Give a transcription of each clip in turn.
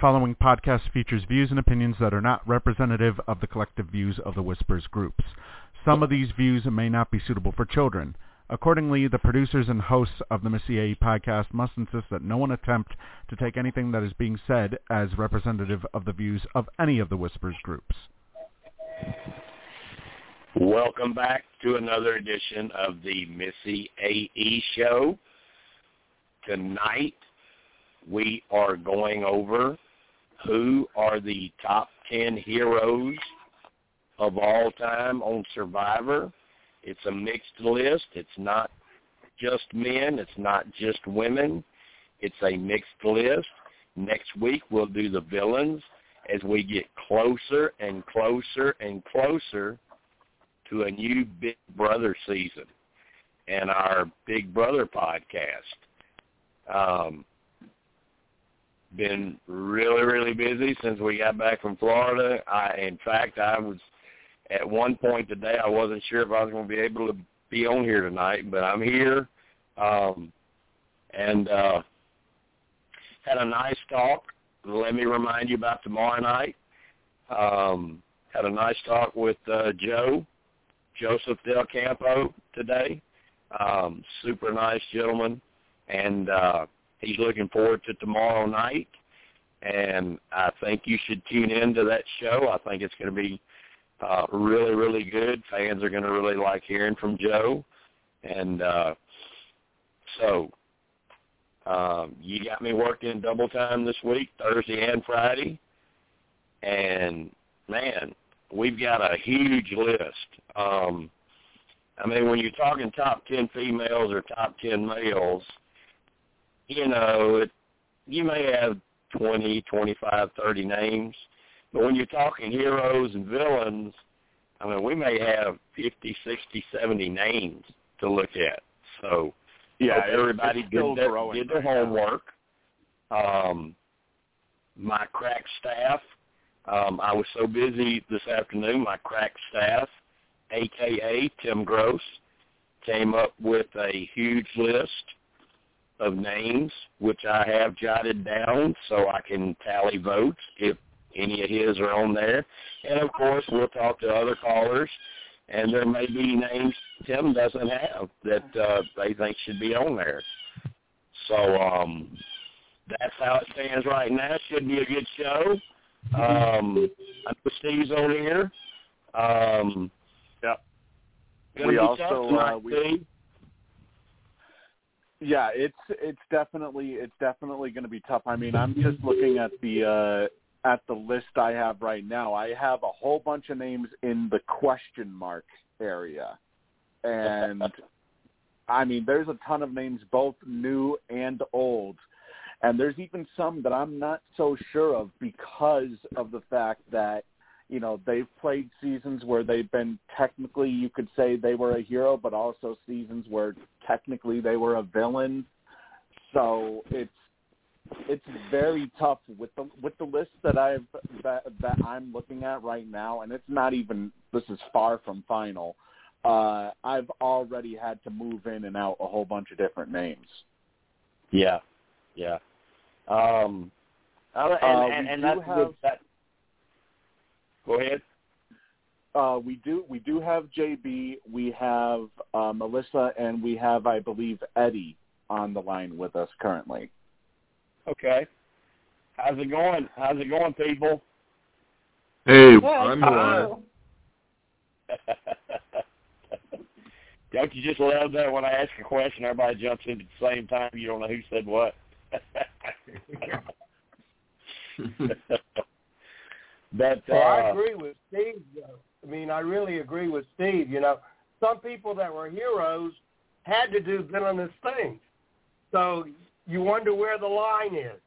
Following podcast features views and opinions that are not representative of the collective views of the Whispers groups. Some of these views may not be suitable for children. Accordingly, the producers and hosts of the Missy AE podcast must insist that no one attempt to take anything that is being said as representative of the views of any of the Whispers groups. Welcome back to another edition of the Missy AE Show. Tonight, we are going over who are the top 10 heroes of all time on Survivor. It's a mixed list. It's not just men. It's not just women. It's a mixed list. Next week, we'll do the villains as we get closer and closer and closer to a new Big Brother season and our Big Brother podcast. Um, been really, really busy since we got back from Florida. I, in fact, I was at one point today. I wasn't sure if I was going to be able to be on here tonight, but I'm here, um, and uh, had a nice talk. Let me remind you about tomorrow night. Um, had a nice talk with uh, Joe, Joseph Del Campo today. Um, super nice gentleman, and uh, he's looking forward to tomorrow night, and I think you should tune in to that show. I think it's going to be uh, really, really good. Fans are going to really like hearing from Joe, and uh, so um, you got me working double time this week, Thursday and Friday, and man, we've got a huge list. Um, I mean, when you're talking top ten females or top ten males, you know, it, you may have twenty, twenty-five, thirty names, but when you're talking heroes and villains, I mean, we may have fifty, sixty, seventy names to look at. So, yeah, everybody did their, did their homework. Um, my crack staff, um, I was so busy this afternoon, my crack staff, a.k.a. Tim Gross, came up with a huge list of names, which I have jotted down so I can tally votes if any of his are on there. And of course, we'll talk to other callers, and there may be names Tim doesn't have that uh, they think should be on there. So um, that's how it stands right now. Should be a good show. Um, I know Steve's on here. Um, yep. We also uh, we, yeah, it's it's definitely it's definitely going to be tough. I mean, I'm just looking at the uh, at the list I have right now. I have a whole bunch of names in the question mark area, and I mean, there's a ton of names, both new and old. And there's even some that I'm not so sure of because of the fact that, you know, they've played seasons where they've been technically, you could say they were a hero, but also seasons where technically they were a villain. So it's it's very tough with the with the list that I've that that I'm looking at right now, and it's not even this is far from final. Uh, I've already had to move in and out a whole bunch of different names. Yeah, yeah. Um, and, Uh, and, we and that's have- good. That, go ahead. Uh, we do we do have JB, we have uh, Melissa, and we have I believe Eddie on the line with us currently. Okay. How's it going? How's it going, people? Hey, Good. I'm Hello. Don't you just love that when I ask a question, everybody jumps in at the same time. You don't know who said what. but Well, I agree with Steve. Though. I mean, I really agree with Steve. You know, some people that were heroes had to do villainous things. So you wonder where the line is.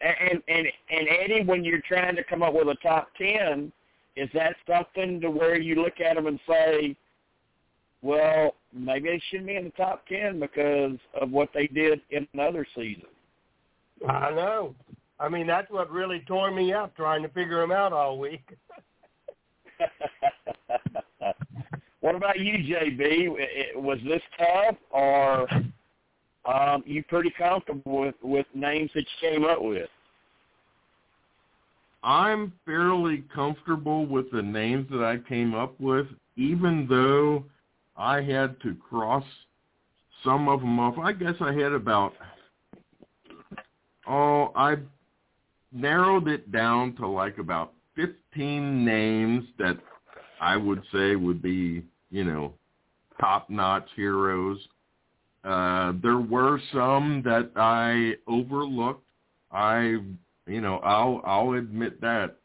and and and Eddie, when you're trying to come up with a top ten, is that something to where you look at them and say, well, maybe they shouldn't be in the top ten because of what they did in another season? I know. I mean, that's what really tore me up trying to figure them out all week. what about you, JB? I- I- Was this tough, or um, you pretty comfortable with with names that you came up with? I'm fairly comfortable with the names that I came up with, even though I had to cross some of them off. I guess I had about oh, I narrowed it down to like about 15 names that I would say would be, you know, top-notch heroes. Uh, there were some that I overlooked. I, you know, I'll I'll admit that.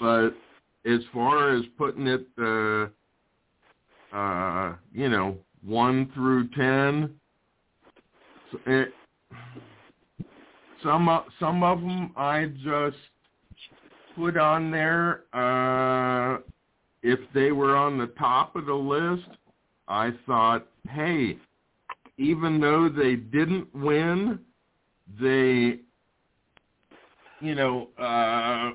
But as far as putting it, uh, uh, you know, one through ten, it, some some of them I just put on there. Uh, if they were on the top of the list, I thought, hey, even though they didn't win, they, you know, uh,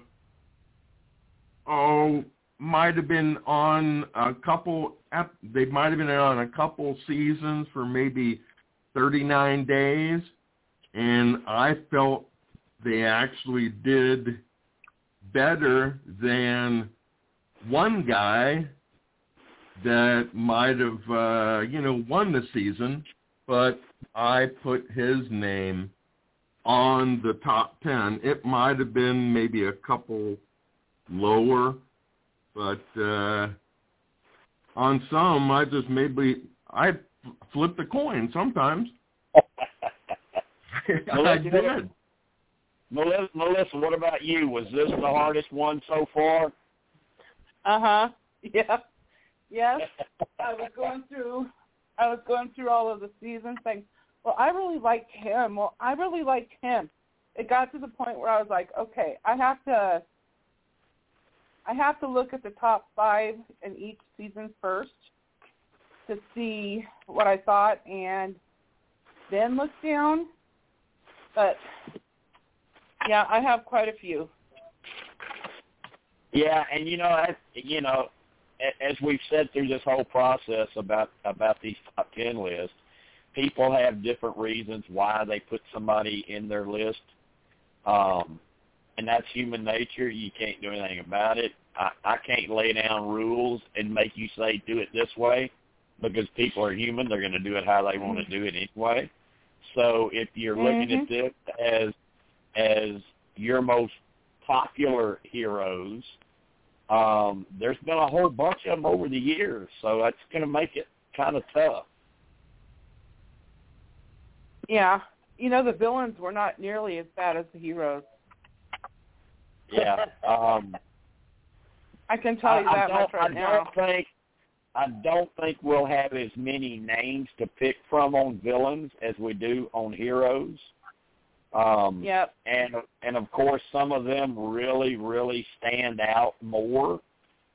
oh, might have been on a couple. They might have been on a couple seasons for maybe 39 days, and I felt they actually did better than one guy that might have uh, you know won the season, but I put his name on the top ten. It might have been maybe a couple lower, but uh, on some I just maybe I flip the coin sometimes. I did. Melissa, Melissa, what about you? Was this the hardest one so far? Uh huh. Yeah. Yes. I was going through. I was going through all of the season things. Well, I really liked him. Well, I really liked him. It got to the point where I was like, okay, I have to. I have to look at the top five in each season first to see what I thought, and then look down. But yeah, I have quite a few. Yeah, and you know, as, you know, as we've said through this whole process about about these top ten lists, people have different reasons why they put somebody in their list, um, and that's human nature. You can't do anything about it. I, I can't lay down rules and make you say do it this way, because people are human. They're going to do it how they want to do it anyway. So if you're looking Mhm. at this as as your most popular heroes, um, there's been a whole bunch of them over the years, so that's going to make it kind of tough. Yeah, you know the villains were not nearly as bad as the heroes. Yeah. Um, I can tell you I, I that don't, much right I now. don't think I don't think we'll have as many names to pick from on villains as we do on heroes. Um, Yep. and and of course some of them really really stand out more.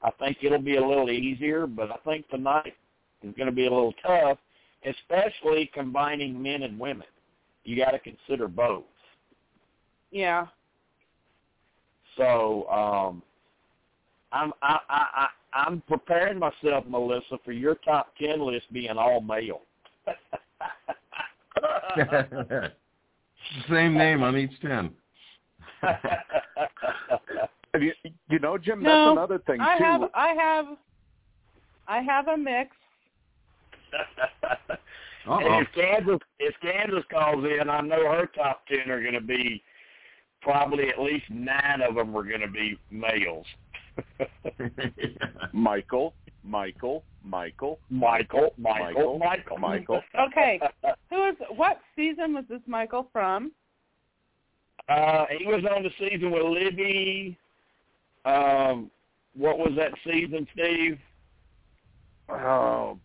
I think it'll be a little easier, but I think tonight is going to be a little tough, especially combining men and women. You got to consider both. Yeah. So um, I'm I, I, I I'm preparing myself, Melissa, for your top ten list being all male. Same name on each ten. You, you know, Jim, No, that's another thing I too. have I have I have a mix. If Kansas if Kansas calls in, I know her top ten are going to be probably at least nine of them are going to be males. Michael, Michael, Michael, Michael, Michael, Michael, Michael. Okay. Who is what season was this Michael from? Uh, he was on the season with Libby. Um, what was that season, Steve? Oh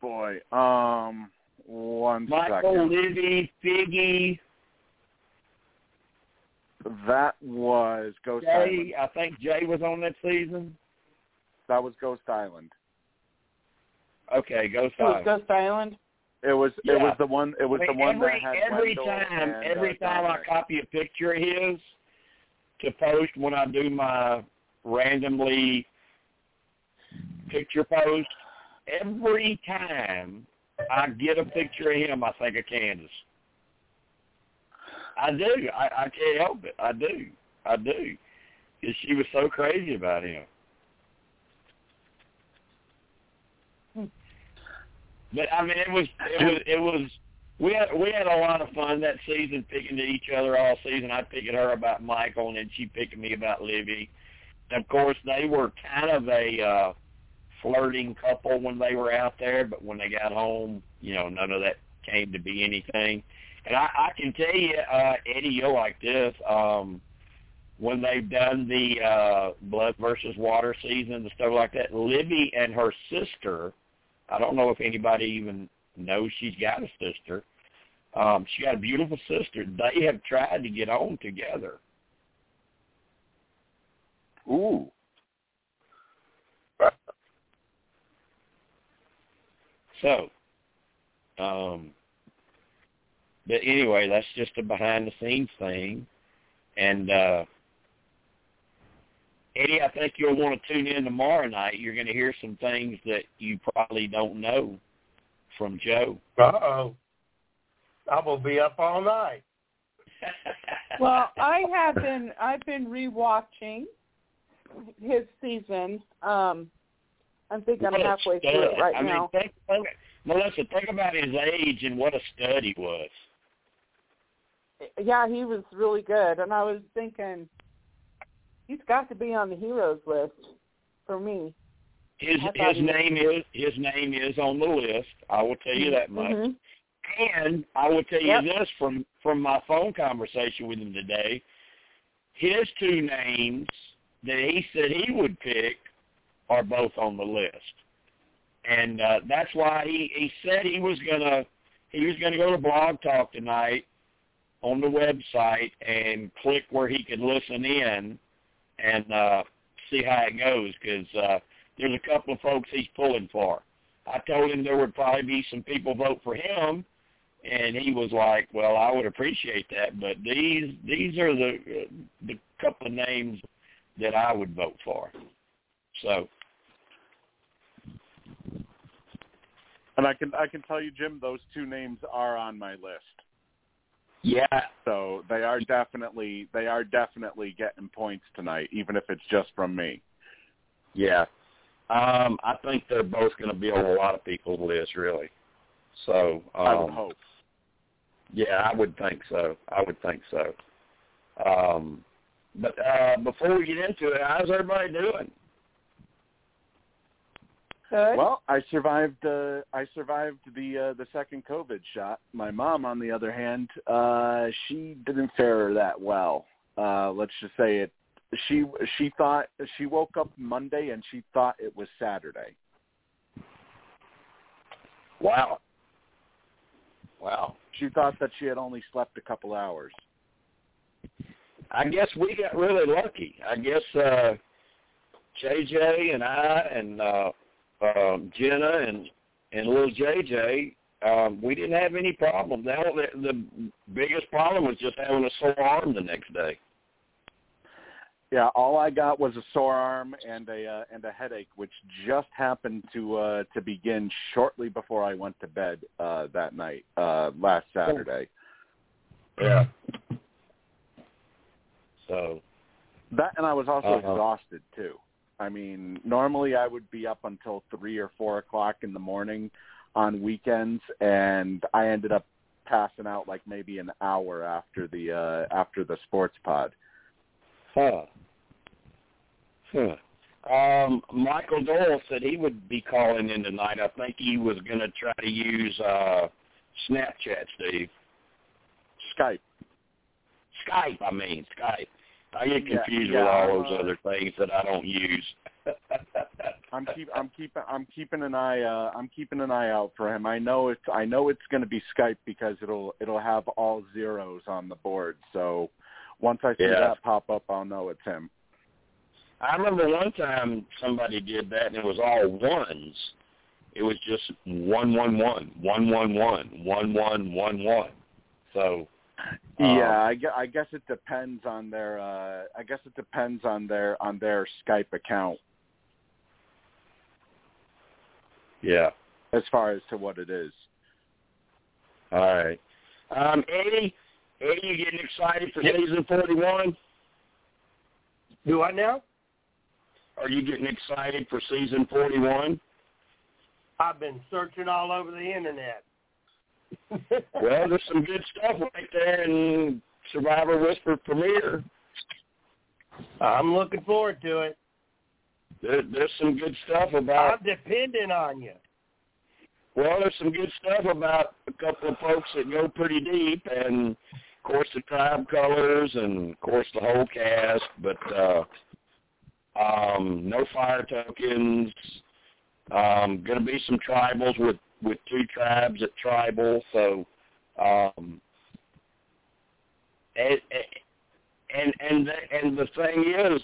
boy. Um, one Michael, second. Libby, Figgy, That was Ghost Island. I think Jay was on that season. That was Ghost Island. Okay, Ghost It was Island. Ghost Island. It was Yeah. it was the one it was I mean, the one every, that had every Wendell time, and, every uh, time I copy a picture of his to post when I do my randomly picture post, every time I get a picture of him, I think of Kansas. I do. I, I can't help it. I do. I do. because she was so crazy about him. But I mean, it was it was it was we had we had a lot of fun that season picking at each other all season. I picking her about Michael, and then she picking me about Libby. And of course, they were kind of a uh, flirting couple when they were out there, but when they got home, you know, none of that came to be anything. And I, I can tell you, uh, Eddie, you'll like this. Um, when they've done the uh, blood versus water season and stuff like that, Libby and her sister, I don't know if anybody even knows she's got a sister. Um, she got a beautiful sister. They have tried to get on together. Ooh. So, um, but anyway, that's just a behind the scenes thing. And uh Eddie, I think you'll want to tune in tomorrow night. You're going to hear some things that you probably don't know from Joe. Uh-oh. I will be up all night. well, I have been I've been rewatching his season. Um I think I'm What a halfway through it stud. right I mean, now. think, think, Melissa, think about his age and what a stud he was. Yeah, he was really good, and I was thinking he's got to be on the heroes list for me. His his he was- name is his name is on the list. I will tell you that much. Mhm. And I will tell you Yep. this from from my phone conversation with him today. His two names that he said he would pick are both on the list, and uh, that's why he he said he was gonna he was gonna go to Blog Talk tonight on the website and click where he could listen in and uh, see how it goes because uh, there's a couple of folks he's pulling for. I told him there would probably be some people vote for him, and he was like, "Well, I would appreciate that, but these these are the the couple of names that I would vote for." So, And I can I can tell you, Jim, those two names are on my list. Yeah, So they are definitely they are definitely getting points tonight, even if it's just from me. yeah, um, I think they're both going to be on a lot of people's list, really. So, um, I would hope. Yeah, I would think so. I would think so. Um, but uh, before we get into it, how's everybody doing? Good. Well, I survived. Uh, I survived the uh, the second COVID shot. My mom, on the other hand, uh, she didn't fare that well. Uh, let's just say it. She she thought she woke up Monday and she thought it was Saturday. Wow. Wow. She thought that she had only slept a couple hours. I guess we got really lucky. I guess uh JJ and I and uh um Jenna and and little JJ um we didn't have any problem. The, the the biggest problem was just having a sore arm the next day. Yeah, all I got was a sore arm and a uh, and a headache, which just happened to uh, to begin shortly before I went to bed uh, that night uh, last Saturday. Yeah. So That and I was also Uh-huh. exhausted too. I mean, normally I would be up until three or four o'clock in the morning on weekends, and I ended up passing out like maybe an hour after the uh, after the sports pod. Huh. Huh. Um, Michael Doyle said he would be calling in tonight. I think he was going to try to use uh, Snapchat, Steve. Skype. Skype, I mean, Skype. I get confused yeah, with all those uh, other things that I don't use. I'm keep I'm keeping I'm keeping an eye uh, I'm keeping an eye out for him. I know it's I know it's going to be Skype because it'll it'll have all zeros on the board. So once I see Yeah. that pop up, I'll know it's him. I remember one time somebody did that, and it was all ones. It was just one, one, one, one, one, one, one, one, one, one. So yeah, I guess, I guess it depends on their uh I guess it depends on their on their Skype account yeah. as far as to what it is. All right. Um, Eddie, Eddie, you getting excited for Yep. season forty-one? Do I now? Are you getting excited for season 41? I've been searching all over the internet. Well, there's some good stuff right there in Survivor Whisper premiere. I'm looking forward to it. There, there's some good stuff about. I'm depending on you. Well, there's some good stuff about a couple of folks that go pretty deep, and of course the tribe colors, and of course the whole cast. But uh, um, no fire tokens. Um, going to be some tribals with with two tribes at tribal. So, um, and and and the, and the thing is,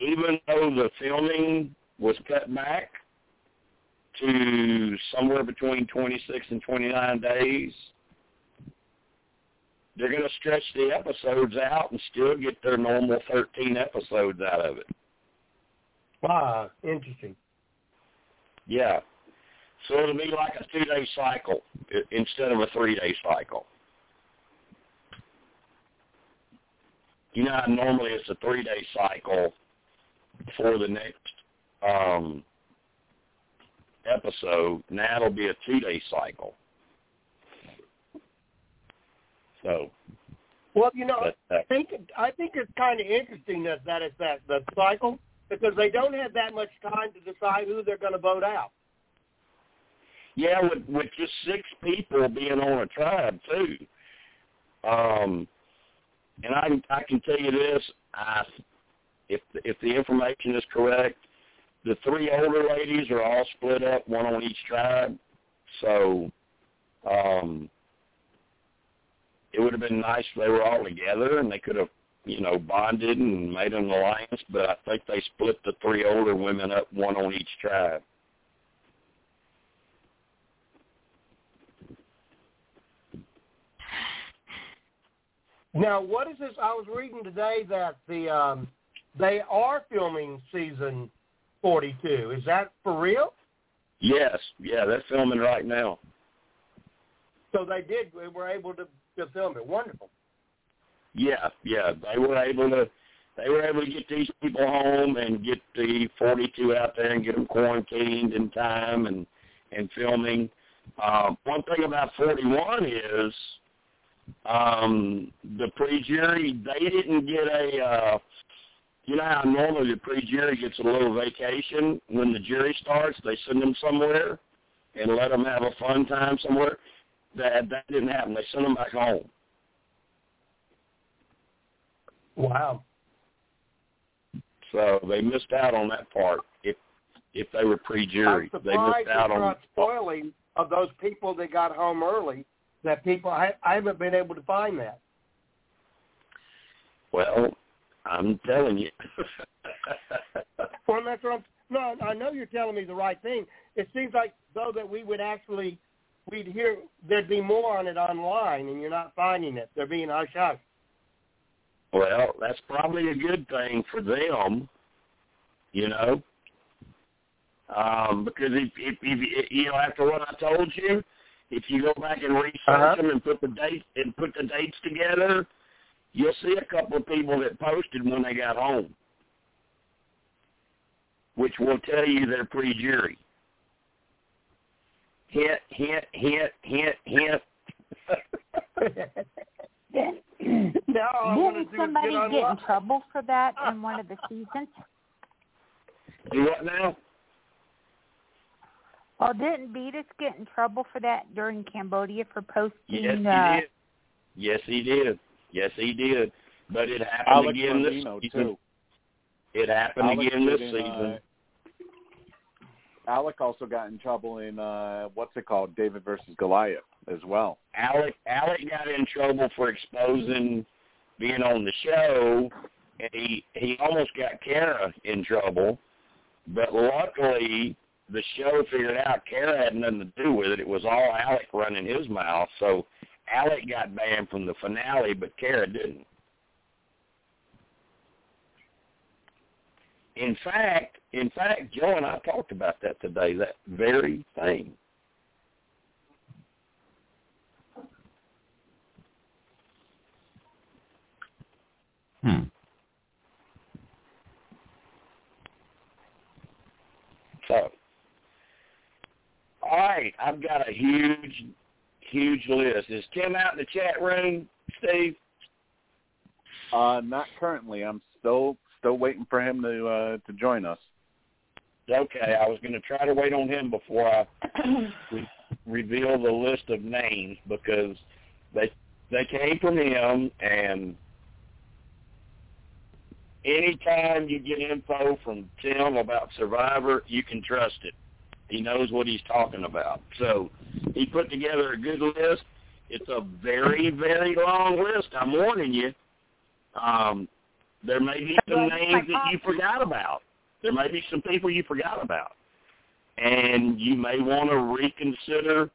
even though the filming was cut back to somewhere between 26 and 29 days, they're going to stretch the episodes out and still get their normal 13 episodes out of it. Wow, interesting. Yeah. So it'll be like a two-day cycle instead of a three-day cycle. You know, normally it's a three-day cycle for the next um, episode. Now it'll be a two-day cycle. So. Well, you know, uh, I think I think it's kind of interesting that that is that the cycle because they don't have that much time to decide who they're going to vote out. Yeah, with with just six people being on a tribe too. Um, and I I can tell you this, I if if the information is correct, the three older ladies are all split up, one on each tribe. So, um, it would have been nice if they were all together and they could have, you know, bonded and made an alliance. But I think they split the three older women up, one on each tribe. Now, what is this? I was reading today that the um, they are filming season forty-two. Is that for real? Yes, yeah, they're filming right now. So they did. They were able to, to film it. Wonderful. Yeah, yeah, they were able to. They were able to get these people home and get the 42 out there and get them quarantined in time and and filming. Um, one thing about 41 is um, the pre-jury, they didn't get a, uh, you know how normally the pre-jury gets a little vacation when the jury starts, they send them somewhere and let them have a fun time somewhere. That that didn't happen. They sent them back home. Wow. So they missed out on that part. If if they were pre-jury, I'm they surprised missed out on. not spoiling of those people that got home early. That people, I, I haven't been able to find that. Well, I'm telling you. Well, that's what I'm. No, I know you're telling me the right thing. It seems like though that we would actually, we'd hear there'd be more on it online, and you're not finding it. They're being hush hush. well, that's probably a good thing for them, you know. Um, because if, if, if you know after what I told you, if you go back and research Uh-huh. them and put the date and put the dates together, you'll see a couple of people that posted when they got home, which will tell you they're pre-jury. Hint, hint, hint, hint, hint. now all I Didn't somebody get get in trouble for that in one of the seasons? Do what now? Well, didn't Vytas get in trouble for that during Cambodia for posting? Yes, he uh, did. Yes, he did. Yes, he did. But it happened Alex again this season. too. It happened Alex again this in, season. uh, Alec also got in trouble in uh what's it called, David versus Goliath as well. Alec Alec got in trouble for exposing being on the show, and he he almost got Kara in trouble. But luckily, the show figured out Kara had nothing to do with it. It was all Alec running his mouth. So Alec got banned from the finale, but Kara didn't. In fact, in fact, Joe and I talked about that today, that very thing. Hmm. So all right, I've got a huge, huge list. Is Tim out in the chat room, Steve? Uh, not currently. I'm still still waiting for him to uh, to join us. Okay, I was going to try to wait on him before I re- reveal the list of names because they they came from him, and anytime you get info from Tim about Survivor, you can trust it. He knows what he's talking about. So he put together a good list. It's a very, very long list. I'm warning you. Um, there may be some names that you forgot about. There may be some people you forgot about. And you may want to reconsider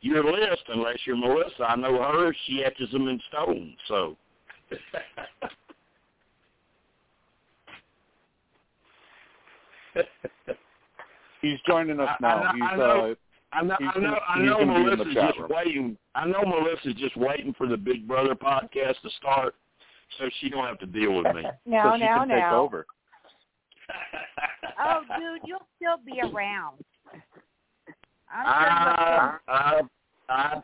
your list unless you're Melissa. I know her, she etches them in stone. So He's joining us now. I, He's I know, uh, I know, he's I know, gonna- I know gonna be in the Melissa's just room. waiting. I know Melissa's just waiting for the Big Brother podcast to start, so she don't have to deal with me. so No, she no, can take no. over. Oh, dude, you'll still be around. I'm sure I, I, I,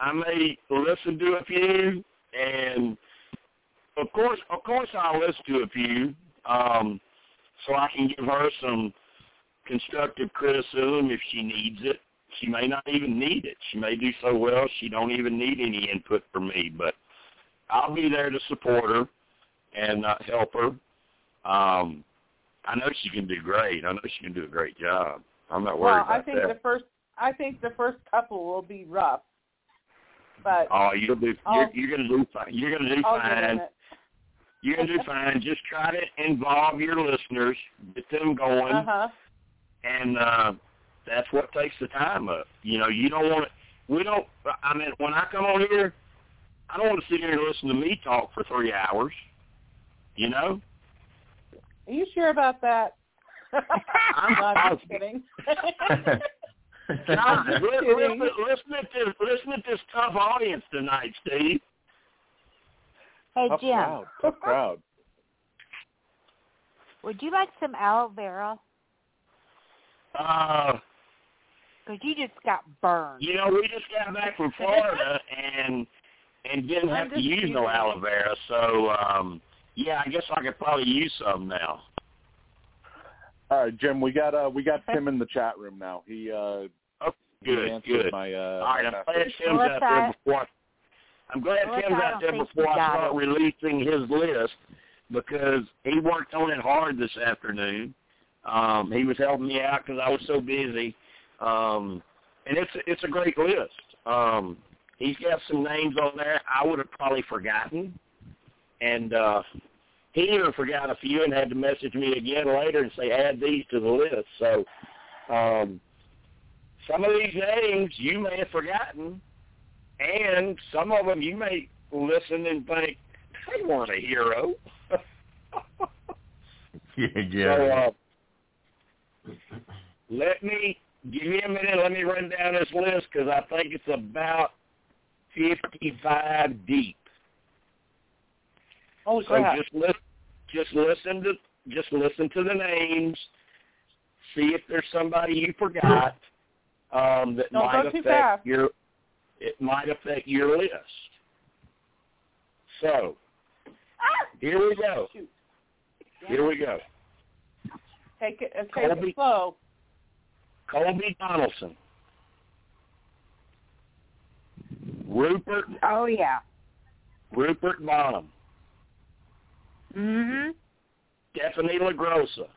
I may listen to a few, and of course, of course, I'll listen to a few, um, so I can give her some constructive criticism if she needs it. She may not even need it. She may do so well she don't even need any input from me, but I'll be there to support her and uh, help her. Um, I know she can do great. I know she can do a great job. I'm not worried well, I think that. the first I think the first couple will be rough, but Oh, you'll do. I'll- You're, you're gonna do fine. You're gonna do I'll fine. You're gonna do fine. Just try to involve your listeners, get them going, Uh huh. and uh, that's what takes the time up. You know, you don't want to. We don't. I mean, when I come on here, I don't want to sit here and listen to me talk for three hours. You know, Are you sure about that? I'm no, I'm just kidding. God, listen, listen, listen this. Listen at this tough audience tonight, Steve. Hey, Tough Jim, crowd. Tough crowd. would you like some aloe vera? Uh, Because you just got burned. You know, we just got back from Florida and and didn't I'm have to use no aloe vera, so um yeah, I guess I could probably use some now. All right, Jim. We got uh we got Tim in the chat room now. He uh he Good, answered good. my uh All right, I'm glad message. Tim's Well, out there before. I, I'm glad Well, Tim's out there before I start it. releasing his list because he worked on it hard this afternoon. Um, he was helping me out because I was so busy, um, and it's it's a great list. Um, he's got some names on there I would have probably forgotten, and uh, he even forgot a few and had to message me again later and say add these to the list. So um, some of these names you may have forgotten, and some of them you may listen and think they weren't a hero. yeah, So yeah. uh, let me give me a minute. Let me run down this list because I think it's about fifty-five deep. Holy So crap! just listen, just listen to just listen to the names. See if there's somebody you forgot um, that Don't might affect fast. your it might affect your list. So here we go. Shoot. Here we go. Take it, uh, take Colby. it slow. Colby Donaldson, Rupert Oh yeah. Rupert Bonham, Mhm. Stephanie LaGrossa,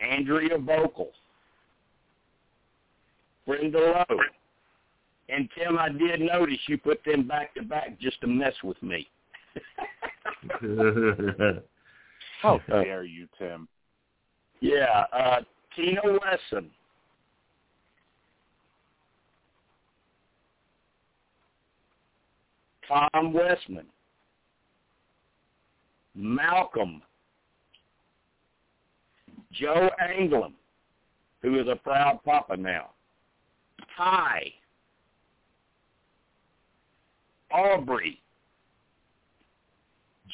Andrea Boehlke, Brenda Lowe, and Tim. I did notice you put them back to back just to mess with me. How dare you, Tim? yeah, uh, Tina Wesson. Tom Westman, Malcolm, Joe Anglem, who is a proud papa now, Ty, Aubrey,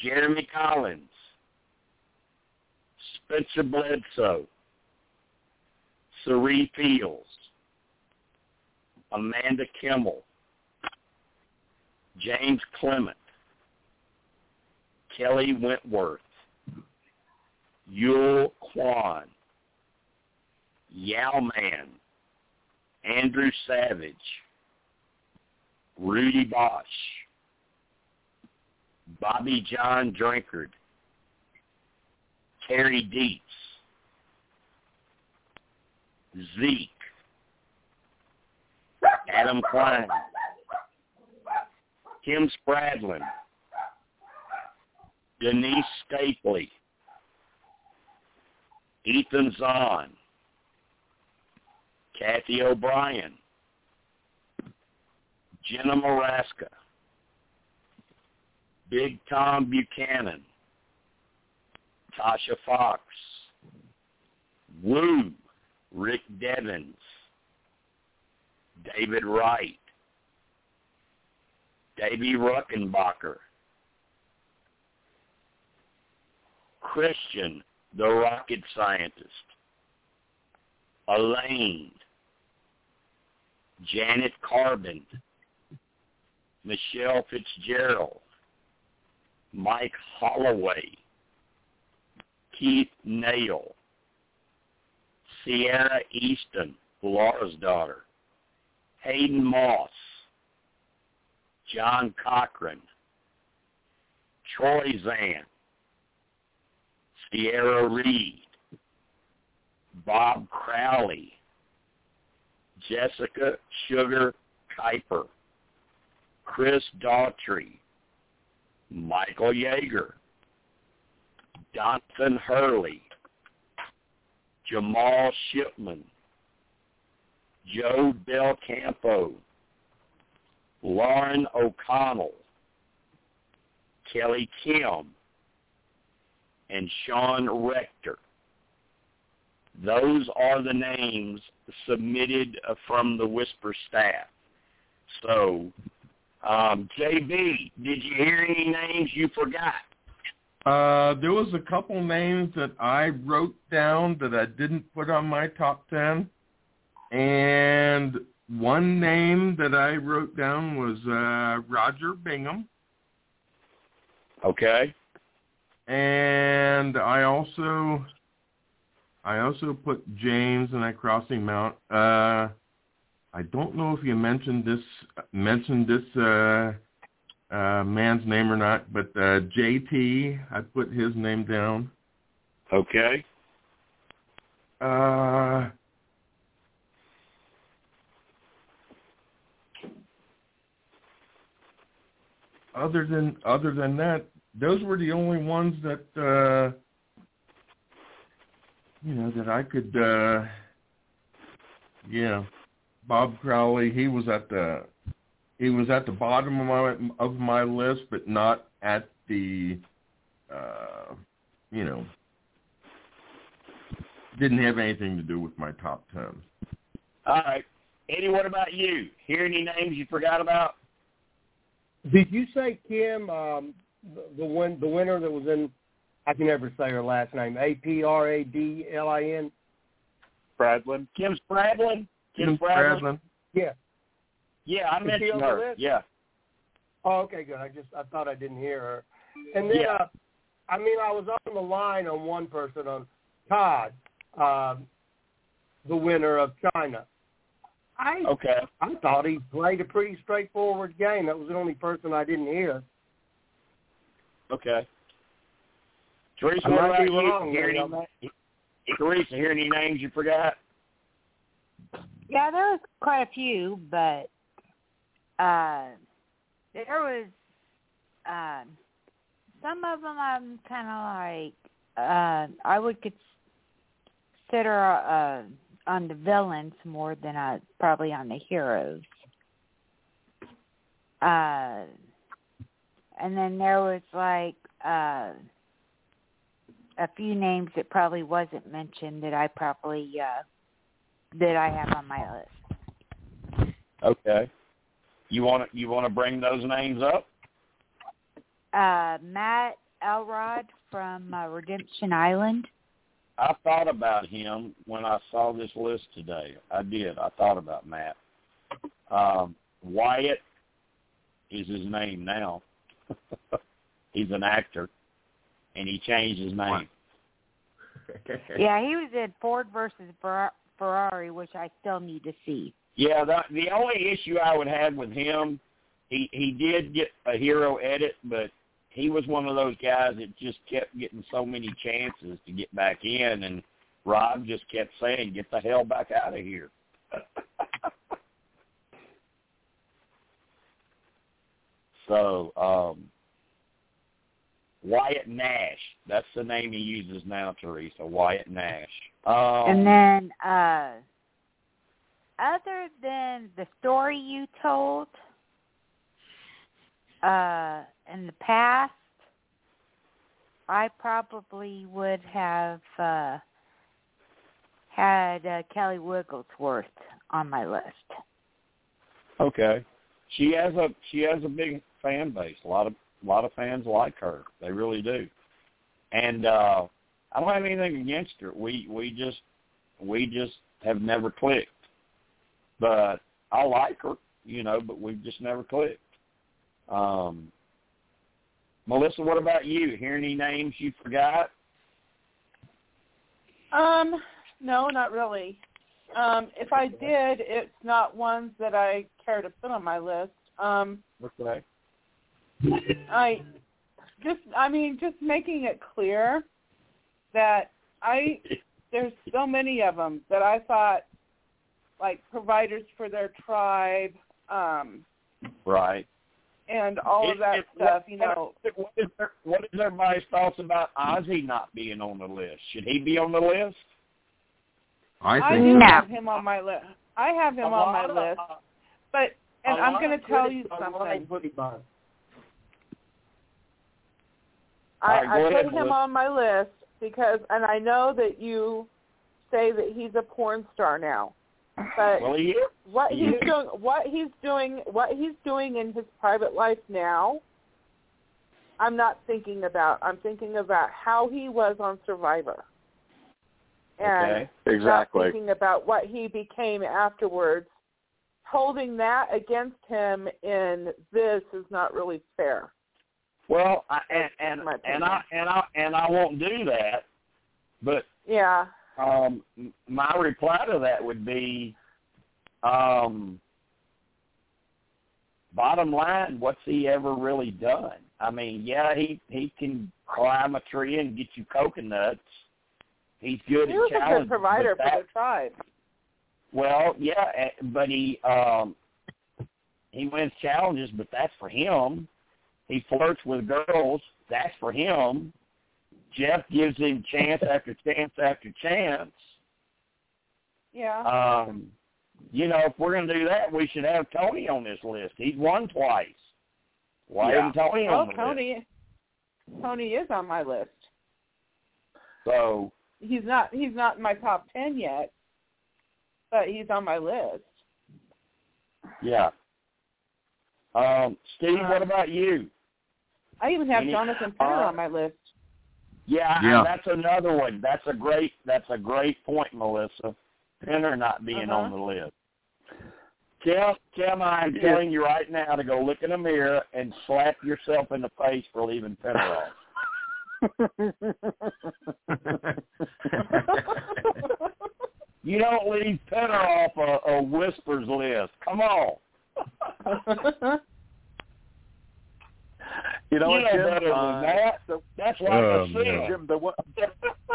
Jeremy Collins, Spencer Bledsoe, Cirie Fields, Amanda Kimmel, James Clement, Kelley Wentworth, Yul Kwon, Yao Man, Andrew Savage, Rudy Boesch, Bobby Jon Drinkard, Terry Deitz, Zeke, Adam Klein, Kim Spradlin, Denise Stapley, Ethan Zahn, Kathy O'Brien, Jenna Morasca, Big Tom Buchanan, Tasha Fox, Woo, Rick Devens, David Wright, Davie Rickenbacker, Christian, the rocket scientist, Elaine, Janet Carbin, Michelle Fitzgerald, Mike Holloway, Keith Nale, Ciera Eastin, Laura's daughter, Hayden Moss, John Cochran, Troy Zan, Sierra Reed, Bob Crowley, Jessica Sugar Kiper, Chris Daugherty, Michael Yerger, Jonathan Hurley, Jamal Shipman, Joe Del Campo, Lauren O'Connell, Kelly Kim, and Sean Rector. Those are the names submitted from the Whisper staff. So, um, JB, did you hear any names you forgot? Uh, there was a couple names that I wrote down that I didn't put on my top ten, and one name that I wrote down was uh, Rodger Bingham. Okay. And I also I also put James and I crossed him out. Uh, I don't know if you mentioned this mentioned this uh, uh, man's name or not, but uh, JT, I put his name down. Okay. Uh, other than other than that, those were the only ones that uh, you know that I could. Uh, yeah, Bob Crowley. He was at the he was at the bottom of my of my list, but not at the uh, you know didn't have anything to do with my top ten. All right. Eddie, what about you? Hear any names you forgot about? Did you say Kim, um, the, the win, the winner that was in? I can never say her last name. A P R A D L I N. Spradlin. Kim Spradlin. Kim Spradlin. Yeah. Yeah, I Is she mentioned on the her. list? Yeah. Oh, okay, good. I just I thought I didn't hear her. And then, Yeah. uh, I mean, I was on the line on one person on Todd, um, the winner of China. I Okay. I thought he played a pretty straightforward game. That was the only person I didn't hear. Okay. Teresa, I might be you? wrong, Hear any, Teresa, hear any names you forgot? Yeah, there was quite a few, but uh there was um some of them I'm kind of like uh I would consider uh on the villains more than uh probably on the heroes. Uh and then there was like uh a few names that probably wasn't mentioned that I probably uh that I have on my list. Okay. You want to you want to bring those names up? Uh, Matt Elrod from uh, Redemption Island. I thought about him when I saw this list today. I did. I thought about Matt. Um, Wyatt is his name now. He's an actor, and he changed his name. Yeah, he was in Ford versus Fer- Ferrari, which I still need to see. Yeah, the the only issue I would have with him, he he did get a hero edit, but he was one of those guys that just kept getting so many chances to get back in, and Rob just kept saying, "Get the hell back out of here." so, um Wyatt Nash, that's the name he uses now, Teresa. Wyatt Nash. Um, and then, uh other than the story you told uh in the past, I probably would have uh had uh, Kelly Wigglesworth on my list. Okay. She has a she has a big fan base. A lot of a lot of fans like her. They really do. And uh I don't have anything against her. We we just we just have never clicked. But I like her, you know, but we've just never clicked. Um Melissa, what about you? Hear any names you forgot? Um, no, not really. Um, if I did, it's not ones that I care to put on my list. Um, Okay. I just, I mean, just making it clear that I there's so many of them that I thought like providers for their tribe, um, Right. and all of that it- stuff. what- You know, What is, there, what is everybody's thoughts about Ozzy not being on the list? Should he be on the list? I I do No. have him on my list. I have him A on my of- list, but and I'm going to tell you something. lying, put him on. I, right, I ahead, put him Melissa. on my list because, and I know that you say that he's a porn star now, but Well, he what he he's is. doing, what he's doing, what he's doing in his private life now, I'm not thinking about. I'm thinking about how he was on Survivor, and Okay. Exactly. not thinking about what he became afterwards. Holding that against him in this is not really fair. Well, I, and and and I and I and I won't do that. But Yeah. um, my reply to that would be, um, bottom line, what's he ever really done? I mean, yeah, he he can climb a tree and get you coconuts. He's good He at was a good provider but for the tribe. Well, yeah, eh, but he um he wins challenges, but that's for him. He flirts with girls, that's for him. Jeff gives him chance after chance after chance. Yeah. Um you know, if we're gonna do that, we should have Tony on this list. He's won twice. Why Yeah. isn't Tony on the list? Tony, Tony is on my list. So He's not. He's not in my top ten yet, but he's on my list. yeah. Um, Steve, what about you? I even have Any- Jonathan Penner uh, on my list. Yeah, Yeah. that's another one. That's a great that's a great point, Melissa. Penner not being Uh-huh. on the list. Kim, Kim, I'm Yeah. telling you right now to go look in the mirror and slap yourself in the face for leaving Penner off. You don't leave Penner off a, a whispers list. Come on. You know you what, know Jim? better Uh, that. so- That's like Oh, a sin. no. Jim, there was,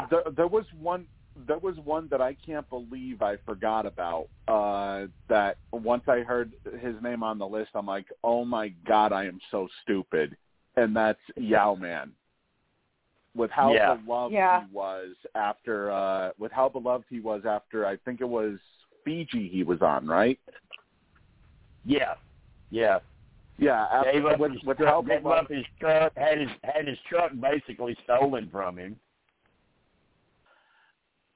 there, there was one there was one that I can't believe I forgot about. Uh, that once I heard his name on the list, I'm like, oh my god, I am so stupid. And that's Yau-Man. With how Yeah. beloved Yeah. he was after, uh, with how beloved he was after, I think it was Fiji he was on, right? Yeah, yeah. Yeah, after, Gave up with, his with how truck, gave up his truck, had his had his truck basically stolen from him.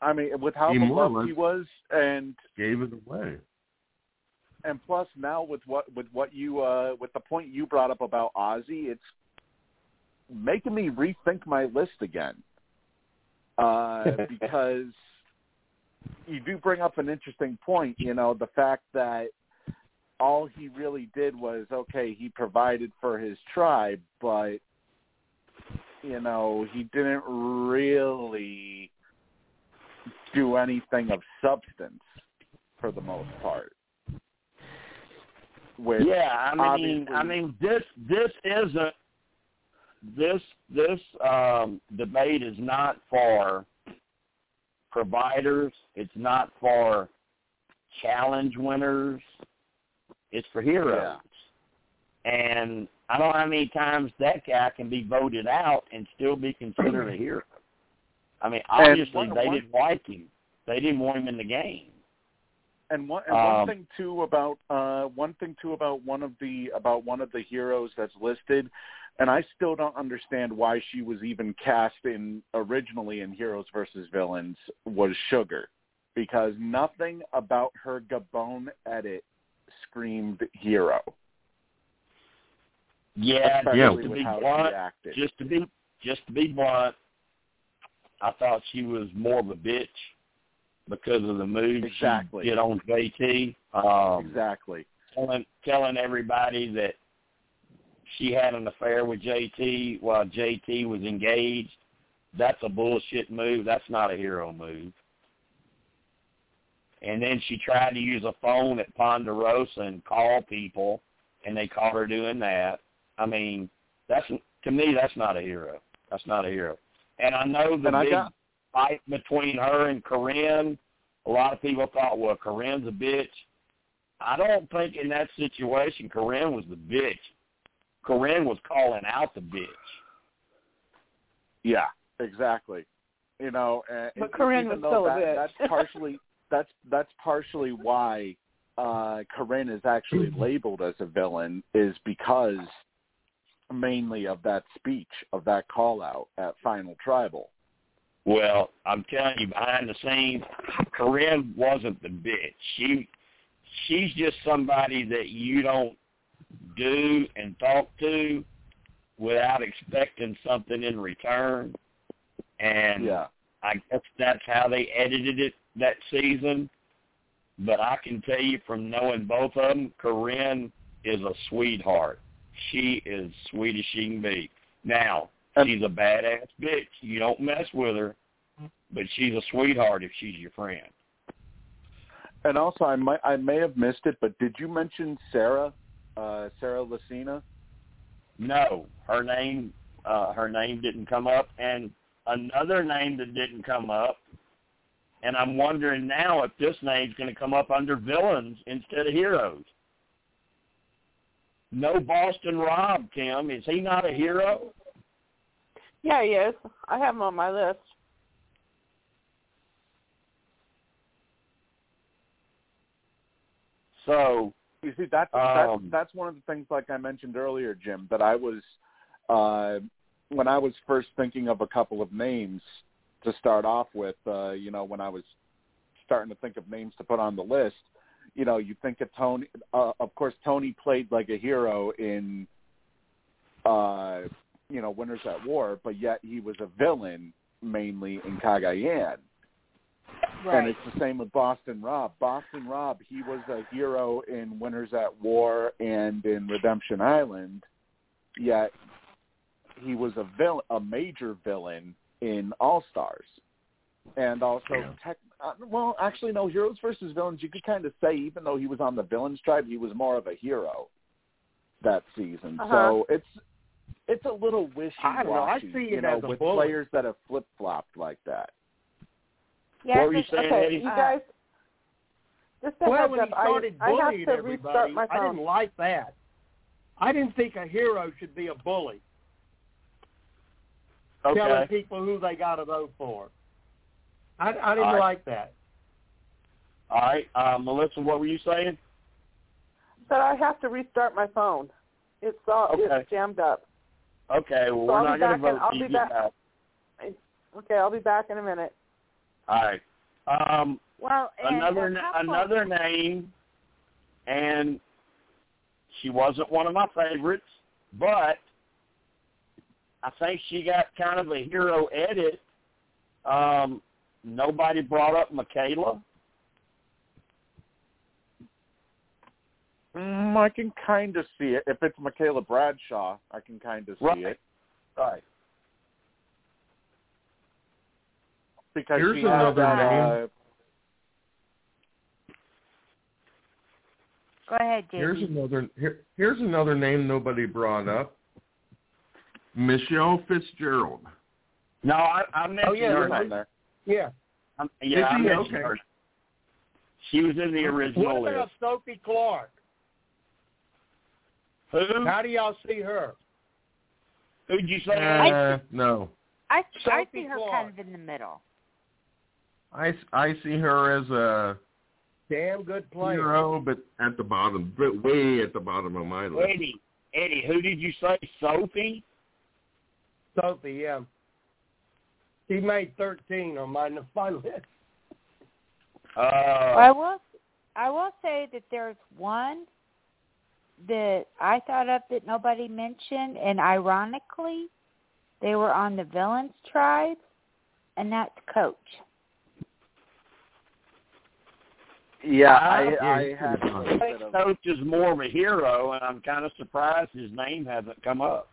I mean, with how He beloved he was, and Gave it away. and plus now with what with what you uh with the point you brought up about Ozzy, it's making me rethink my list again. uh, because you do bring up an interesting point. You know, the fact that all he really did was okay, he provided for his tribe, but you know, he didn't really do anything of substance for the most part. Which yeah, I mean, I mean, this this isn't this this um, debate is not for providers. It's not for challenge winners. It's for heroes. And I don't know how many times that guy can be voted out and still be considered a hero. I mean, obviously they didn't like him. They didn't want him in the game. And one and one Um, thing too about uh one thing too about one of the about one of the heroes that's listed, and I still don't understand why she was even cast in originally in Heroes versus Villains was Sugar, because nothing about her Gabon edit screamed hero. Yeah, especially Yeah. just to be blunt, just to be just to be blunt, I thought she was more of a bitch because of the moves Exactly. she did on JT. Um, exactly. telling telling everybody that she had an affair with JT while JT was engaged. That's a bullshit move. That's not a hero move. And then she tried to use a phone at Ponderosa and call people, and they caught her doing that. I mean, that's to me, that's not a hero. That's not a hero. And I know the And I big got fight between her and Corinne. A lot of people thought, well, Corinne's a bitch. I don't think in that situation Corinne was the bitch. Corinne was calling out the bitch. Yeah, exactly. You know, and But and Corinne was though still a bitch. that's partially that's that's partially why uh Corinne is actually labeled as a villain is because mainly of that speech of that call out at Final Tribal. Well, I'm telling you, behind the scenes, Corinne wasn't the bitch. She she's just somebody that you don't do and talk to without expecting something in return. And Yeah. I guess that's how they edited it that season. But I can tell you from knowing both of them, Corinne is a sweetheart. She is sweet as she can be. Now, she's a badass bitch. You don't mess with her, but she's a sweetheart if she's your friend. And also I might I may have missed it, but did you mention Sarah uh Sarah Lacina? No, her name uh her name didn't come up and another name that didn't come up and I'm wondering now if this name's going to come up under villains instead of heroes. No Boston Rob, Kim. Is he not a hero? Yeah, he is. I have him on my list. So, You see, that's that's Um, that's one of the things, like I mentioned earlier, Jim, that I was uh, when I was first thinking of a couple of names to start off with. Uh, you know, when I was starting to think of names to put on the list, you know, you think of Tony. Uh, of course, Tony played like a hero in, uh, you know, Winners at War, but yet he was a villain mainly in Cagayan. Right. And it's the same with Boston Rob. Boston Rob, he was a hero in Winners at War and in Redemption Island, yet he was a villain, a major villain in All Stars, and also Yeah. tech. Uh, well, actually, no. Heroes versus villains. You could kind of say, even though he was on the villains tribe, he was more of a hero that season. Uh-huh. So it's it's a little wishy I don't know. I washy, see you know, with bully. players that have flip flopped like that. Yeah, What were you saying, Okay, Eddie? you guys. Just a well, when up, he started I, I have bullying to everybody, I didn't like that. I didn't think a hero should be a bully, telling people who they got to vote for. I, I didn't All right. like that. All right. Uh, Melissa, what were you saying? But I have to restart my phone. It's all Okay. it's jammed up. Okay, well, So we're I'll not be going to back in- vote I'll be back. back. Okay, I'll be back in a minute. All right. Um, well, and another a another name, and she wasn't one of my favorites, but I think she got kind of a hero edit Um, nobody brought up Michaela. Mm, I can kind of see it. If it's Michaela Bradshaw, I can kind of see Right. it Right. because Here's she has another that. name. Uh, Go ahead, Here's another here, here's another name nobody brought up. Michelle Fitzgerald. No, I, I mentioned Oh, yeah, her. she's on there. Yeah. I'm- yeah, I Is she? mentioned Okay. her. She was in the original What about list. Sophie Clark? Who? How do y'all see her? Who'd you say? Uh, no, I I see her Clark. kind of in the middle. I I see her as a Damn good player. hero, but at the bottom, but way at the bottom of my list. Eddie. Eddie, who did you say? Sophie? Sophie, yeah. She made 13 on my, my list. Uh, I will I will say that there's one that I thought of that nobody mentioned, and ironically, they were on the villains tribe, and that's Coach. Yeah, I- I, I had a I little think. Coach is more of a hero, and I'm kind of surprised his name hasn't come up.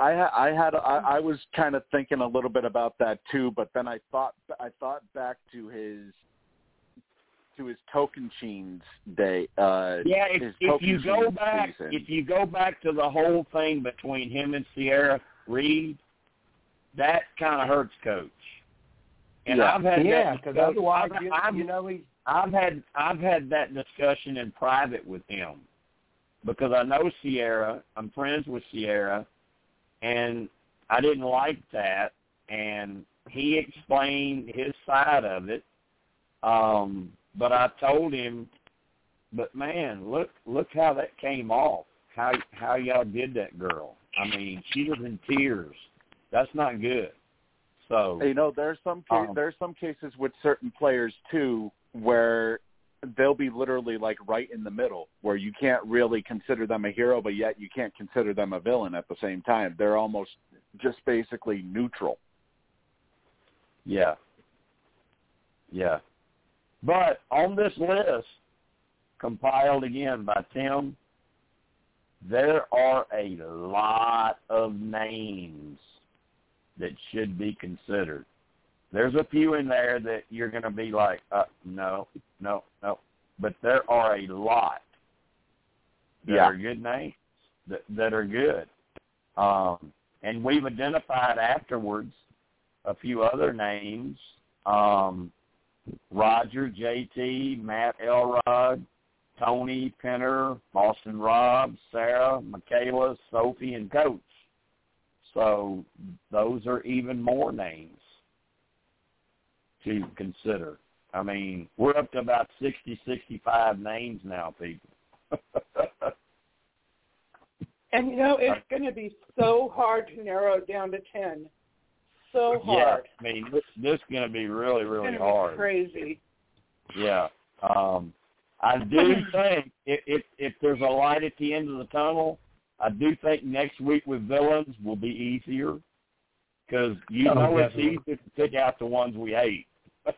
I ha- I had I, I was kind of thinking a little bit about that too, but then I thought I thought back to his to his Tocantins day. Uh, Yeah, if, his if you go back, season. if you go back to the whole thing between him and Sierra Reed, that kind of hurts Coach. And Yeah. I've had Yeah, because otherwise, I've, you, I've, you know, he's I've had I've had that discussion in private with him because I know Sierra. I'm friends with Sierra, and I didn't like that. And he explained his side of it. Um, but I told him, but man, look look how that came off. How how y'all did that girl. I mean, she was in tears. That's not good. So you know, there's some ca- Um, there's some cases with certain players too where they'll be literally like right in the middle, where you can't really consider them a hero, but yet you can't consider them a villain at the same time. They're almost just basically neutral. Yeah. Yeah. But on this list, compiled again by Tim, there are a lot of names that should be considered. There's a few in there that you're going to be like, uh, no, no, no. But there are a lot that Yeah. are good names that that are good. Um, and we've identified afterwards a few other names. Um, Rodger, JT, Matt Elrod, Tony Penner, Boston Rob, Sarah, Michaela, Sophie, and Coach. So those are even more names to consider. I mean, we're up to about sixty, sixty-five names now, people. And you know, it's going to be so hard to narrow it down to ten. So hard. yeah. I mean, this, this is going to be really, really gonna be hard. Crazy. Yeah. Um, I do think if, if if there's a light at the end of the tunnel, I do think next week with villains will be easier because you Oh, know it's definitely. easy to pick out the ones we hate.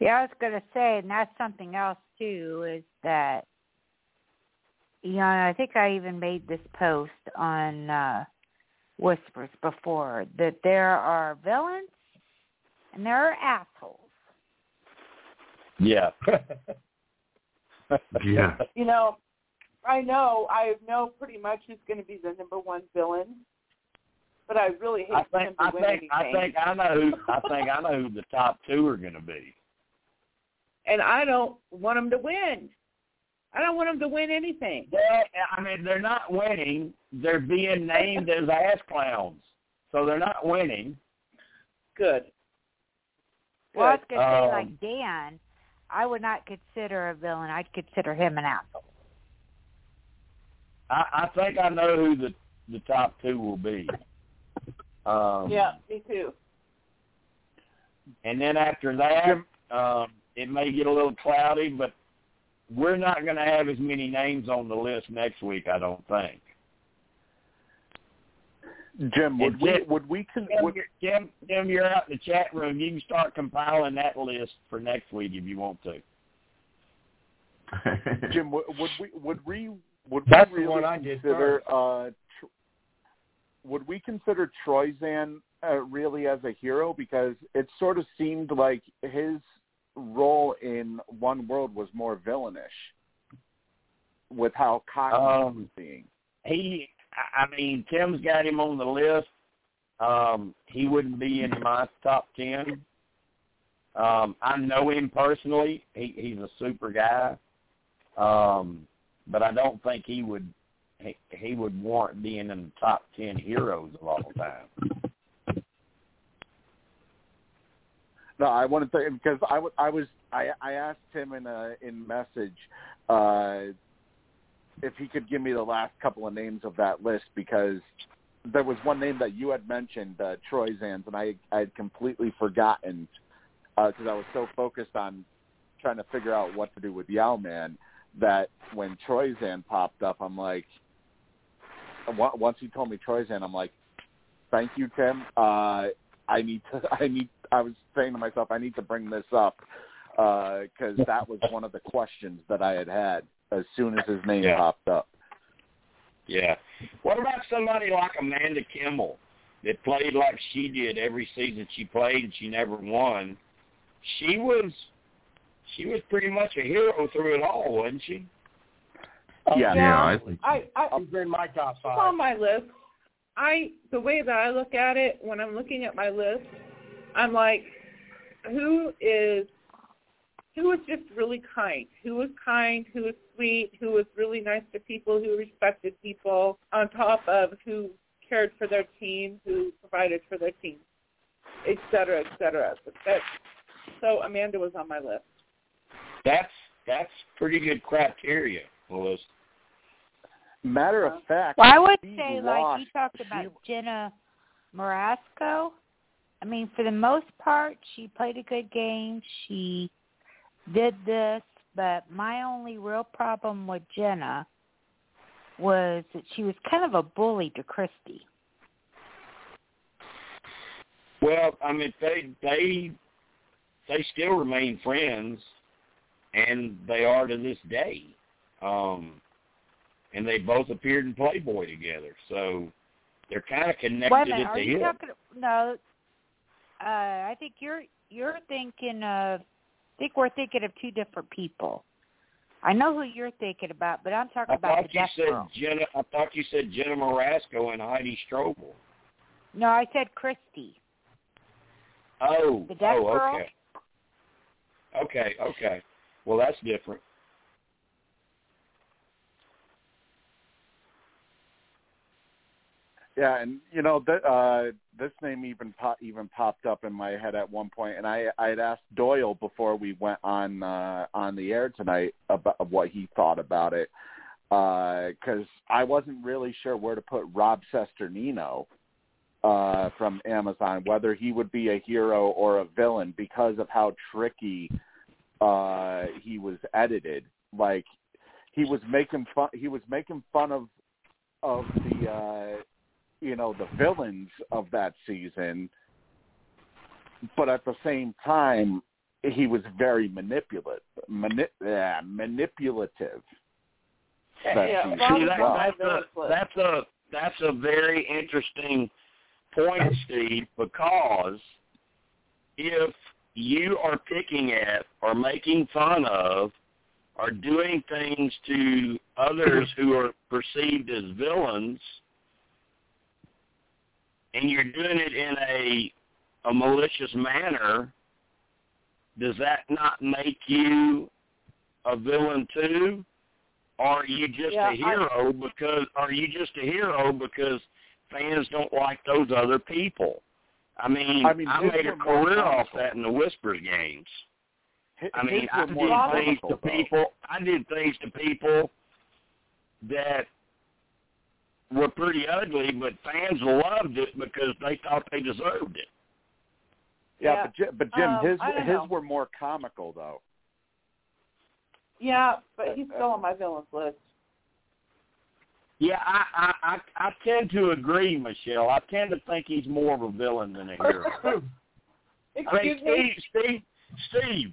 Yeah, I was going to say, and that's something else too, is that you know, I think I even made this post on uh Whispers before that there are villains and there are assholes. yeah. Yeah. You know, I know I know pretty much who's going to be the number one villain, but I really hate I for think him to I win think I anything. think I know who I think I know who the top two are going to be. and I don't want him to win. I don't want him to win anything. Well, I mean, they're not winning. They're being named as ass clowns, so they're not winning. Good. Well, I was going to say, Um, like Dan, I would not consider a villain. I'd consider him an asshole. I, I think I know who the the top two will be. Um, Yeah, me too. And then after that, um, it may get a little cloudy, but we're not going to have as many names on the list next week. I don't think. Jim, would It's we it. would we con- Tim, would, you're- Tim, Tim, you're out in the chat room. You can start compiling that list for next week if you want to. Jim would, would we would we would That's we the really one I consider uh tr- would we consider Troyzan uh, really as a hero because it sort of seemed like his role in One World was more villainish with how cocky he Um, was being. He, I I mean, Tim's got him on the list. Um, he wouldn't be in my top ten. Um, I know him personally. He, he's a super guy. Um, but I don't think he would he, he would warrant being in the top ten heroes of all time. No, I wanted to because I, w- I was I I asked him in a in message uh if he could give me the last couple of names of that list because there was one name that you had mentioned, uh, Troyzans, and I I had completely forgotten because I was so focused on trying to figure out what to do with Yau-Man that when Troyzan popped up, I'm like, once he told me Troyzan, I'm like, thank you, Tim. Uh, I need to. I need. I was saying to myself, I need to bring this up because that was one of the questions that I had had as soon as his name Yeah. popped up. Yeah. What about somebody like Amanda Kimmel that played like she did every season she played and she never won? She was she was pretty much a hero through it all, wasn't she? Oh, yeah. yeah, I think I, I He's in my top It's on my list. I the way that I look at it when I'm looking at my list, I'm like, who is who is just really kind, who is kind, who is sweet, who is really nice to people, who respected people, on top of who cared for their team, who provided for their team, et cetera, et cetera. But that, so Amanda was on my list. That's that's pretty good criteria, Melissa. Matter of fact, Well, I would she say, like you talked she- about Jenna Morasca. I mean, for the most part, she played a good game. She did this, but my only real problem with Jenna was that she was kind of a bully to Christy. Well, I mean they they they still remain friends and they are to this day. Um and they both appeared in Playboy together. So they're kind of connected Wait a minute, at are the you hip. talking? No, uh, I think you're you're thinking of. I think we're thinking of two different people. I know who you're thinking about, but I'm talking I about thought the you said Girl. Jenna. I thought you said Jenna Morasca and Heidi Strobel. No, I said Christy. Oh, The Death oh, Girl? okay, okay, okay. Well, that's different. Yeah, and you know that uh this name even pop, even popped up in my head at one point, and I I had asked Doyle before we went on uh on the air tonight about what he thought about it, because I wasn't really sure where to put Rob Cesternino uh from Amazon, whether he would be a hero or a villain because of how tricky uh he was edited. Like he was making fun he was making fun of of the uh you know the villains of that season but at the same time he was very manipulative mani- yeah, manipulative that Yeah, See, that, well. that's a that's a that's a very interesting point, Steve, because if you are picking at or making fun of or doing things to others who are perceived as villains and you're doing it in a a malicious manner, does that not make you a villain too? Or are you just Yeah, a I- hero because are you just a hero because fans don't like those other people? I mean, I mean, his made a career off that in the Whispers games. His I mean, I did things to people. I did things to people that were pretty ugly, but fans loved it because they thought they deserved it. yeah, Yeah. but Jim, but Jim Um, his his know. were more comical though Yeah, but he's still on my villains list. Yeah, I, I I I tend to agree, Michelle. I tend to think he's more of a villain than a hero. I mean, Excuse me. Steve, Steve,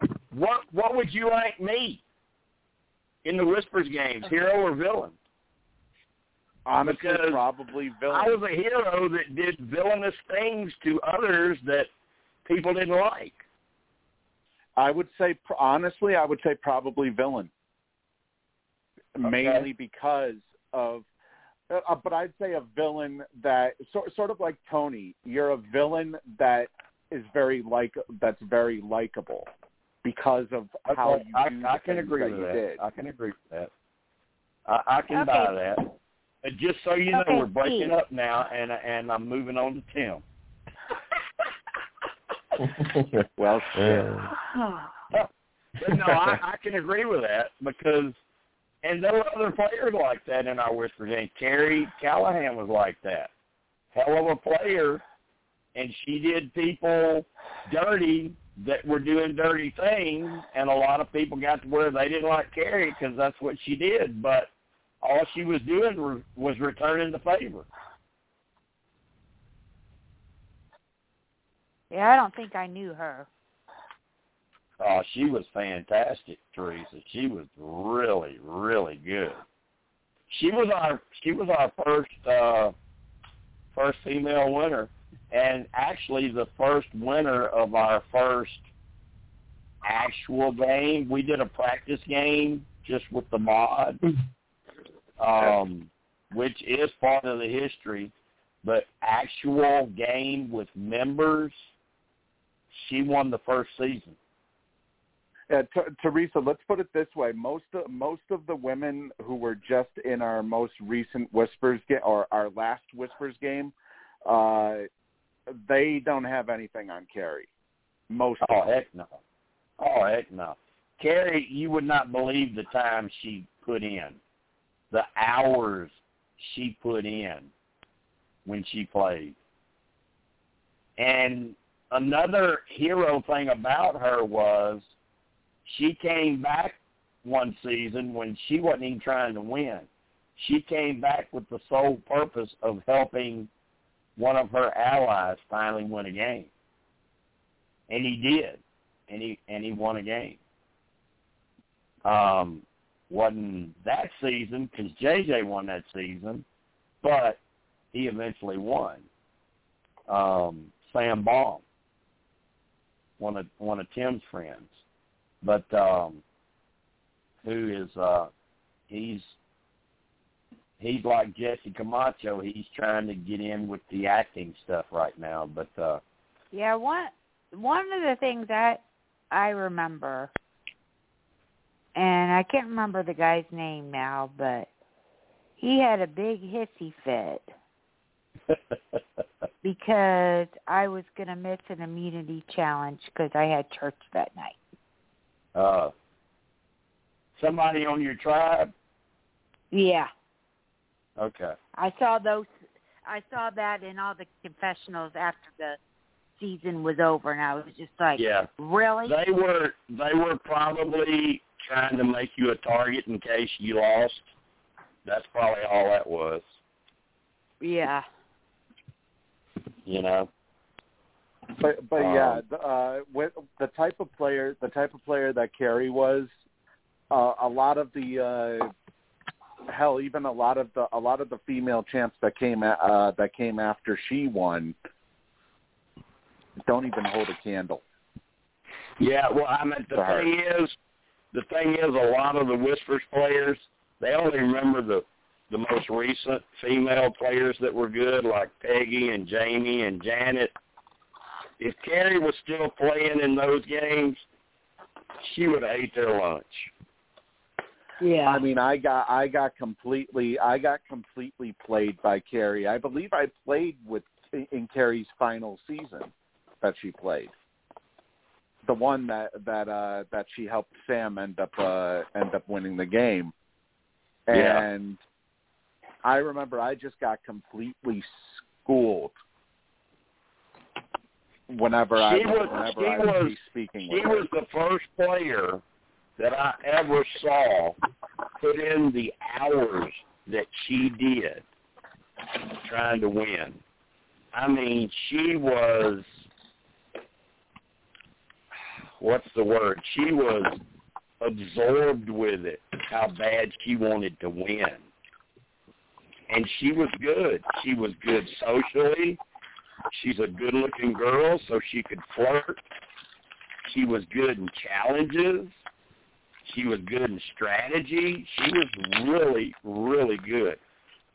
Steve, what what would you rank me in the Whispers games, hero or villain? Honestly, Because probably villain. I was a hero that did villainous things to others that people didn't like. I would say, honestly, I would say probably villain. Mainly because of, uh, but I'd say a villain that sort sort of like Tony. You're a villain that is very like that's very likable because of how Okay, you I, do I the can agree with you that. did. I can agree with that. I, I can Okay. buy that. But just so you know, Okay, we're breaking Steve. up now, and and I'm moving on to Tim. Well, shit. But no, I, I can agree with that because, and there were other players like that in our Whisper game. Carrie Callahan was like that, hell of a player, and she did people dirty that were doing dirty things, and a lot of people got to where they didn't like Carrie because that's what she did. But all she was doing was, was returning the favor. Yeah, I don't think I knew her. Oh, she was fantastic, Teresa. She was really, really good. She was our she was our first uh first female winner and actually the first winner of our first actual game. We did a practice game just with the mod. Um which is part of the history, but actual game with members she won the first season. Uh, T- Teresa, let's put it this way: most of, most of the women who were just in our most recent Whispers game or our last Whispers game, uh, they don't have anything on Carrie. Most Oh of heck no. Oh heck no. Carrie, you would not believe the time she put in, the hours she put in when she played. And another hero thing about her was she came back one season when she wasn't even trying to win. She came back with the sole purpose of helping one of her allies finally win a game. And he did. And he and he won a game. Um wasn't that season because JJ won that season, but he eventually won. Um, Sam Baum, one of one of Tim's friends, but um, who is uh, he's he's like Jesse Camacho. He's trying to get in with the acting stuff right now, but uh, Yeah, one one of the things that I remember, and I can't remember the guy's name now, but he had a big hissy fit because I was going to miss an immunity challenge because I had church that night. uh, somebody on your tribe. Yeah, Okay. I saw those. I saw that in all the confessionals after the season was over, and I was just like, Yeah. really? They were they were probably trying to make you a target in case you lost. That's probably all that was. Yeah. You know. But but Um, yeah, the, uh, with the type of player, the type of player that Carrie was, uh, a lot of the uh, hell, even a lot of the a lot of the female champs that came uh, that came after she won, don't even hold a candle. Yeah, well, I mean, the Sorry. thing is, the thing is, a lot of the Whispers players, they only remember the the most recent female players that were good, like Peggy and Jamie and Janet. If Carrie was still playing in those games, she would have ate their lunch. Yeah. I mean, I got I got completely I got completely played by Carrie. I believe I played with in, in Carrie's final season that she played. The one that that uh that she helped Sam end up uh end up winning the game. Yeah. And I remember I just got completely schooled whenever I was- whenever she I was- be speaking She with her. was the first player that I ever saw put in the hours that she did trying to win. I mean, she was what's the word? She was absorbed with it, how bad she wanted to win. And she was good. She was good socially. She's a good looking girl, so she could flirt. She was good in challenges. She was good in strategy. She was really, really good.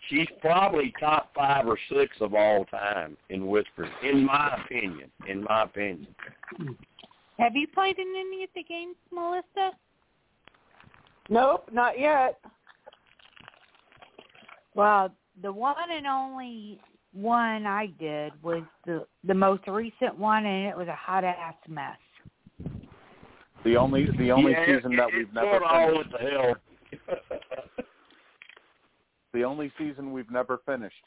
She's probably top five or six of all time in Whispers, in my opinion. In my opinion. Have you played in any of the games, Melissa? Nope, not yet. Well, the one and only one I did was the the most recent one, and it was a hot ass mess. The only the only yeah, season it, that it, we've never sort of all finished. went to hell. The only season we've never finished.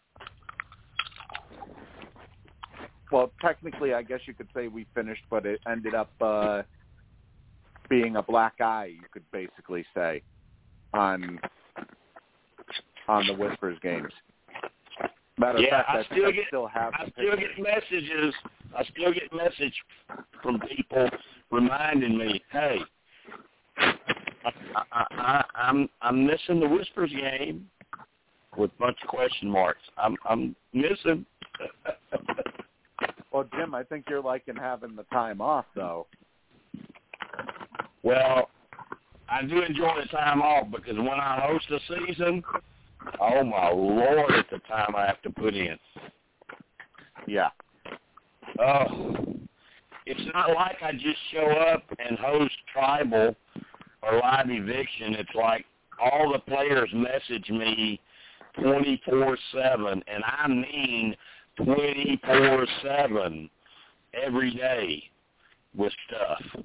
Well, technically, I guess you could say we finished, but it ended up uh, being a black eye. You could basically say on on the Whispers games. Matter Yeah, of fact, I I, still I still have I still get messages. I still get message from people reminding me, "Hey, I, I, I, I'm I'm missing the Whispers game with a bunch of question marks. I'm I'm missing." Well, Jim, I think you're liking having the time off, though. well, I do enjoy the time off because when I host a season, oh my lord, at the time I have to put in. Yeah. Oh, it's not like I just show up and host tribal or live eviction. It's like all the players message me 24/7, and I mean 24/7 every day with stuff.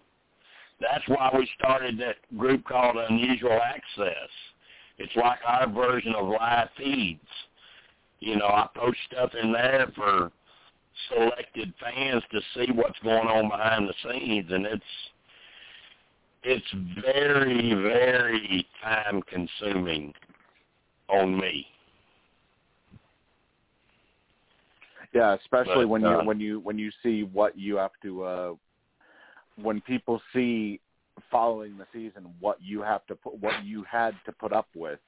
That's why we started that group called Unusual Access. It's like our version of live feeds. You know, I post stuff in there for selected fans to see what's going on behind the scenes and it's it's very very time consuming on me Yeah, especially But, when uh, you when you when you see what you have to uh when people see following the season what you have to put what you had to put up with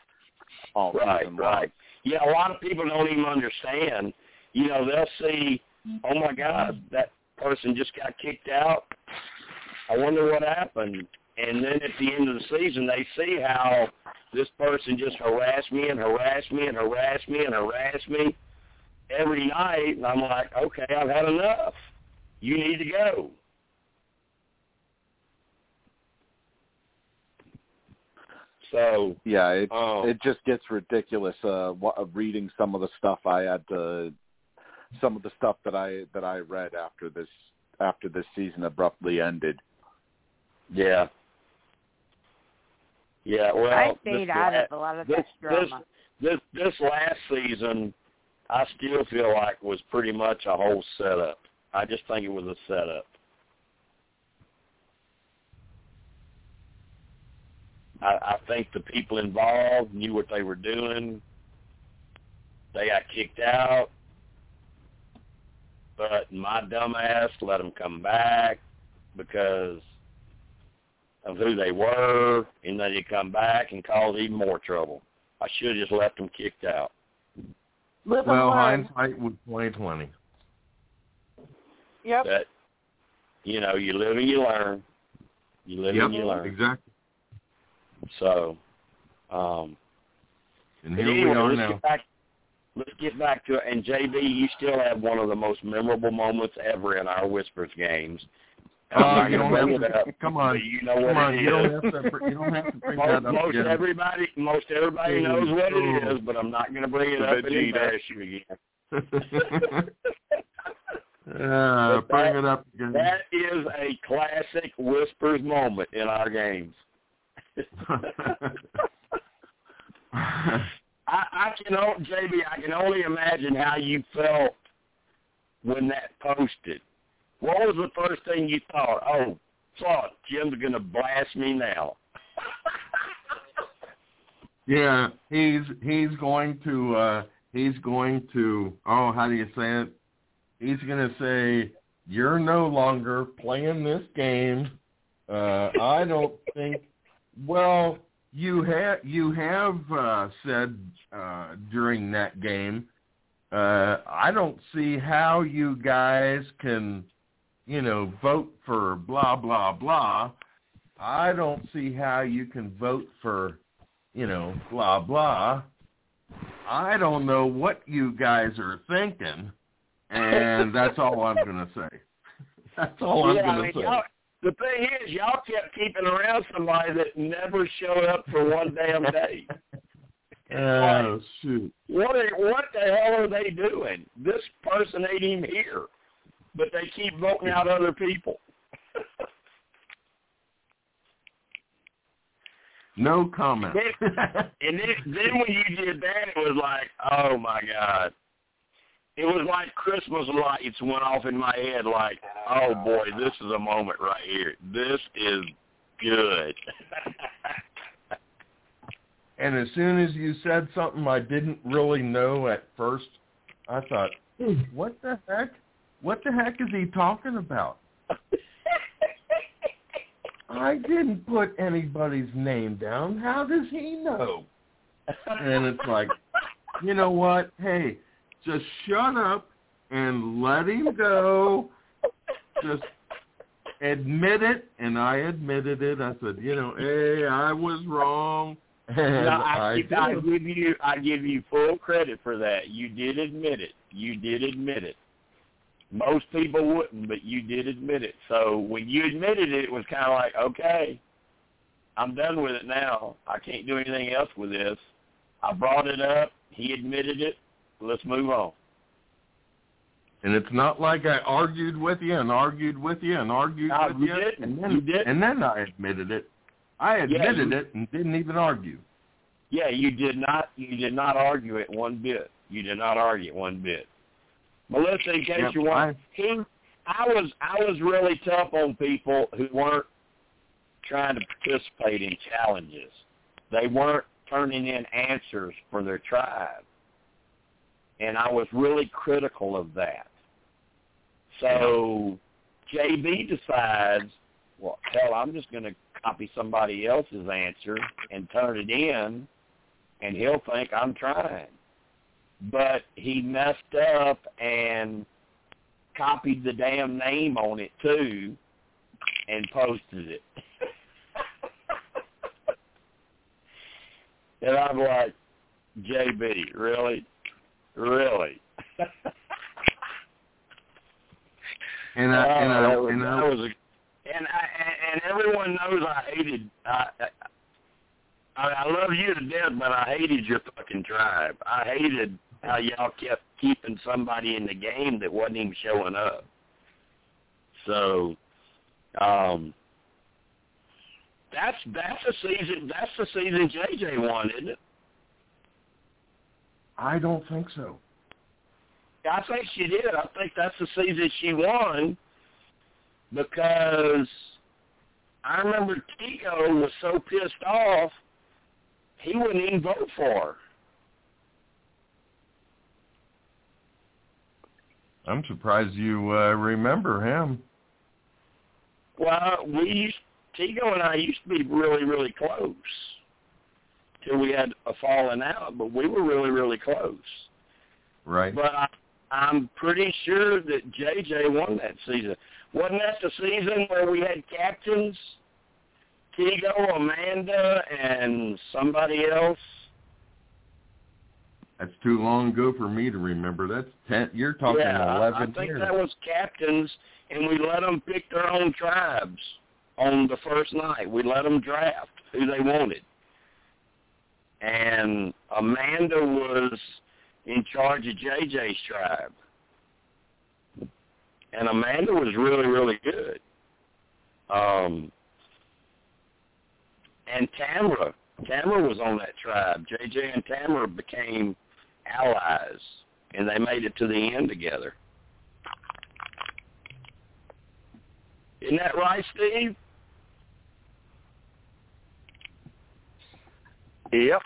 all right season right. Yeah a lot of people don't even understand. You know they'll see oh my god that person just got kicked out. I wonder what happened. And then at the end of the season they see how this person just harassed me and harassed me and harassed me and harassed me every night and i'm like okay i've had enough you need to go so Yeah, it um, it just gets ridiculous uh what, uh, reading some of the stuff I had to some of the stuff that I that I read after this after this season abruptly ended. Yeah. Yeah, well, I this, stayed out of a lot of this, that drama. this this last season, I still feel like was pretty much a whole setup. I just think it was a setup. I, I think the people involved knew what they were doing. They got kicked out, but my dumbass let them come back because of who they were, and they come back and cause even more trouble. I should have just left them kicked out. Live Well, learn. hindsight was twenty twenty. Yep. But you know, you live and you learn. You live Yep, and you learn. exactly. So, um, And here anyway, we are let's now. get back. Let's get back to it. And JB, you still have one of the most memorable moments ever in our Whispers games. I'm Oh, not you don't have to. Come on, you know come what on. You don't have to. You don't have to bring most, that up most again. everybody, most everybody knows what it is, but I'm not going to bring it The up and Vegeta. embarrass you again. uh, bring that- it up again. That is a classic Whispers moment in our games. I, I can only, JB, I can only imagine how you felt when that posted. What was the first thing you thought? Oh, thought Jim's going to blast me now. Yeah, he's he's going to uh he's going to oh how do you say it? He's going to say you're no longer playing this game. Uh I don't think well you have you have uh said uh during that game uh I don't see how you guys can you know vote for blah blah blah. I don't see how you can vote for you know, blah blah. I don't know what you guys are thinking, and that's all I'm going to say. That's all I'm yeah, going mean, to say. the thing is, y'all kept keeping around somebody that never showed up for one damn day. Oh shoot! What are, what the hell are they doing? This person ain't even here, but they keep voting out other people. No comment. and then, then when you did that, it was like, oh my god. It was like Christmas lights went off in my head. Like, oh boy, this is a moment right here. This is good. and as soon as you said something I didn't really know at first, I thought, what the heck? What the heck is he talking about? I didn't put anybody's name down. How does he know? And it's like, you know what? Hey, just shut up and let him go. Just admit it, and I admitted it. I said, you know, hey, I was wrong. And no, I, I, I give you I give you full credit for that. You did admit it. You did admit it. Most people wouldn't, but you did admit it. So when you admitted it, it was kind of like, okay, I'm done with it now. I can't do anything else with this. I brought it up. He admitted it. Let's move on. And it's not like I argued with you and argued with you and argued No, with you you, and then You and then I admitted it. I admitted you- it and didn't even argue. Yeah, you did not. You did not argue it one bit. You did not argue it one bit. Melissa, in case Yep, you want, he, I was I was really tough on people who weren't trying to participate in challenges. They weren't turning in answers for their tribe, and I was really critical of that. So JB decides, well, hell, I'm just going to copy somebody else's answer and turn it in, and he'll think I'm trying. But he messed up and copied the damn name on it too and posted it. and I'm like, JB, really? Really? And I oh, and Oh, I that was, and I was a, and I and- and everyone knows I hated I, I I love you to death, but I hated your fucking tribe. I hated how y'all kept keeping somebody in the game that wasn't even showing up. So, um, that's that's the season. That's the season JJ won, isn't it? I don't think so. I think she did. I think that's the season she won because I remember Tico was so pissed off he wouldn't even vote for her. I'm surprised you uh, remember him. Well, we used Tico and I used to be really, really close till we had a falling out, but we were really, really close. Right. But I, I'm pretty sure that JJ won that season. Wasn't that the season where we had captains? Tigo, Amanda, and somebody else. That's too long ago for me to remember. That's ten. You're talking yeah, eleven I think years. that was captains, and we let them pick their own tribes on the first night. We let them draft who they wanted. And Amanda was in charge of JJ's tribe. And Amanda was really, really good. Um, and Tamara, Tamara was on that tribe. JJ and Tamara became allies, and they made it to the end together. Isn't that right, Steve? Yep.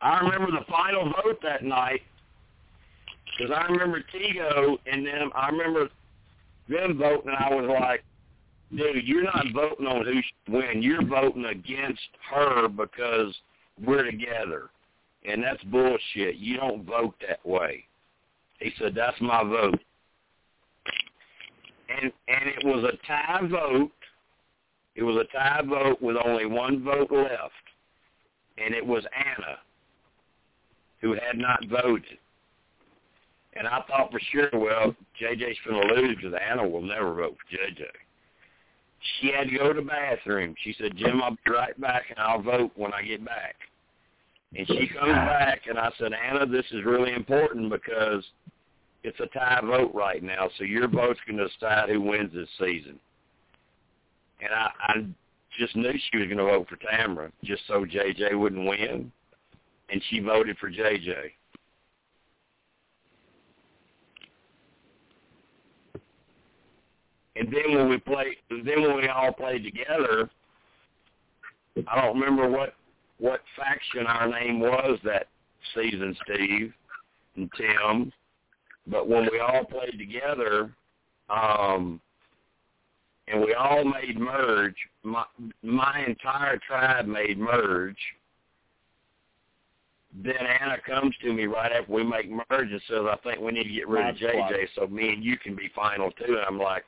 I remember the final vote that night because I remember Tego and them. I remember them voting, and I was like, dude, you're not voting on who should win. You're voting against her because we're together, and that's bullshit. You don't vote that way. He said, that's my vote. And and it was a tie vote. It was a tie vote with only one vote left, and it was Anna, who had not voted. And I thought for sure, well, JJ's going to lose because Anna will never vote for JJ. She had to go to the bathroom. She said, Jim, I'll be right back, and I'll vote when I get back. And she comes back, and I said, Anna, this is really important because it's a tie vote right now, so your vote's going to decide who wins this season. And I, I just knew she was going to vote for Tamara just so JJ wouldn't win, and she voted for JJ. And then when we played, then when we all played together, I don't remember what what faction our name was that season, Steve and Tim. But when we all played together, um, and we all made merge, my my entire tribe made merge. Then Anna comes to me right after we make merge and says, "I think we need to get rid of JJ so me and you can be final too." And I'm like,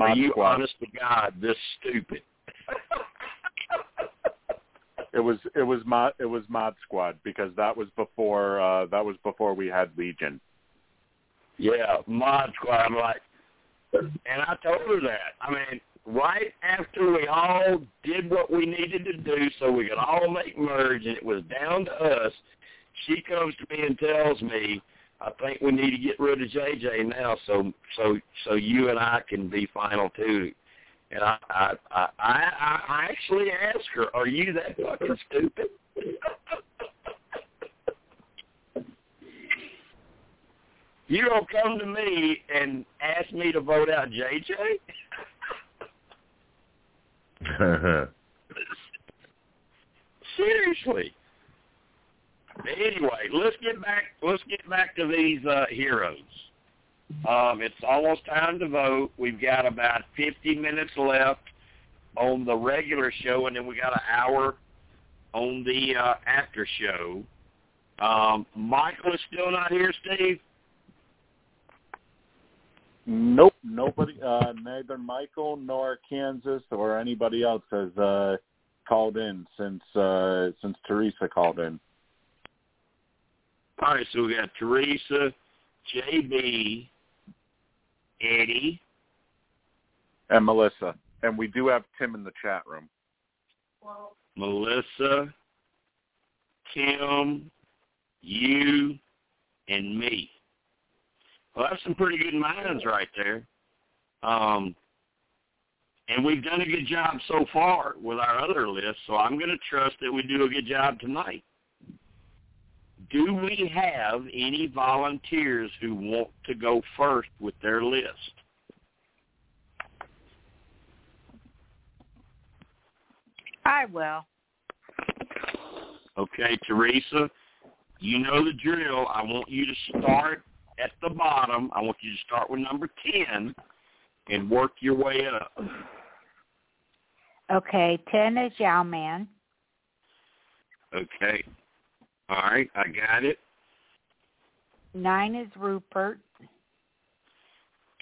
"Are you squad. honest to God this stupid?" It was it was mod it was mod squad because that was before uh that was before we had Legion. Yeah, mod squad. I'm like, and I told her that. I mean, right after we all did what we needed to do so we could all make merge and it was down to us, she comes to me and tells me, I think we need to get rid of JJ now so so so you and I can be final two. And I I I I, I actually asked her, Are you that fucking stupid? You don't come to me and ask me to vote out JJ? Seriously. Anyway, let's get back let's get back to these uh heroes. Um it's almost time to vote. We've got about 50 minutes left on the regular show and then we got an hour on the uh after show. Um Michael is still not here, Steve? Nope, nobody uh neither Michael nor Kansas or anybody else has uh called in since uh since Teresa called in. All right, so we got Teresa, JB, Eddie. And Melissa. And we do have Tim in the chat room. Melissa, Tim, you, and me. Well, that's some pretty good minds right there. Um, and we've done a good job so far with our other list, so I'm going to trust that we do a good job tonight. Do we have any volunteers who want to go first with their list? I will. Okay, Teresa, you know the drill. I want you to start at the bottom. I want you to start with number 10 and work your way up. Okay, ten is Yau-Man. Okay. All right, I got it. Nine is Rupert.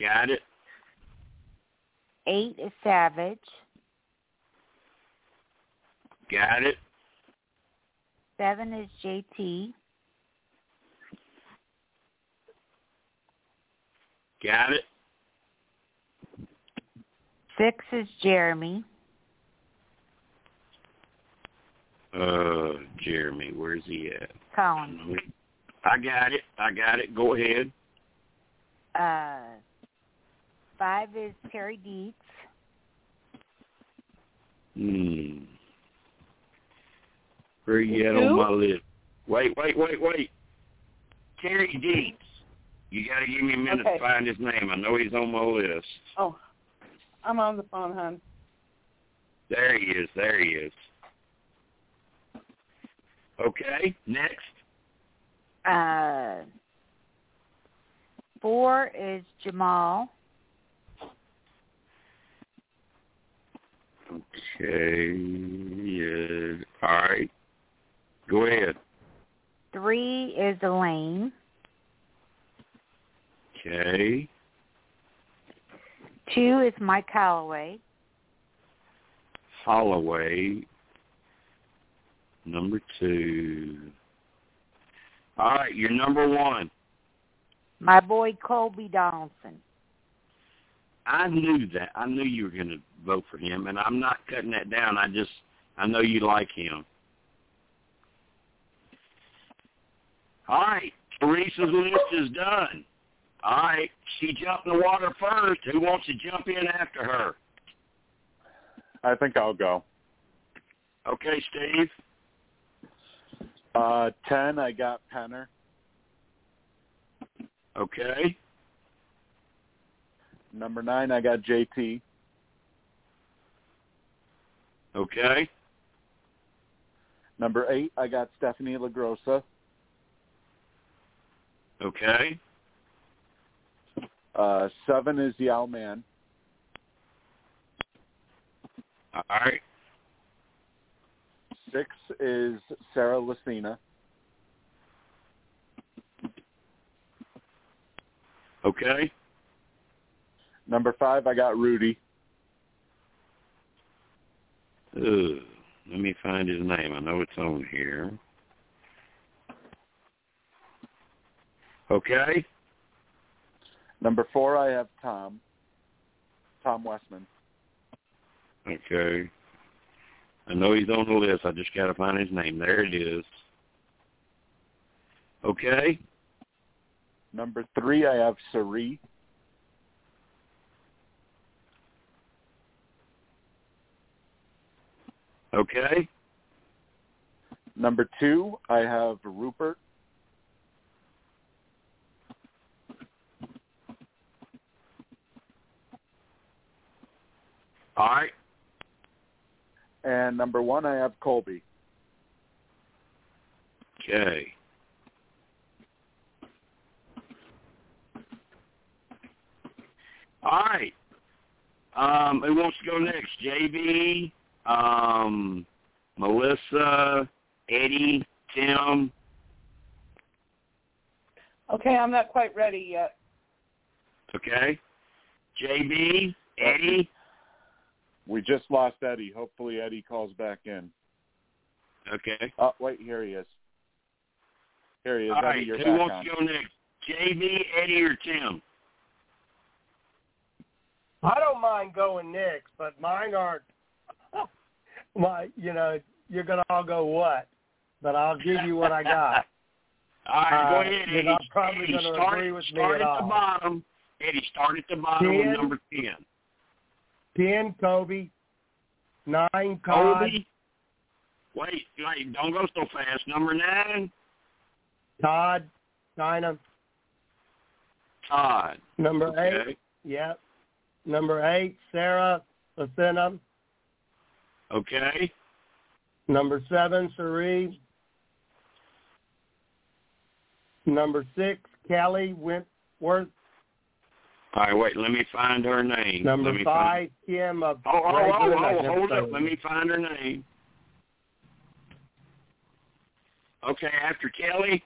Got it. Eight is Savage. Got it. Seven is JT. Got it. Six is Jeremy. Uh, Jeremy, where's he at? Collins. I got it. I got it. Go ahead. Uh, five is Terry Deitz. Hmm. Where you at Who? on my list? Wait, wait, wait, wait. Terry Deeds. You got to give me a minute Okay. to find his name. I know he's on my list. Oh, I'm on the phone, hon. There he is. There he is. Okay. Next. Uh, four is Jamal. Okay. Yeah. All right. Go ahead. Three is Elaine. Okay. Two is Mike Holloway. Holloway. Number two. All right, you're number one. My boy Colby Donaldson. I knew that. I knew you were going to vote for him, and I'm not cutting that down. I just, I know you like him. All right, Teresa's list is done. All right, she jumped in the water first. Who wants to jump in after her? I think I'll go. Okay, Steve. Uh, ten, I got Penner. Okay. Number nine, I got JT. Okay. Number eight, I got Stephanie LaGrossa. Okay. Uh, seven is Yau-Man. All right. Six is Sarah Lacina. Okay. Number five, I got Rudy. Ugh. Let me find his name. I know it's on here. Okay. Number four, I have Tom. Tom Westman. Okay. I know he's on the list. I just got to find his name. There it is. Okay. Number three, I have Cirie. Okay. Number two, I have Rupert. All right. And number one, I have Colby. Okay. All right. Um, who wants to go next? JB, um, Melissa, Eddie, Tim. Okay, I'm not quite ready yet. Okay. JB, Eddie. We just lost Eddie. Hopefully Eddie calls back in. Okay. Oh, wait, here he is. Here he is. All Eddie, right. you're Who back wants on. to go next? JB, Eddie, or Tim? I don't mind going next, but mine aren't. My, you know, you're gonna all go what? But I'll give you what I got. All right, go Uh, ahead, you're Eddie. not probably Eddie, gonna start, agree with me at at all. the bottom. Eddie, start at the bottom with Ten. number 10. Ten, Kobe. Nine, Todd. Kobe. Wait, wait, don't go so fast. Number 9, Todd. China. Todd. Number eight. Okay. Yep. Number eight, Sarah Lacina. Okay. Number seven, Cerise. Number six, Kelley Wentworth. All right, wait, let me find her name. Number let me five, Kim of Find... Oh, oh, oh, oh, hold up. Let me find her name. Okay, after Kelly,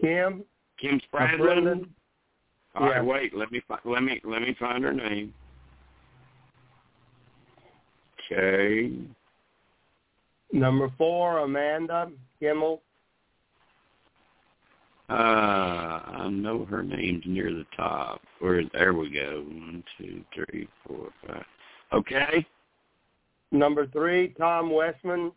Kim Kim Spradlin. All right, Yeah. wait. Let me fi- let me let me find her name. Okay. Number four, Amanda Kimmel. Uh, I know her name's near the top. Where? There we go. One, two, three, four, five. Okay. Number three, Tom Westman.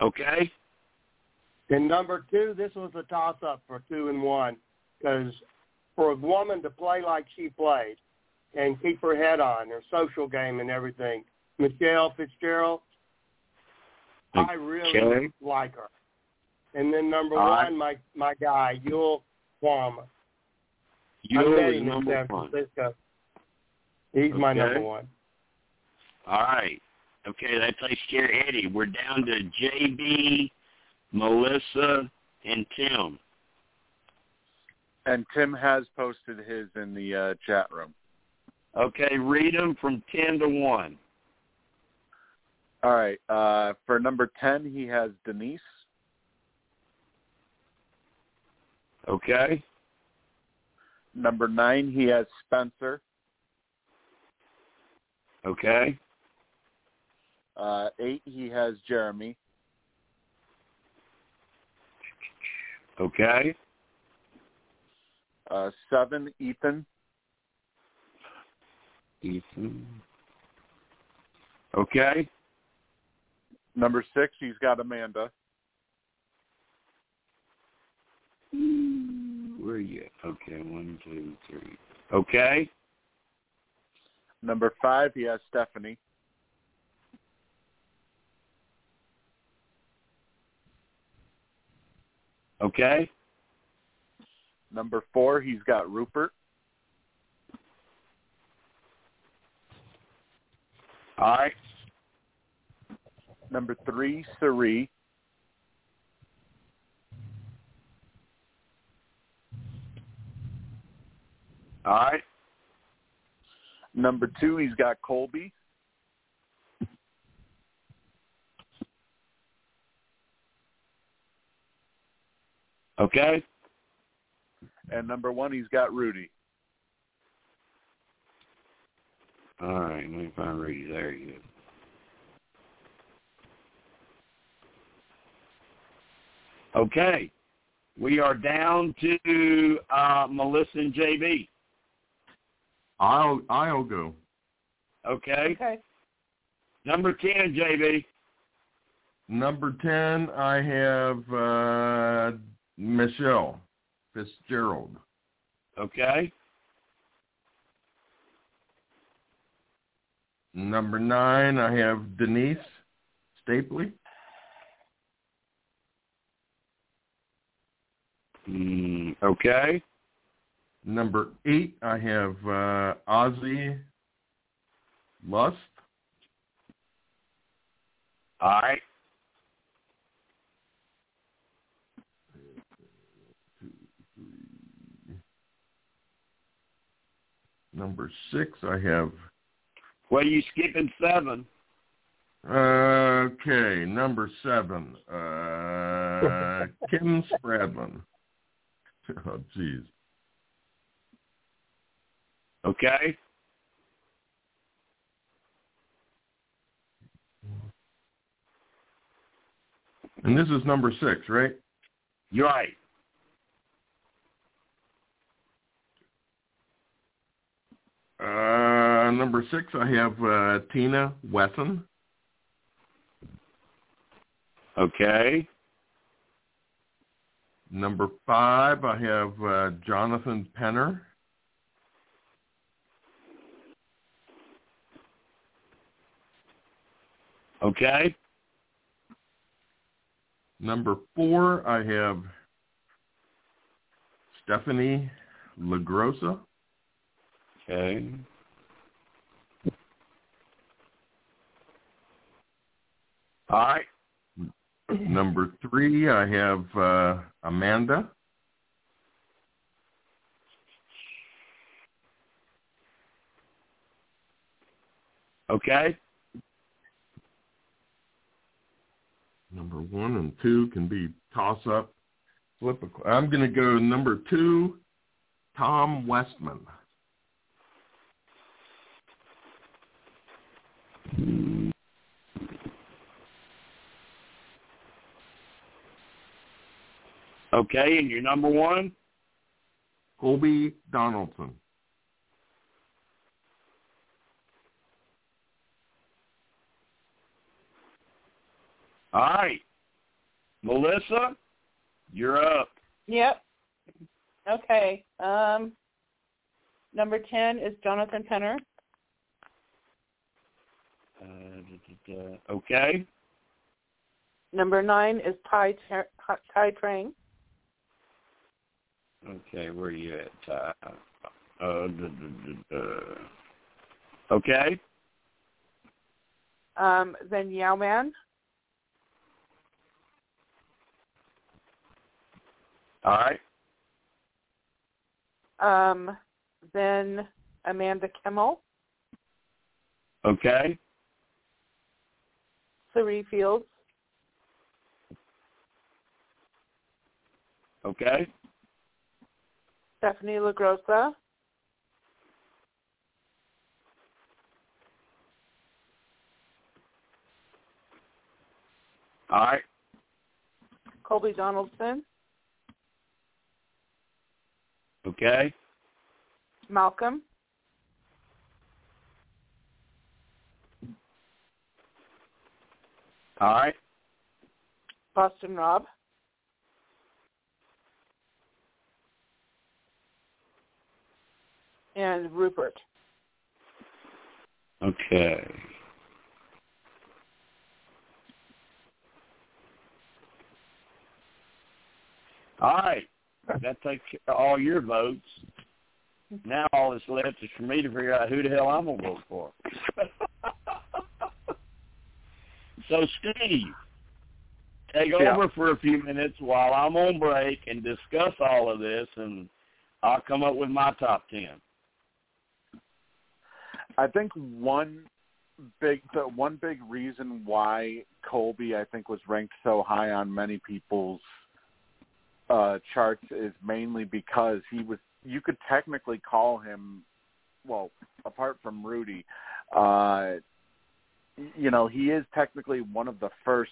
Okay. And number two, this was a toss-up for two and one, because for a woman to play like she played and keep her head on, her social game and everything, Michelle Fitzgerald, I really Okay. like her. And then number All right. one, my my guy, Yul Kwama. I Yule met is number San one. Francisco. He's my number one. All right. Okay, that takes care of Eddie. We're down to JB, Melissa, and Tim. And Tim has posted his in the uh, chat room. Okay, read them from 10 to 1. All right. Uh, for number 10, he has Denise. Okay? Number 9, he has Spencer. Okay? Uh, 8, he has Jeremy. Okay? Uh, 7, Ethan. Okay? Number 6, he's got Amanda. Where are you? Okay, one, two, three. Okay? Number 5, he has Stephanie. Okay? Number 4, he's got Rupert. All right. Number 3, Cirie. All right. Number 2, he's got Colby. Okay? And number 1, he's got Rudy. All right, let me find Rudy. There you go. Okay. We are down to uh, Melissa and JB. I'll I'll go. Okay. Okay. Number 10, JB. Number ten, I have uh, Michelle Fitzgerald. Okay. Number nine, I have Denise Stapley. Mm, okay. Number eight, I have uh, Ozzy Lusth. All right. Number six, I have Well, you skipping seven. okay. Number seven, uh, Kim Spradlin. Oh, jeez. Okay. And this is number six, right? You're right. Uh, number six, I have uh, Tina Wesson. Okay. Number five, I have uh, Jonathan Penner. Okay. Number four, I have Stephanie LaGrossa. Okay. All right. Number three, I have uh, Amanda. Okay. Number one and two can be toss up. Flip a. I'm going to go number two, Tom Westman. Okay, and your number one? Colby Donaldson. All right. Melissa, you're up. Yep. Okay. Um, number ten is Jonathan Penner. Uh. Okay. Number nine is Tai Ter- Tai Trang. Okay, where are you at, Tai? Uh, duh, duh, duh. Okay. Um, then Yau-Man. All right. Um, then Amanda Kimmel, Okay. Cirie Fields, Okay. Stephanie LaGrossa, All right. Colby Donaldson, Okay. Malcolm, All right. Boston Rob, and Rupert. Okay. All right. That takes care of all your votes. Now all that's left is for me to figure out who the hell I'm gonna vote for. so Steve, take Yeah. over for a few minutes while I'm on break and discuss all of this and I'll come up with my top ten. I think one big the one big reason why Colby I think was ranked so high on many people's uh charts is mainly because he was you could technically call him well apart from Rudy uh you know he is technically one of the first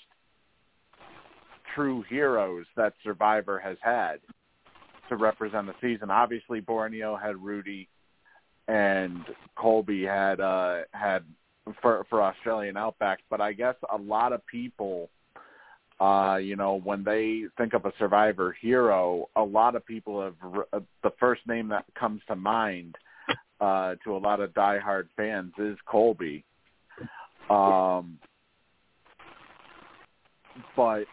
true heroes that Survivor has had to represent the season. Obviously Borneo had Rudy and Colby had uh had for for Australian Outback, but I guess a lot of people uh you know when they think of a survivor hero, a lot of people have uh, the first name that comes to mind uh to a lot of diehard fans is Colby. Um but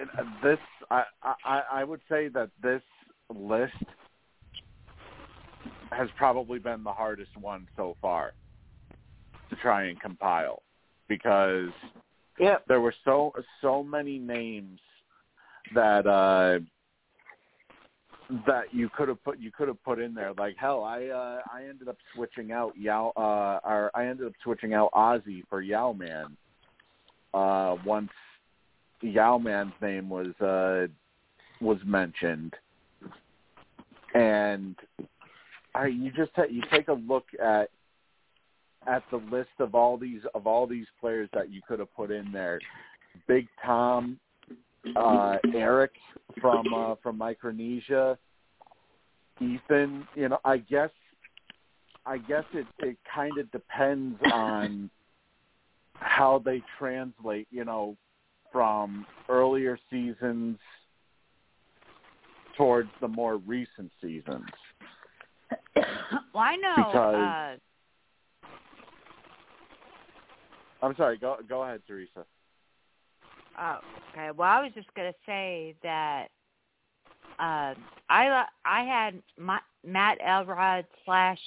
uh, this I, I I would say that this list has probably been the hardest one so far to try and compile because Yep. there were so so many names that uh that you could have put you could have put in there like hell I uh I ended up switching out Yau uh or I ended up switching out Ozzy for Yau-Man uh once Yau-Man's name was uh was mentioned and I you just ta- you take a look at at the list of all these of all these players that you could have put in there. Big Tom, uh, Eric from uh, from Micronesia, Ethan. You know, I guess I guess it it kind of depends on how they translate. You know, from earlier seasons towards the more recent seasons. well, I know. Because- uh, I'm sorry. Go go ahead, Teresa. Oh, okay. Well, I was just gonna say that uh, I I had my, Matt Elrod slash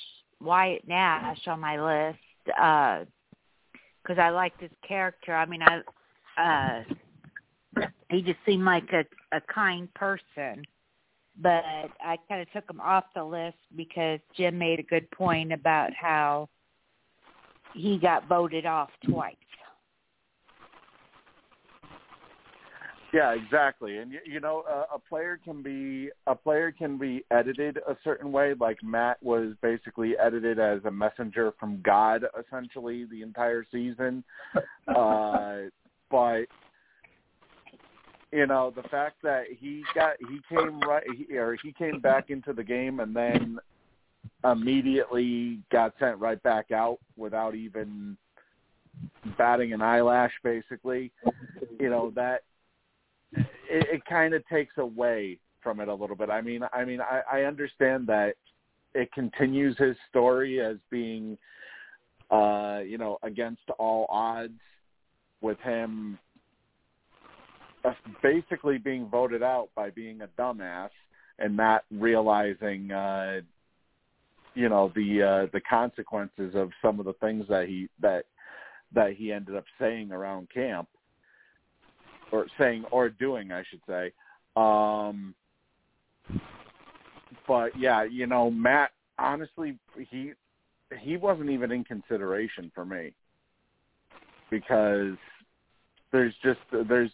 Wyatt Nash on my list because I liked his character. I mean, I uh, he just seemed like a a kind person. But I kind of took him off the list because Jim made a good point about how he got voted off twice. Yeah, exactly. And you, you know, a, a player can be a player can be edited a certain way. Like Matt was basically edited as a messenger from God, essentially the entire season. uh, but you know, the fact that he got he came right he, or he came back into the game and then immediately got sent right back out without even batting an eyelash, basically. You know that it, it kind of takes away from it a little bit. I mean, I mean, I, I understand that it continues his story as being, uh, you know, against all odds, with him basically being voted out by being a dumbass and not realizing, uh, you know the uh, the consequences of some of the things that he that that he ended up saying around camp or saying or doing, I should say. Um, but yeah, you know, Matt. Honestly, he he wasn't even in consideration for me because there's just there's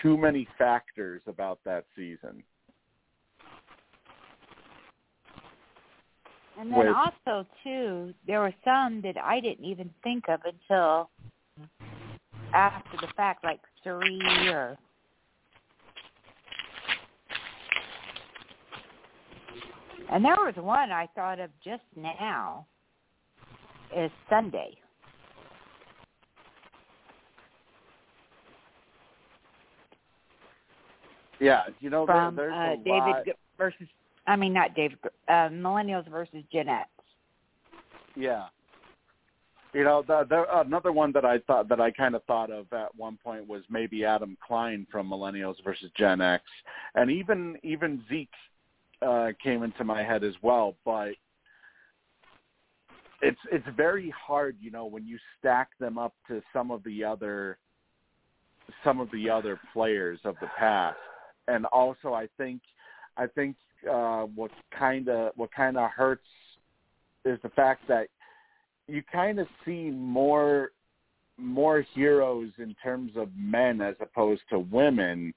too many factors about that season. And then Which- also too, there were some that I didn't even think of until after the fact, like three or and there was one I thought of just now is Sunday. Yeah, you know, there, from there's uh, a David lot. Versus I mean not David uh, Millennials versus Gen X. Yeah. You know, the, the, another one that I thought that I kind of thought of at one point was maybe Adam Klein from Millennials versus Gen X, and even even Zeke uh, came into my head as well. But it's it's very hard, you know, when you stack them up to some of the other some of the other players of the past, and also I think I think uh, what kind of what kind of hurts is the fact that you kind of see more more heroes in terms of men as opposed to women.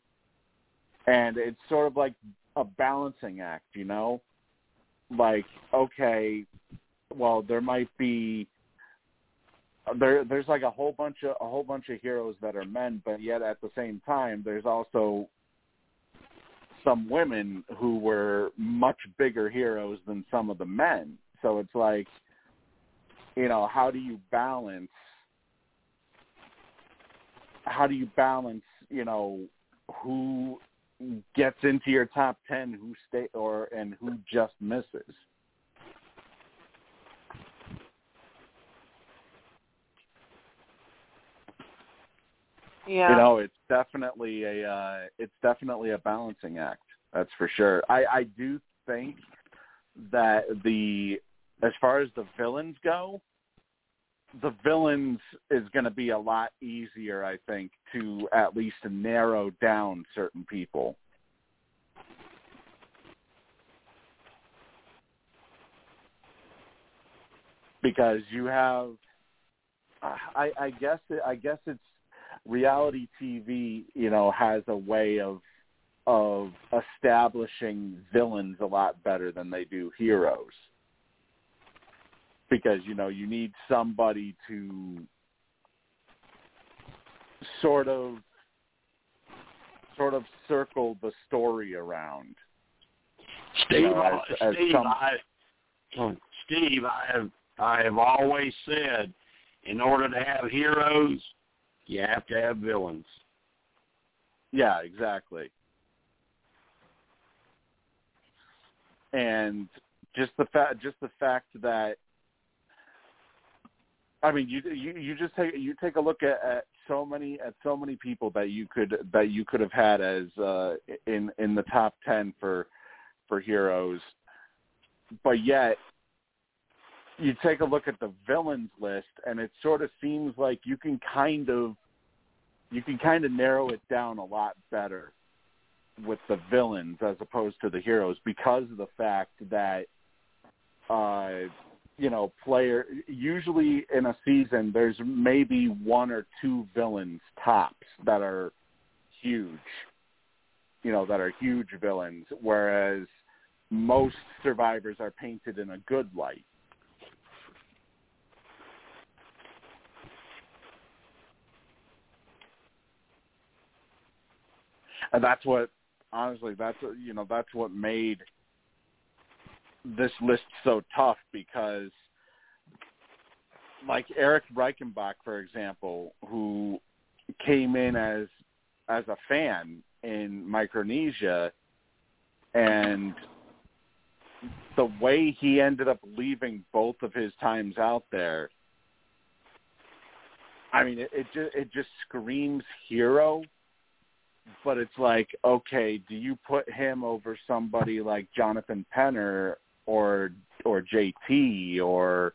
And it's sort of like a balancing act you know? Like okay well there might be there there's like a whole bunch of a whole bunch of heroes that are men but yet at the same time there's also some women who were much bigger heroes than some of the men. So it's like you know how do you balance how do you balance you know who gets into your top 10 who stay or and who just misses Yeah. you know it's definitely a uh it's definitely a balancing act that's for sure i i do think that the as far as the villains go the villains is going to be a lot easier i think to at least narrow down certain people because you have i i guess it, i guess it's reality TV, you know, has a way of of establishing villains a lot better than they do heroes. Because, you know, you need somebody to sort of sort of circle the story around. Steve, You know, as- as Steve, some- I, Steve, I have I have always said, in order to have heroes, you have to have villains. Yeah, exactly. And just the fact, just the fact that, I mean, you you you just take you take a look at, at so many at so many people that you could that you could have had as uh, in in the top ten for for heroes, but yet you take a look at the villains list and it sort of seems like you can kind of you can kind of narrow it down a lot better with the villains as opposed to the heroes because of the fact that uh you know player usually in a season there's maybe one or two villains tops that are huge you know that are huge villains whereas most survivors are painted in a good light and that's what honestly that's you know that's what made this list so tough because like Erik Reichenbach for example who came in as as a fan in Micronesia and the way he ended up leaving both of his times out there I mean it, it just it just screams hero but it's like, okay, do you put him over somebody like Jonathan Penner or or JT or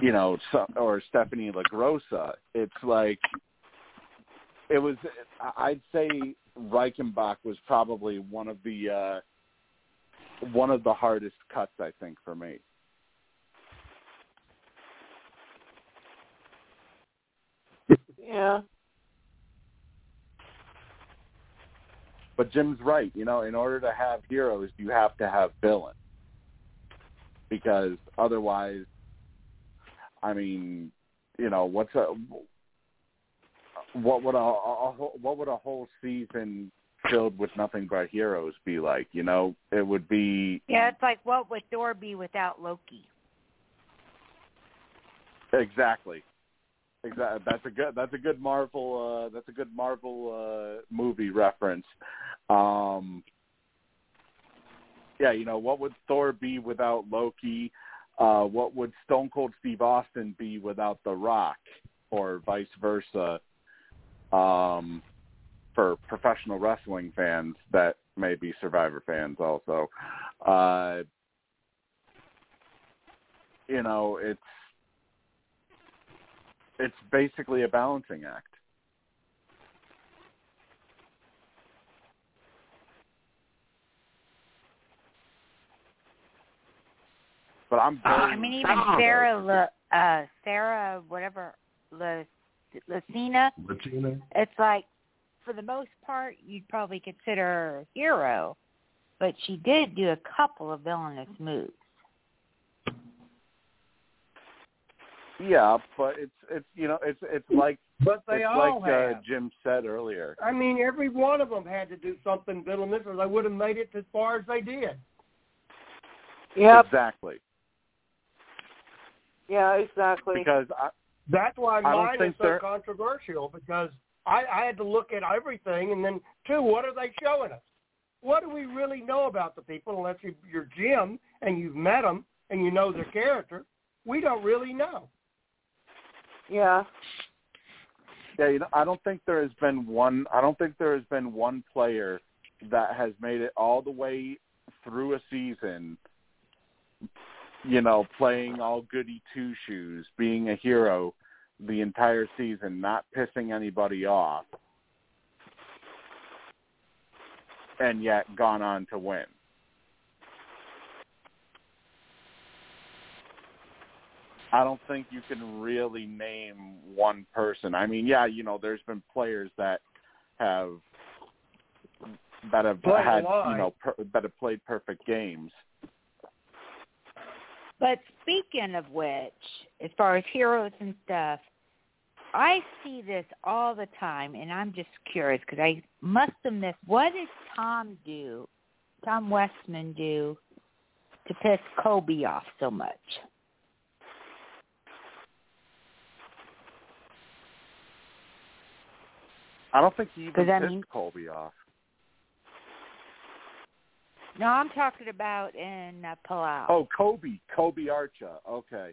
you know or Stephanie LaGrossa? It's like it was. I'd say Reichenbach was probably one of the uh, one of the hardest cuts. I think for me. Yeah. But Jim's right. You know, in order to have heroes, you have to have villains. Because otherwise, I mean, you know, what's a what would a, a what would a whole season filled with nothing but heroes be like? You know, it would be Yeah, it's like what would Thor be without Loki? exactly. Exactly. That's a good. That's a good Marvel. Uh, that's a good Marvel uh, movie reference. Um, yeah, you know what would Thor be without Loki? Uh, what would Stone Cold Steve Austin be without The Rock, or vice versa? Um, for professional wrestling fans that may be Survivor fans, also, uh, you know, it's it's basically a balancing act. But I'm very I mean, even Sarah, La, uh, Sarah, whatever, La, Lucina. Latina. It's like, for the most part, you'd probably consider her a hero, but she did do a couple of villainous moves. Yeah, but it's it's you know it's it's like But they it's all like have. uh, Jim said earlier. I mean, every one of them had to do something villainous, or they would have made it as far as they did. Yep. Exactly. Yeah, exactly. Because I, That's why I don't mine is so they're- controversial because I, I had to look at everything, and then two, what are they showing us? What do we really know about the people unless you, you're Jim and you've met them and you know their character? We don't really know. Yeah. yeah, you know, I don't think there has been one. I don't think there has been one player that has made it all the way through a season. You know, playing all goody two shoes, being a hero the entire season, not pissing anybody off, and yet gone on to win. I don't think you can really name one person. I mean, yeah, you know, there's been players that have that have Played had, you know, per, that have played perfect games. But speaking of which, as far as heroes and stuff, I see this all the time, and I'm just curious because I must have missed. What did Tom do? Tom Westman do to piss Coby off so much? I don't think he even 'Cause I pissed mean- Colby off. No, I'm talking about in uh, Palau. Oh, Coby, Coby Archa. Okay.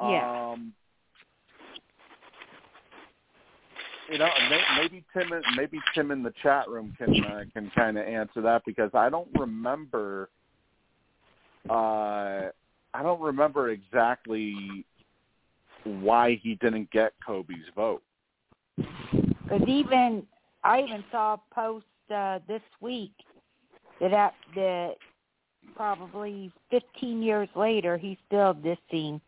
Yeah. Um, you know, may, maybe Tim, maybe Tim in the chat room can uh, can kind of answer that because I don't remember. Uh, I don't remember exactly why he didn't get Coby's vote. Because even I even saw a post uh, this week that at, that probably 15 years later he's still dissing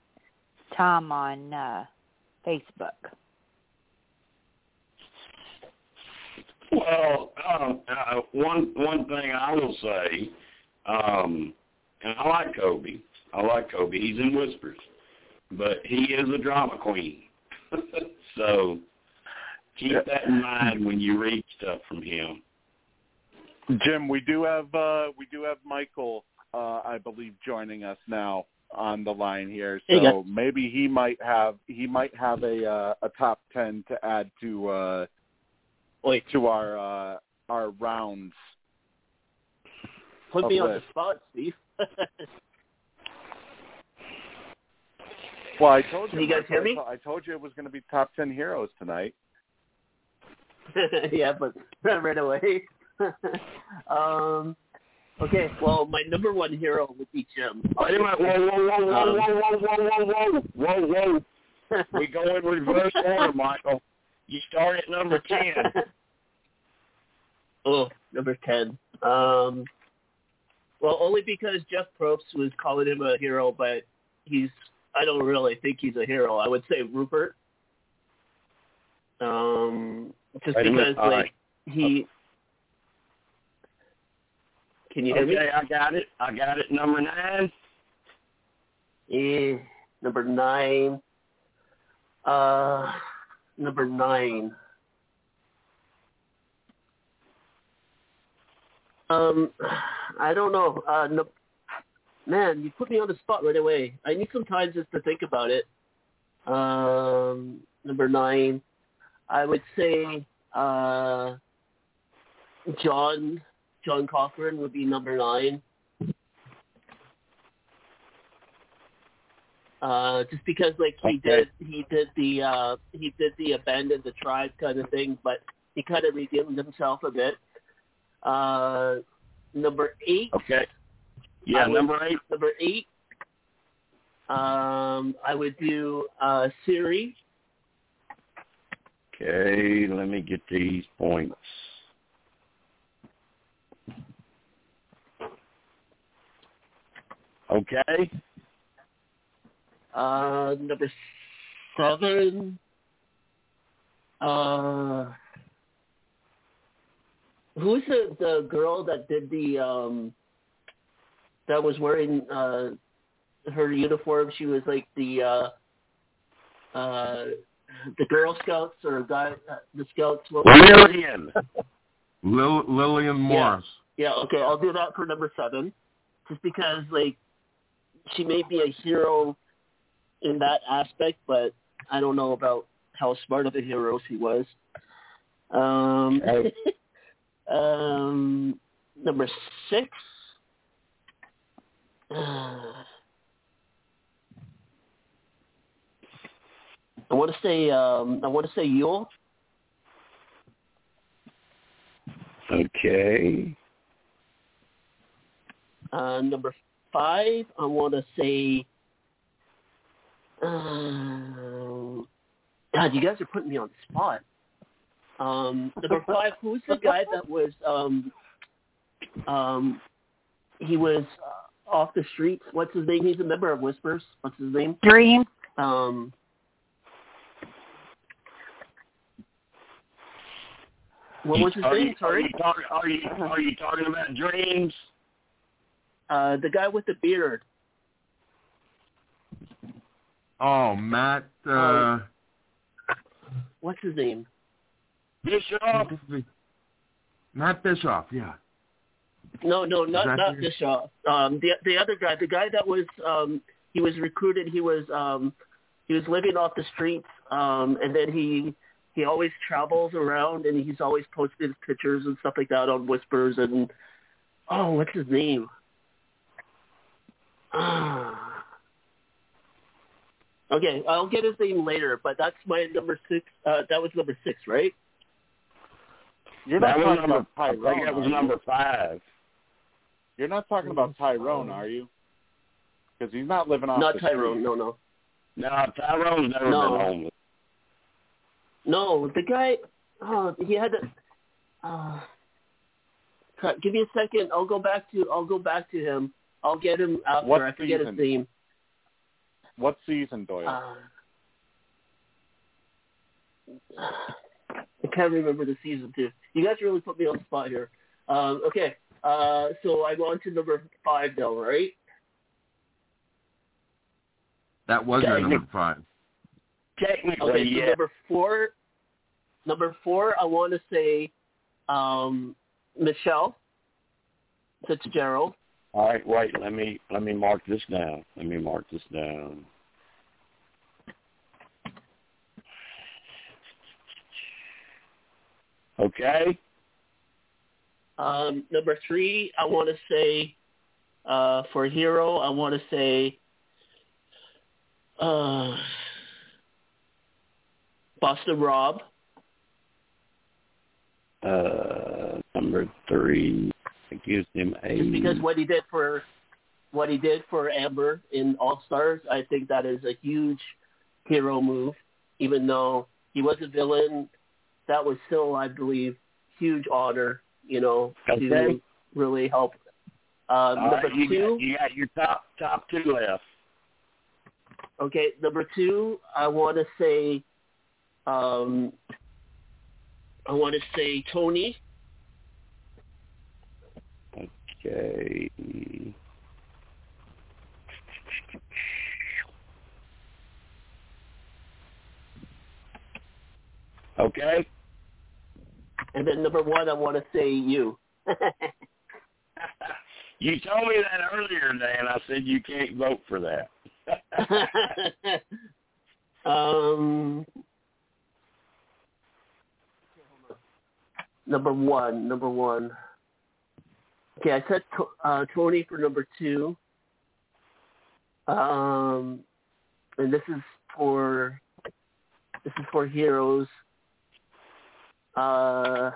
Tom on uh, Facebook. Well, um, uh, one one thing I will say, um, and I like Coby. I like Coby. He's in whispers, but he is a drama queen. so keep that in mind when you read stuff from him. Jim, we do have uh, we do have Michael, uh, I believe, joining us now on the line here. So maybe he might have he might have a uh, a top ten to add to uh, to our uh, our rounds. put me on the spot, Steve. Well, I told you. Can you guys hear me? I told you it was going to be top ten heroes tonight. yeah, but not right away. um, okay, well, my number one hero would be Jim. Whoa, whoa, whoa, whoa, um, whoa, whoa, whoa, whoa, whoa, whoa. we go in reverse order, Michael. You start at number 10. oh, number 10. Um, well, only because Jeff Probst was calling him a hero, but he's I don't really think he's a hero. I would say Rupert. Um, just because like he can you hear me? Okay, I got it. I got it. Number nine. Eh, number nine. Uh, number nine. Um, I don't know. Uh, no, man, you put me on the spot right away. I need some time just to think about it. Um, number nine, I would say uh, John John Cochran would be number nine. Uh, just because like he did he did the uh he did the abandon the tribe kind of thing, but he kind of redeemed himself a bit. Uh, number eight. Okay. Yeah, would- number eight. Number eight. Um, I would do uh Cirie. Okay, let me get these points. Okay. Uh, number seven. Uh, who's the the girl that did the um that was wearing uh her uniform? She was like the uh uh the Girl Scouts or guy uh, the Scouts. What? Lillian. Lil- Lillian Morris. Yeah, okay, I'll do that for number seven, just because like she may be a hero in that aspect, but I don't know about how smart of a hero she was. Um, um, number six. I want to say um, I want to say Yul. Okay. Uh, number five, I want to say. Uh, God, you guys are putting me on the spot. Um, number five, who's the guy that was? Um, um, he was uh, off the streets. What's his name? He's a member of Whispers. What's his name? Dream. Um, what was his are name? You, are you talking? Are you are you talking about dreams? Uh, the guy with the beard. Oh, Matt. Uh, Um, What's his name? Bishop. Matt Bischoff. Yeah. No, no, not not Bischoff. Um, the the other guy, the guy that was um, he was recruited. He was um, he was living off the streets, um, and then he he always travels around, and he's always posted pictures and stuff like that on Whispers. And oh, what's his name? Ah. okay, I'll get his name later, but that's my number six. Uh, that was number six, right? You're not That was talking number. about I think that was number five. You're not talking about Tyrone, are you? Because he's not living off Not the Tyrone. street. No, no. No, Tyrone's never No. been homeless. No, the guy. Oh, he had to. Uh, give me a second. I'll go back to. I'll go back to him. I'll get him after. What I forget his season? name. What season, Doyle? Uh, I can't remember the season too. You guys really put me on the spot here. Um, okay, uh, so I'm on to number five now, right? That was your number five. Technically, Okay, so yeah. number four. Number four, I want to say um, Michelle Fitzgerald. All right, wait. Let me let me mark this down. Let me mark this down. Okay. Um, number three, I want to say uh, for hero, I want to say uh, Boston Rob. Uh, number three. Gives him a just because what he did for what he did for Amber in All Stars, I think that is a huge hero move. Even though he was a villain, that was still, I believe, huge honor. You know, Okay. to really help. Um, All number right, you two, got, you got your top top two left. okay. Number two, I want to say, um, I want to say Tony. Okay. Okay. And then number one, I want to say you. you told me that earlier today, and I said you can't vote for that. um, number one, number one. Okay, I said uh, Tony for number two. Um, and this is for this is for heroes. Uh,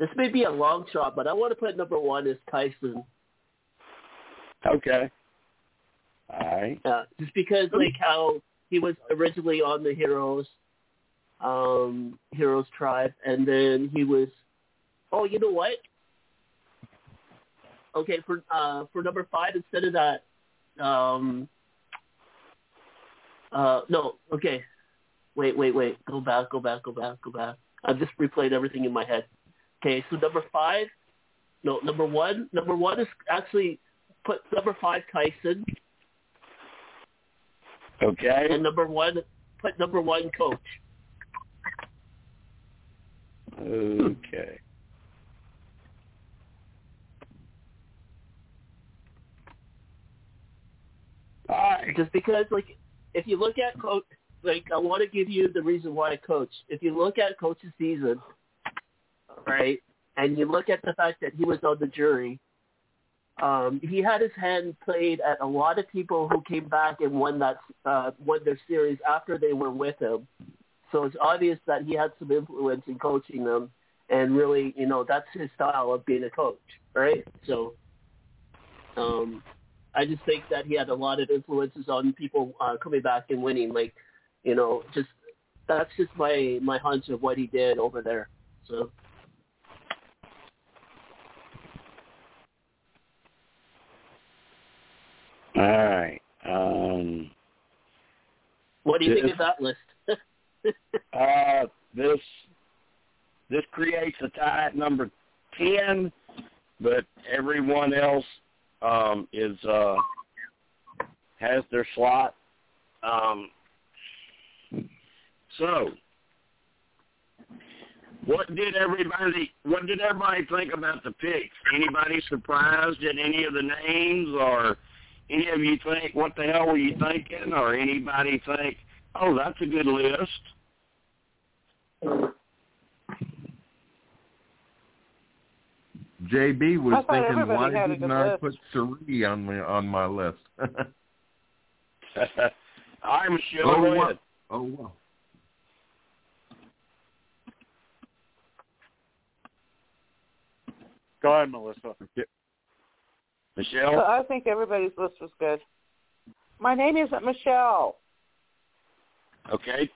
this may be a long shot, but I want to put number one as Tyson. okay. All right. Yeah, just because like how he was originally on the Heroes, um, Heroes tribe, and then he was. Oh, you know what? Okay, for uh for number five instead of that, um, uh, no, okay, wait, wait, wait, go back, go back, go back, go back. I've just replayed everything in my head. Okay, so number five, no, number one, number one is actually put number five Tyson. Okay. And number one, put number one coach. Okay. Just because, like, if you look at coach, like, I want to give you the reason why I coach. If you look at coach's season, right, and you look at the fact that he was on the jury, um, he had his hand played at a lot of people who came back and won that uh, won their series after they were with him. So it's obvious that he had some influence in coaching them, and really, you know, that's his style of being a coach, right? So, um, I just think that he had a lot of influences on people uh, coming back and winning. Like, you know, just that's just my my hunch of what he did over there. So. All right. Um, What do you think of that list? uh, this this creates a tie at number ten, but everyone else um, is uh, has their slot. Um, so, what did everybody what did everybody think about the picks? Anybody surprised at any of the names, or any of you think what the hell were you thinking, or anybody think, oh, that's a good list? JB was thought thinking, why had a didn't I list. put Cirie on my on my list? I'm sure. oh, go wow. ahead. oh wow. Go ahead, Melissa. So Michelle. I think everybody's list was good. My name isn't Michelle. Okay.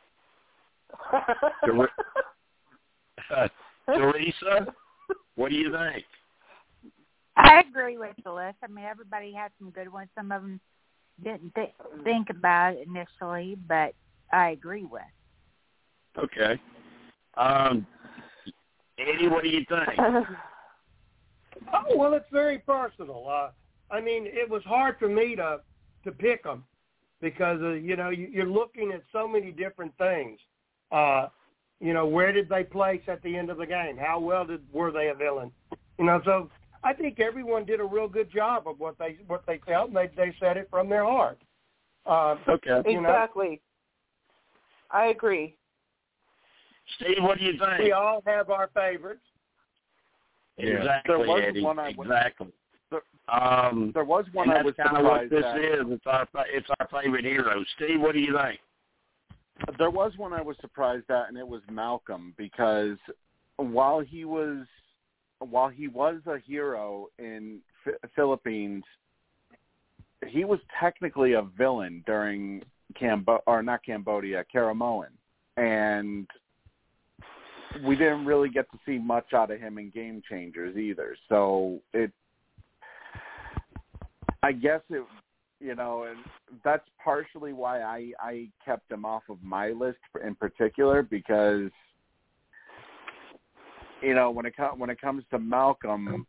Ter- uh, Teresa, what do you think? I agree with the list. I mean, everybody had some good ones. Some of them didn't th- think about it initially, but I agree with. Okay. Um, Eddie, what do you think? Oh, well, it's very personal. Uh, I mean, it was hard for me to to pick them because uh, you know you, you're looking at so many different things. Uh, you know, where did they place at the end of the game? How well did were they a villain? You know, so I think everyone did a real good job of what they what they felt, and they they said it from their heart. Uh, Okay. you know, exactly. I agree. Steve, what do you think? we all have our favorites. Exactly, There was Eddie. one I was- exactly. There- Um, There was one and I was kind of what this at. is. It's our it's our favorite hero. Steve, what do you think? There was one I was surprised at, and it was Malcolm because while he was while he was a hero in F- Philippines, he was technically a villain during Cambo or not Cambodia, Karamoan, and we didn't really get to see much out of him in Game Changers either. So it, I guess it, you know, and that's partially why I I kept him off of my list in particular because you know when it com- when it comes to Malcolm,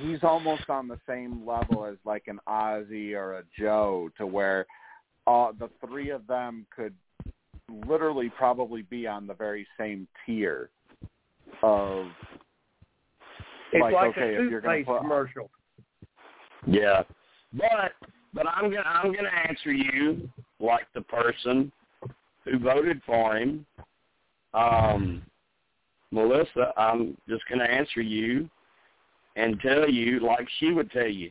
he's almost on the same level as like an Ozzy or a Joe, to where all the three of them could literally probably be on the very same tier of It's like, like, okay, a if you're gonna toothpaste put- commercial. Yeah, but but I'm gonna I'm gonna answer you like the person who voted for him. Um, Melissa, I'm just gonna answer you and tell you like she would tell you.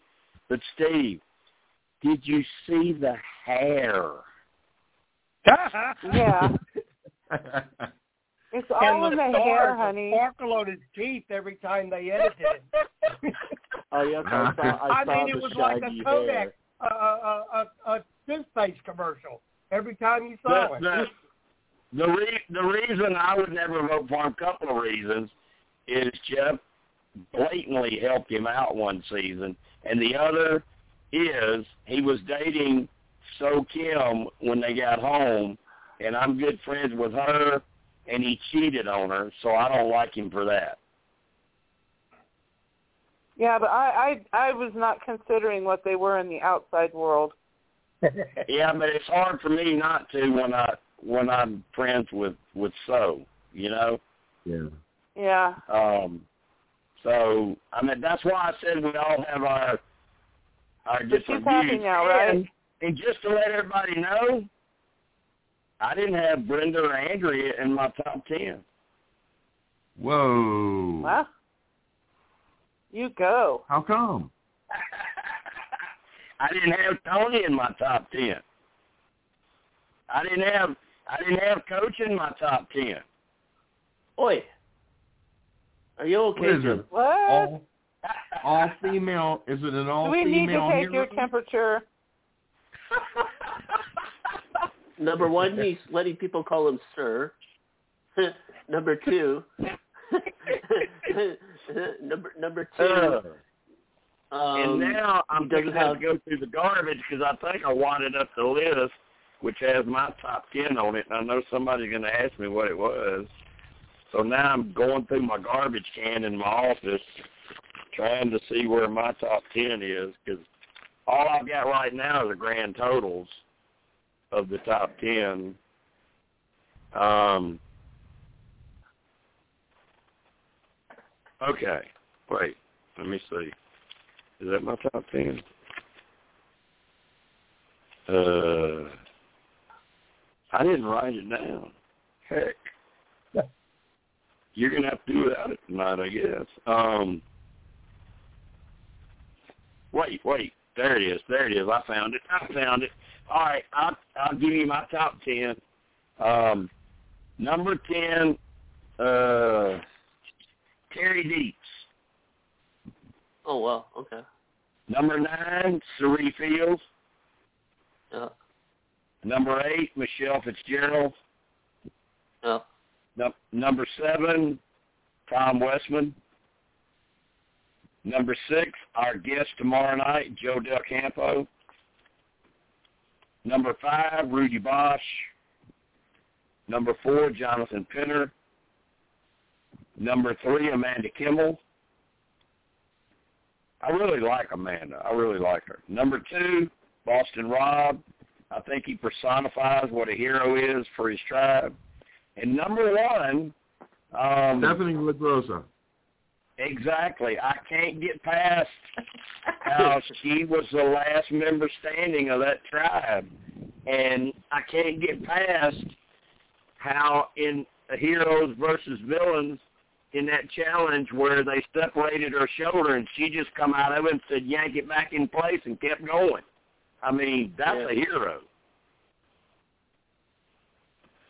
But Steve, did you see the hair? Yeah. It's all and in the the hair, honey. sparkle on his teeth every time they edited it. Oh yes, I saw. I, I mean, the it was like a Kodak, a, a, a, a toothpaste commercial every time you saw The, it. the, the, re- the reason I would never vote for him, a couple of reasons, is Jeff blatantly helped him out one season, and the other is he was dating So Kim when they got home, and I'm good friends with her, and he cheated on her, so I don't like him for that. Yeah, but I, I I was not considering what they were in the outside world. Yeah, but it's hard for me not to when I when I'm friends with with So, you know. yeah. Yeah. Um, so I mean that's why I said we all have our our But different she's happy views. now, right? And, and just to let everybody know, I didn't have Brenda or Andrea in my top ten. Whoa. Well, you go. How come? I didn't have Tony in my top ten. I didn't have I didn't have Coach in my top ten. Oi. Are you okay, What is Jim? it? What? All all female? Is it an all Do we need to female take your temperature? Number one, he's letting people call him sir. number two, number number two. Uh, Um, and now I'm doesn't going to have have to go through the garbage because I think I wanted up the list, which has my top ten on it, and I know somebody's going to ask me what it was. So now I'm going through my garbage can in my office, trying to see where my top ten is, because all I've got right now are the grand totals of the top ten. Um. Okay, wait. Let me see. Is that my top ten? Uh, I didn't write it down. Heck. You're gonna have to do without it tonight, I guess. Um, wait, wait. There it is. There it is. I found it. I found it. All right. I'll, I'll give you my top ten. Um, number ten, uh, Terry Deitz. Oh well, okay. Number nine, Cirie Fields. Yeah. Number eight, Michelle Fitzgerald. Yeah. Num- number seven, Tom Westman. Number six, our guest tomorrow night, Joe Del Campo. Number five, Rudy Boesch. Number four, Jonathan Penner. Number three, Amanda Kimmel. I really like Amanda. I really like her. Number two, Boston Rob. I think he personifies what a hero is for his tribe. And number one, um, Stephanie LaGrossa. exactly. I can't get past how she was the last member standing of that tribe, and I can't get past how in heroes versus villains in that challenge where they separated her shoulder and she just come out of it and said yank it back in place and kept going. I mean, that's Yeah. a hero.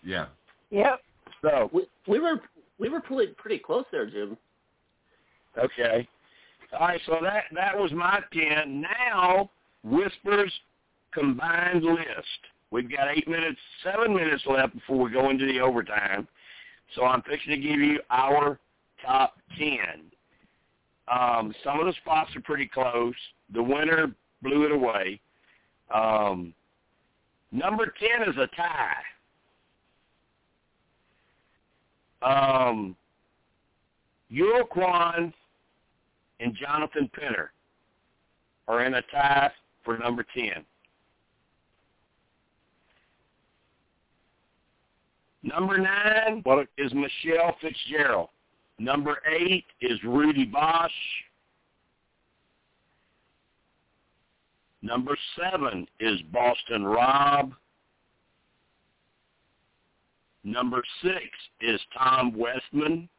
Yeah. Yep. So We we were we were pretty pretty close there, Jim. Okay. All right, so that that was my ten. Now Whispers combined list. We've got eight minutes, seven minutes left before we go into the overtime. So I'm fixing to give you our top ten. Um, some of the spots are pretty close. The winner blew it away. Um, number ten is a tie. Um, Yul Kwon and Jonathan Penner are in a tie for number 10. Number nine a, is Michelle Fitzgerald. Number eight is Rudy Boesch. Number seven is Boston Rob. Number six is Tom Westman.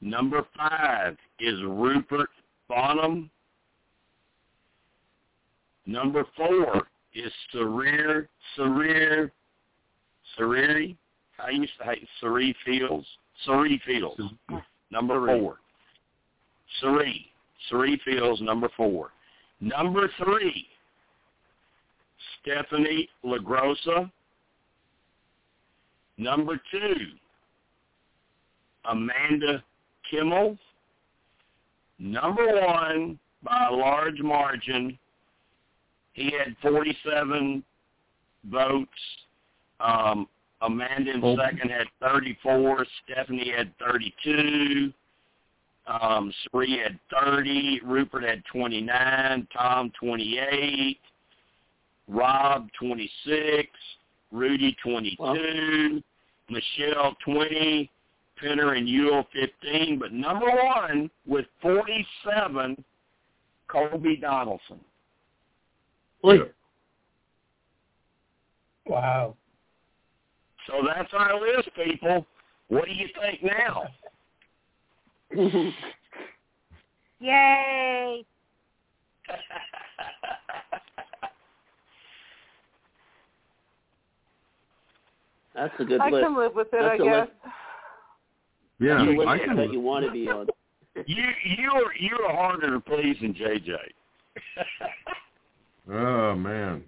Number five is Rupert Boneham. Number four is Sarir Sarir Sariri. used to hate Sarir Fields? Sarir Fields. Number four. Sarir. Sarir Fields, number four. Number three, Stephanie LaGrossa. Number two, Amanda Kimmel. Number one, by a large margin, he had 47 votes. Um, Amanda in second had 34. Stephanie had 32. Um, Sri had 30. Rupert had 29. Tom 28. Rob 26. Rudy 22. Michelle 20. Penner and Yul 15. But number one with 47, Colby Donaldson. Wait, Wow. So that's our list, people. What do you think now? Yay! that's a good I list. can live with it, That's I a guess. list. Yeah, That's a list I that can. you want to be on. You you're you're harder to please than JJ. Oh man.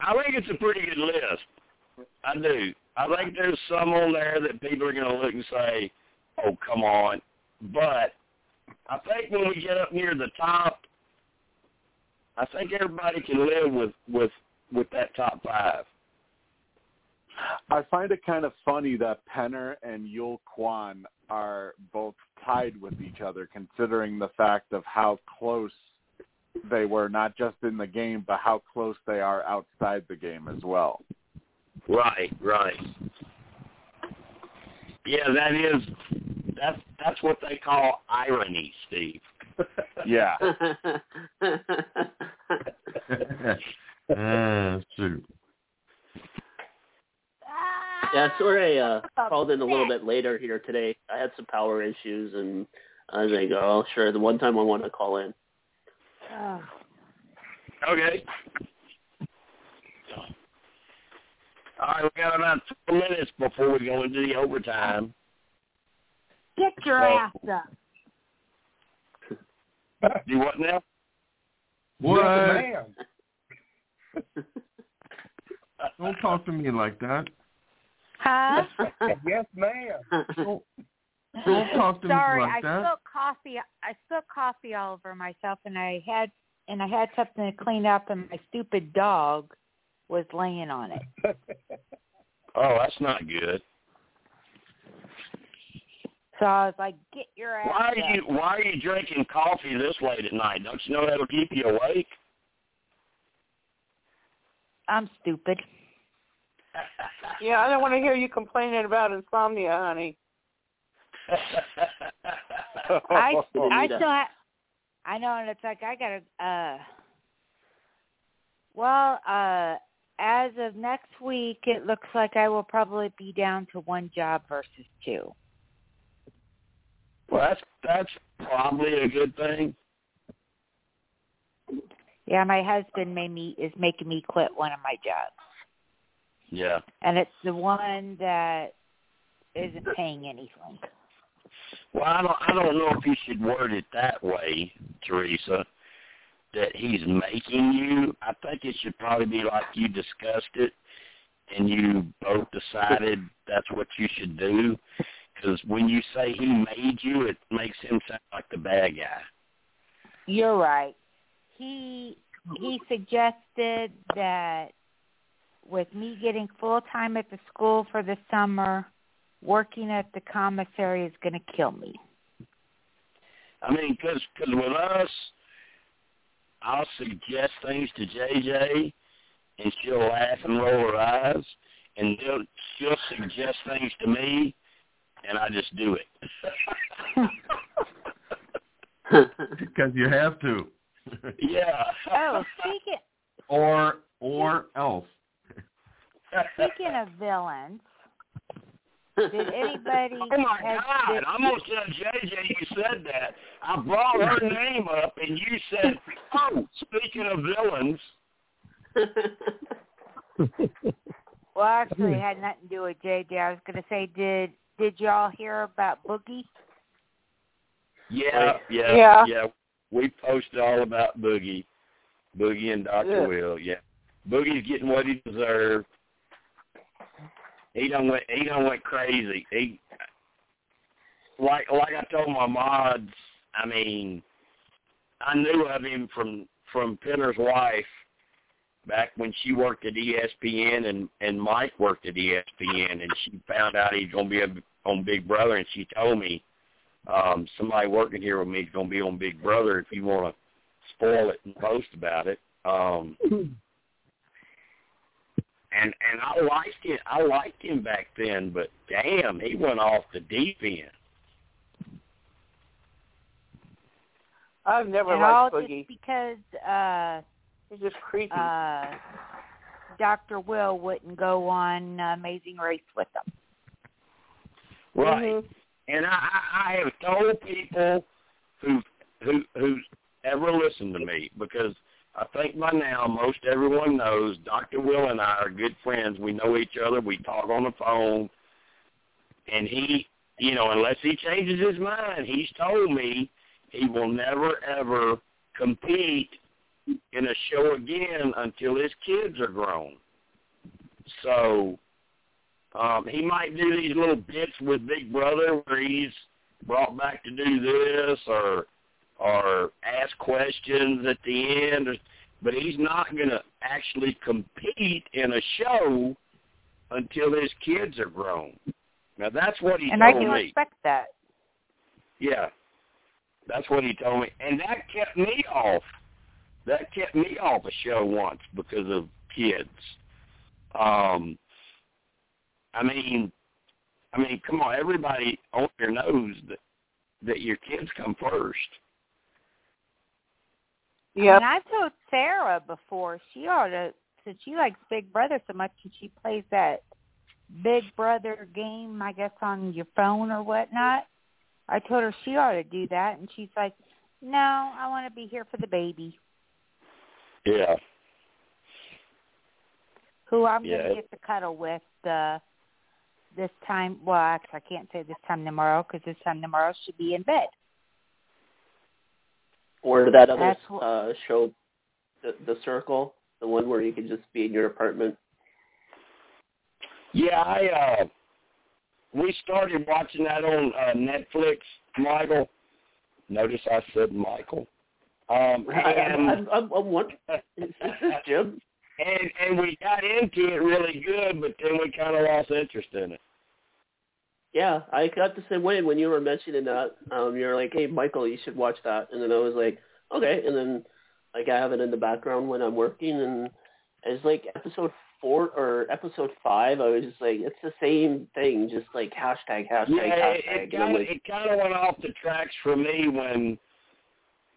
I think it's a pretty good list. I do. I think there's some on there that people are going to look and say, "Oh, come on." But I think when we get up near the top, I think everybody can live with with with that top five. I find it kind of funny that Penner and Yul Kwon are both tied with each other, considering the fact of how close they were, not just in the game, but how close they are outside the game as well. Right, right. Yeah, that is that's that's what they call irony, Steve. Yeah. Ah, shoot. yeah, sorry, I uh, called in a little bit later here today. I had some power issues, and I was like, oh, sure, the one time I want to call in. Oh, Okay. All right, we got about two minutes before we go into the overtime. get your ass up. Do what now? What? Man. Don't talk to me like that. Huh? yes, ma'am. Don't, don't talk to Sorry, me like I that. spilled coffee. I spilled coffee all over myself, and I had and I had something to clean up, and my stupid dog was laying on it. Oh, that's not good. So I was like, "Get your ass Why up!" are you Why are you drinking coffee this late at night? Don't you know that'll keep you awake? I'm stupid. Yeah, I don't want to hear you complaining about insomnia, honey. I Didn't I need still have. I know, and it's like I got a. uh Well, uh as of next week, it looks like I will probably be down to one job versus two. well, that's that's probably a good thing. Yeah, my husband made me is making me quit one of my jobs. Yeah. and it's the one that isn't paying anything. Well, I don't. I don't know if you should word it that way, Teresa. That he's making you. I think it should probably be like you discussed it, and you both decided that's what you should do. Because when you say he made you, it makes him sound like the bad guy. You're right. He he suggested that with me getting full time at the school for the summer, working at the commissary is going to kill me. I mean, because cause with us, I'll suggest things to JJ, and she'll laugh and roll her eyes, and she'll, she'll suggest things to me, and I just do it. Because you have to. yeah. Oh, speaking or or else. speaking of villains, did anybody? Oh my has- God! did- I'm gonna tell JJ you said that. I brought her mm-hmm. name up, and you said, "Oh, speaking of villains." well, actually, it had nothing to do with JJ. I was going to say, did did y'all hear about Boogie? Yeah, yeah, Yeah. yeah. We posted all about Boogie, Boogie and Doctor Yeah. Will. Yeah, Boogie's getting what he deserved. He done went. He done went crazy. He like like I told my mods. I mean, I knew of him from from Penner's wife back when she worked at ESPN and and Mike worked at ESPN and she found out he's gonna be a, on Big Brother and she told me um somebody working here with me is gonna be on Big Brother if you want to spoil it and post about it. Um and and I liked it. I liked him back then, but damn, he went off the deep end. I've never and all liked Boogie. just because uh He's just creepy. uh Dr. Will wouldn't go on uh, Amazing Race with them. Right. Mhm. And I, I I have told people who who who ever listened to me because I think by now most everyone knows Dr. Will and I are good friends. We know each other. We talk on the phone, and he, you know, unless he changes his mind, he's told me he will never ever compete in a show again until his kids are grown. So um, he might do these little bits with Big Brother where he's brought back to do this or or ask questions at the end, or, but he's not going to actually compete in a show until his kids are grown. Now that's what he and I can me. respect that. Yeah, that's what he told me, and that kept me off. That kept me off a show once because of kids. Um, I mean, I mean, come on, everybody on here knows that that your kids come first. Yep. And I've told Sarah before she ought to, since she likes Big Brother so much, and she plays that Big Brother game, I guess, on your phone or whatnot. I told her she ought to do that, and she's like, "No, I want to be here for the baby, Yeah, who I'm Yeah. going to get to cuddle with uh, this time." Well, actually, I can't say this time tomorrow because this time tomorrow should be in bed. Or that other That's what- uh, show, the, the Circle, the one where you can just be in your apartment. yeah. I uh, we started watching that on uh, Netflix, Michael. Notice I said Michael. Um, I, and I'm, I'm, I'm wondering, is this Jim? and and we got into it really good, but then we kind of lost interest in it. Yeah, I got the same way when you were mentioning that. Um, you're like, hey, Michael, you should watch that. And then I was like, okay. And then like I have it in the background when I'm working, and it's like episode four or episode five. I was just like, it's the same thing, just like hashtag, hashtag, yeah, it, hashtag. it And kind of like, it kind of went off the tracks for me when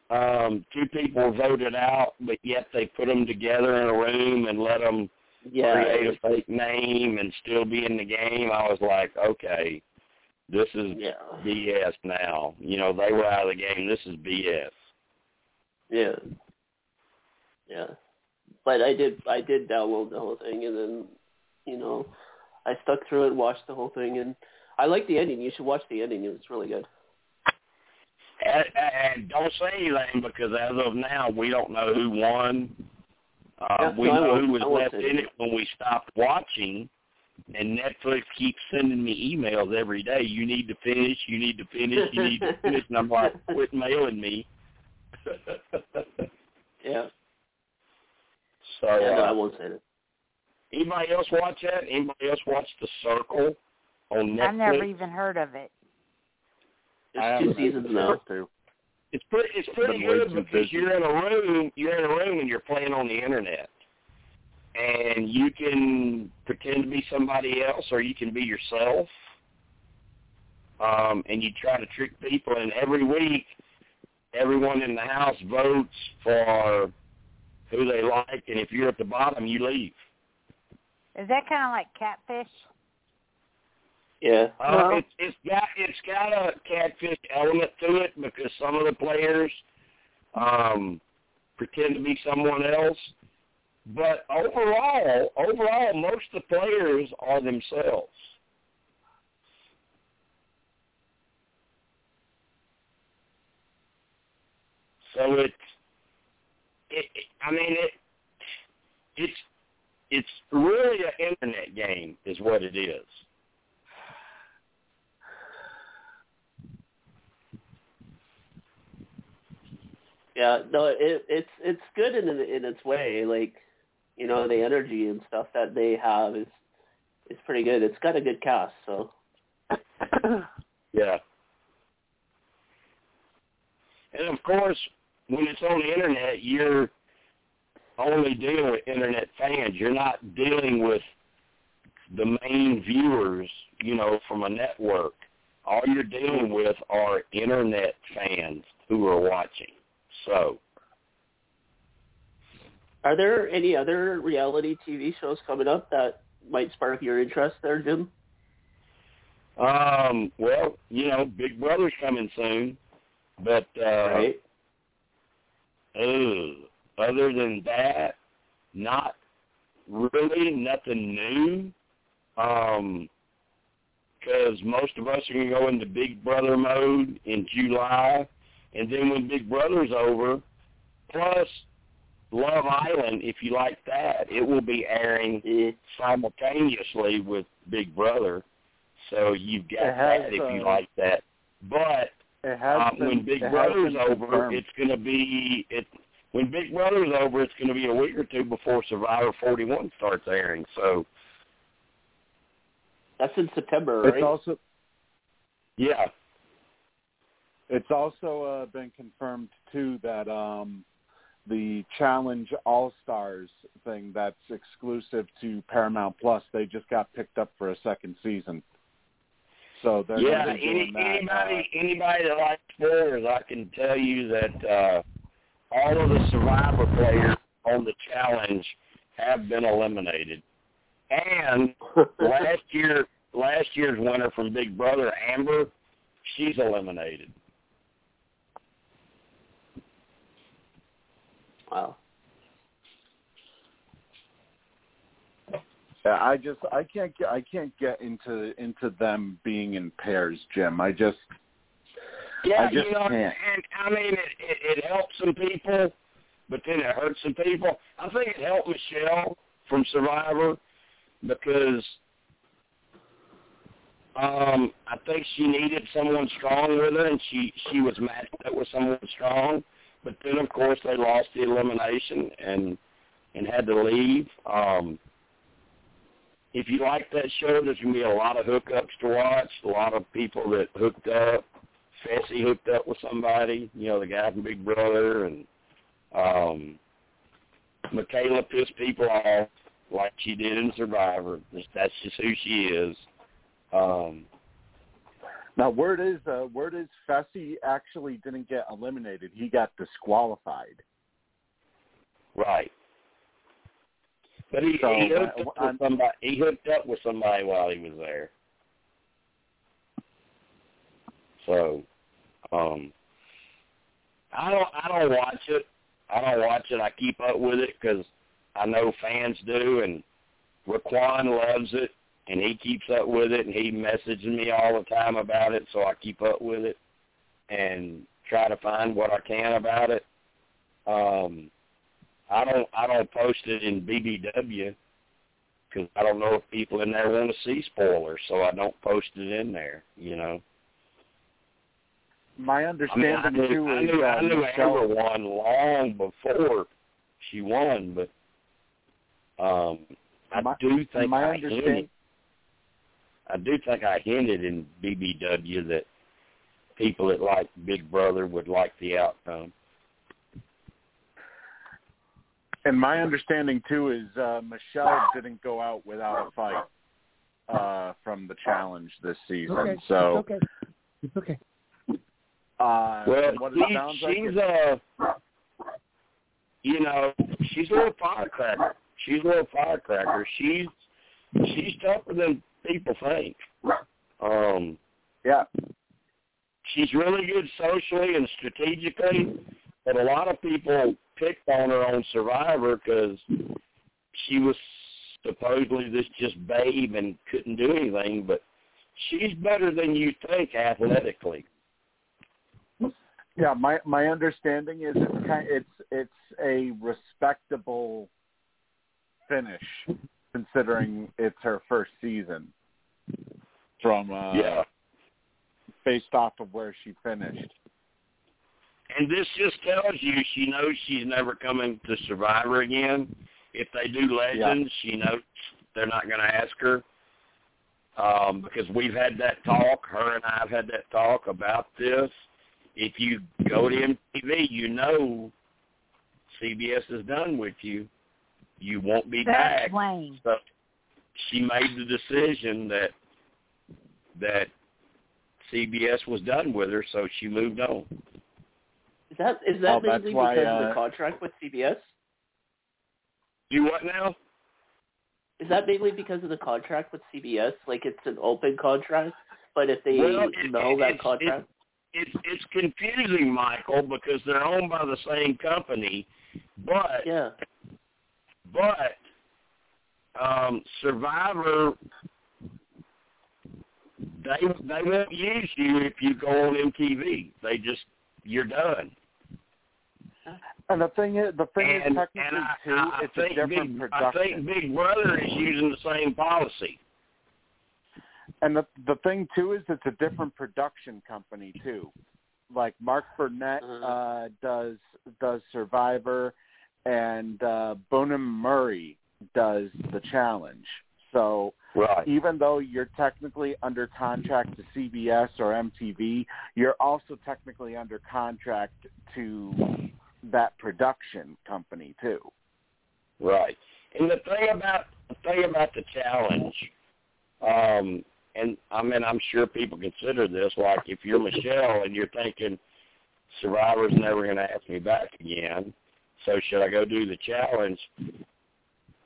um two people voted out, but yet they put them together in a room and let them yeah, create a fake name and still be in the game. I was like, okay, this is yeah, BS now. You know, they were out of the game. This is BS. yeah, yeah. But I did, I did download the whole thing, and then you know, I stuck through it, and watched the whole thing, and I like the ending. You should watch the ending. It's really good. And, and don't say anything because as of now, we don't know who won. Uh, we know who was left in it when we stopped watching. And Netflix keeps sending me emails every day. You need to finish. You need to finish. You need to finish. And I'm like, quit mailing me. Yeah. so, yeah no, I uh, won't say it. anybody else watch that? Anybody else watch The Circle on Netflix? I've never even heard of it. I There's two seasons now. to. It's pretty. It's pretty good because busy. you're in a room. You're in a room and you're playing on the internet, and you can pretend to be somebody else, or you can be yourself. Um, and you try to trick people, and every week, everyone in the house votes for who they like, and if you're at the bottom, you leave. Is that kind of like catfish? Yeah. Uh, No. it's it's got it's got a catfish element to it because some of the players um, pretend to be someone else. But overall, overall, most of the players are themselves. So it's, it, it, I mean, it, it's, it's really an internet game, is what it is. Yeah, no, it it's it's good in in its way. Like, you know, the energy and stuff that they have is is pretty good. It's got a good cast, so Yeah. And of course, when it's on the internet, you're only dealing with internet fans. You're not dealing with the main viewers, you know, from a network. All you're dealing with are internet fans who are watching. So, are there any other reality TV shows coming up that might spark your interest there, Jim? um, well, you know, Big Brother's coming soon, but uh right? Ugh. Other than that, not really nothing new. Um, because most of us are going to go into Big Brother mode in July, and then when Big Brother's over, plus Love Island, if you like that, it will be airing Yeah. simultaneously with Big Brother. So you've got has, that if you uh, like that. But It has uh, been, when Big it has Brother's over, confirmed. it's going to be it. When Big Brother's over, it's going to be a week or two before Survivor 41 starts airing. So That's in September, right? It's also yeah, it's also uh, been confirmed too that um, the Challenge All Stars thing that's exclusive to Paramount Plus, they just got picked up for a second season. So they're yeah. going to be Any, that. anybody uh, anybody that likes spoilers, I can tell you that uh, all of the Survivor players on the challenge have been eliminated, and last year last year's winner from Big Brother, Amber, she's eliminated. Wow. Yeah, I just I can't get I can't get into into them being in pairs, Jim. I just Yeah, I just you know, can't. and I mean, it, it, it helps some people, but then it hurts some people. I think it helped Michelle from Survivor because um, I think she needed someone strong with her, and she she was matched up with someone strong. But then, of course, they lost the elimination and and had to leave. Um, if you like that show, there's gonna be a lot of hookups to watch. A lot of people that hooked up. Fessy hooked up with somebody, you know, the guy from Big Brother, and um, Michaela pissed people off like she did in Survivor. That's just who she is. Um, now word is uh, word is Fessy actually didn't get eliminated. He got disqualified. right. But he, So, he hooked uh, up with somebody. He hooked up with somebody while he was there. So, um, I don't. I don't watch it. I don't watch it. I keep up with it because I know fans do, and Raquan loves it, and he keeps up with it, and he messages me all the time about it, so I keep up with it and try to find what I can about it. Um, I don't I don't post it in BBW because I don't know if people in there want to see spoilers, so I don't post it in there. You know. My understanding I mean, I knew, too I is knew, uh, I knew Michelle. Amber won long before she won, but um, I My- do think my I understand-. I do think I hinted in BBW that people that like Big Brother would like the outcome. And my understanding too is uh, Michelle didn't go out without a fight uh, from the challenge this season. Okay. So, It's okay. It's okay. uh, Well, from it she, sounds like, she's a, you know, she's a little firecracker. She's a little firecracker. She's she's tougher than people think. Um, yeah, she's really good socially and strategically, but a lot of people picked on her on Survivor because she was supposedly this just babe and couldn't do anything. But she's better than you think athletically. yeah. My my understanding is it's kind it's it's a respectable finish considering it's her first season from uh, yeah. based off of where she finished. And this just tells you she knows she's never coming to Survivor again. If they do Legends, she knows they're not going to ask her um, because we've had that talk. Her and I have had that talk about this. If you go to MTV, you know CBS is done with you. You won't be That's back. Wayne. So she made the decision that that CBS was done with her, so she moved on. Is that is that Oh, that's mainly why, because of uh, the contract with CBS? You what now? Is that mainly because of the contract with CBS? Like it's an open contract, but if they Well, it- know it- that it's- contract, it's it's confusing, Michael, because they're owned by the same company, but yeah. But um, Survivor they they won't use you if you go on MTV. They just you're done. And the thing is, the thing and is technically I, too, I, it's I a think different Big, I think Big Brother is using the same policy. And the the thing too is it's a different production company too. Like Mark Burnett Uh-huh. uh, does does Survivor, and uh, Bunim Murray does the challenge. So Right. even though you're technically under contract to CBS or MTV, you're also technically under contract to that production company too. Right. And the thing about the thing about the challenge, um, and I mean I'm sure people consider this, like if you're Michelle and you're thinking Survivor's never gonna ask me back again, so should I go do the challenge?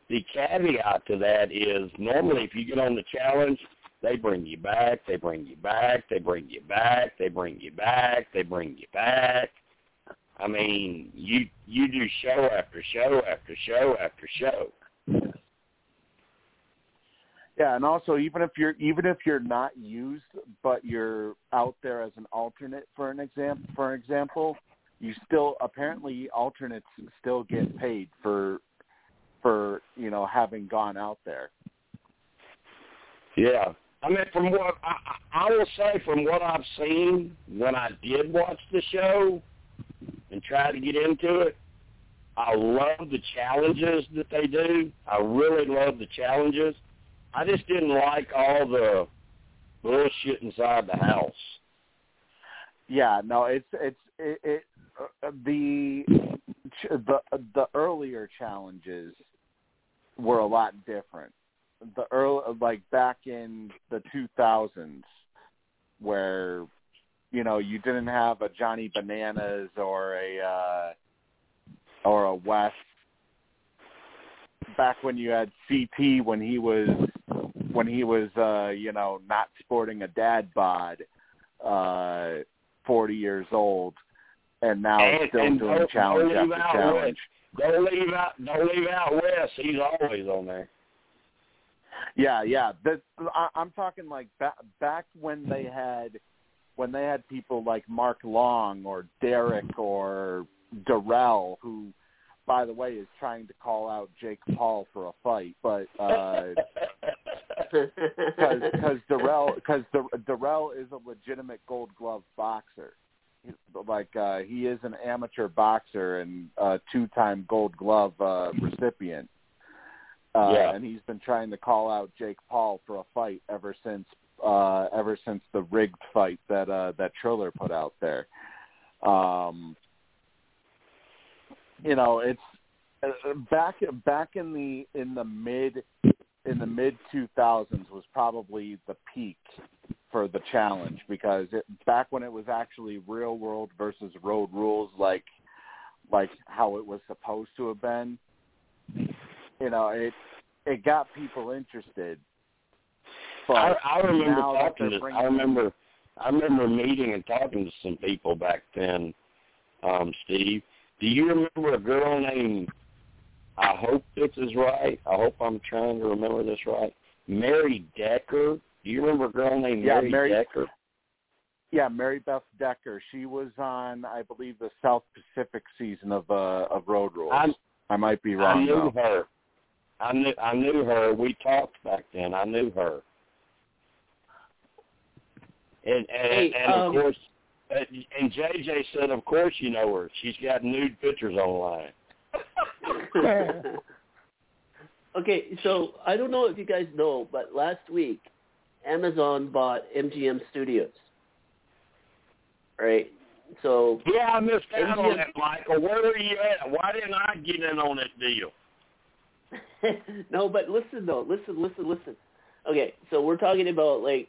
The caveat to that is normally if you get on the challenge, they bring you back, they bring you back, they bring you back, they bring you back, they bring you back. I mean, you you do show after show after show after show. Yeah, and also even if you're even if you're not used, but you're out there as an alternate for an example, for example, you still apparently alternates still get paid for for you know having gone out there. Yeah. I mean, from what I, I will say, from what I've seen when I did watch the show and try to get into it, I love the challenges that they do. I really love the challenges. I just didn't like all the bullshit inside the house. Yeah, no, it's it's it, it the the the earlier challenges were a lot different. The early like back in the 2000s where you know, you didn't have a Johnny Bananas or a uh or a Wes back when you had CT when he was when he was uh you know not sporting a dad bod uh 40 years old and now And- still and doing challenge don't leave after out challenge. Don't leave out don't leave out Wes. He's always on there. Yeah, yeah. That I, I'm talking like back back when they had when they had people like Mark Long or Derek or Darrell, who, by the way, is trying to call out Jake Paul for a fight, but uh, because because Darrell because Darrell is a legitimate Gold Glove boxer. Like uh, he is an amateur boxer and a two-time Gold Glove uh, recipient. Uh, Yeah. and he's been trying to call out Jake Paul for a fight ever since uh ever since the rigged fight that uh that Triller put out there. Um you know, it's uh, back back in the in the mid in the mid 2000s was probably the peak for the challenge because it, back when it was actually real world versus road rules like like how it was supposed to have been you know it it got people interested but I, I remember talking to. I remember. I remember meeting and talking to some people back then. Um, Steve, do you remember a girl named? I hope this is right. I hope I'm trying to remember this right. Mary Decker. Do you remember a girl named Yeah, Mary, Mary- Decker? Yeah, Mary Beth Decker. She was on, I believe, the South Pacific season of uh, of Road Rules. I I might be wrong. I knew though. her. I knew I knew her. We talked back then. I knew her. And and, Hey, and of um, course, uh, and JJ said, of course you know her. She's got nude pictures online. okay, so I don't know if you guys know, but last week Amazon bought MGM Studios. Right? So Yeah, I missed out on that, Michael. Where were you at? Why didn't I get in on that deal? no, but listen though, listen, listen, listen. Okay, so we're talking about like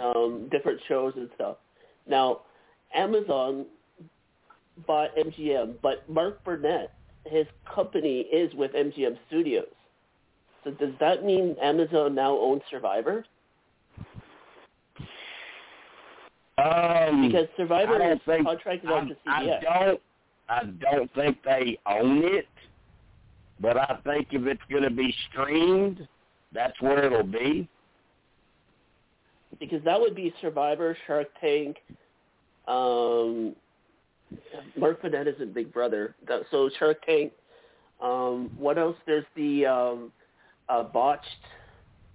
um different shows and stuff. Now, Amazon bought MGM, but Mark Burnett, his company is with MGM Studios. So does that mean Amazon now owns Survivor? Um, Because Survivor is think- contracted I, out to I don't. I don't think they own it, but I think if it's going to be streamed, that's where it'll be. because that would be Survivor, Shark Tank. Um, Mark Burnett isn't Big Brother, so Shark Tank. Um, what else? There's the um, uh, botched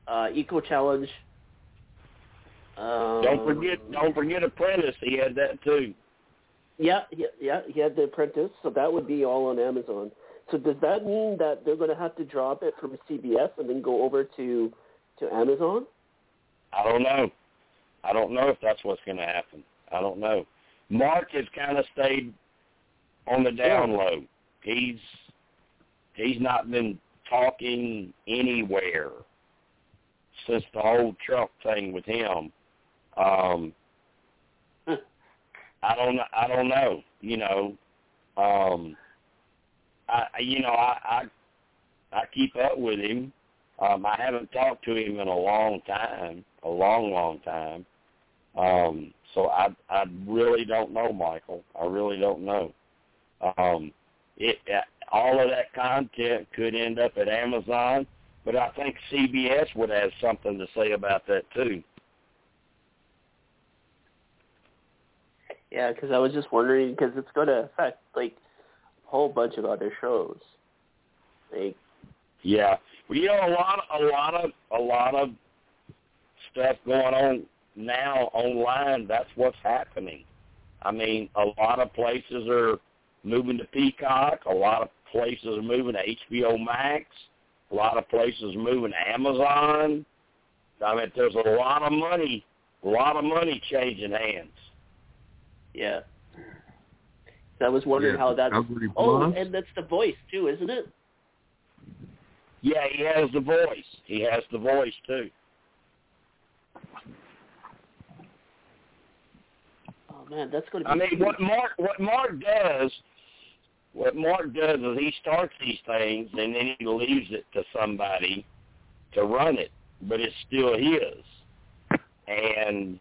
uh, Eco Challenge. Um, Don't forget. Don't forget Apprentice. He had that too. Yeah, yeah, yeah. He had The Apprentice, so that would be all on Amazon. So does that mean that they're going to have to drop it from CBS and then go over to to Amazon? I don't know. I don't know if that's what's going to happen. I don't know. Mark has kind of stayed on the down low. He's he's not been talking anywhere since the whole Trump thing with him. Um, I don't. I don't know. You know, um, I you know I I, I keep up with him. Um, I haven't talked to him in a long time, a long, long time. Um, so I I really don't know, Michael. I really don't know. Um, it uh, all of that content could end up at Amazon, but I think CBS would have something to say about that too. Yeah, because I was just wondering because it's going to affect like a whole bunch of other shows. Like, Yeah. Well, you know, a lot, a lot of, a lot of stuff going on now online. That's what's happening. I mean, a lot of places are moving to Peacock. A lot of places are moving to HBO Max. A lot of places are moving to Amazon. I mean, there's a lot of money, a lot of money changing hands. Yeah. So I was wondering Yeah, how that's. Oh, and that's the voice too, isn't it? Yeah, he has the voice. He has the voice too. Oh man, that's going to be. I mean, huge. what Mark what Mark does, what Mark does is he starts these things and then he leaves it to somebody to run it, but it's still his. And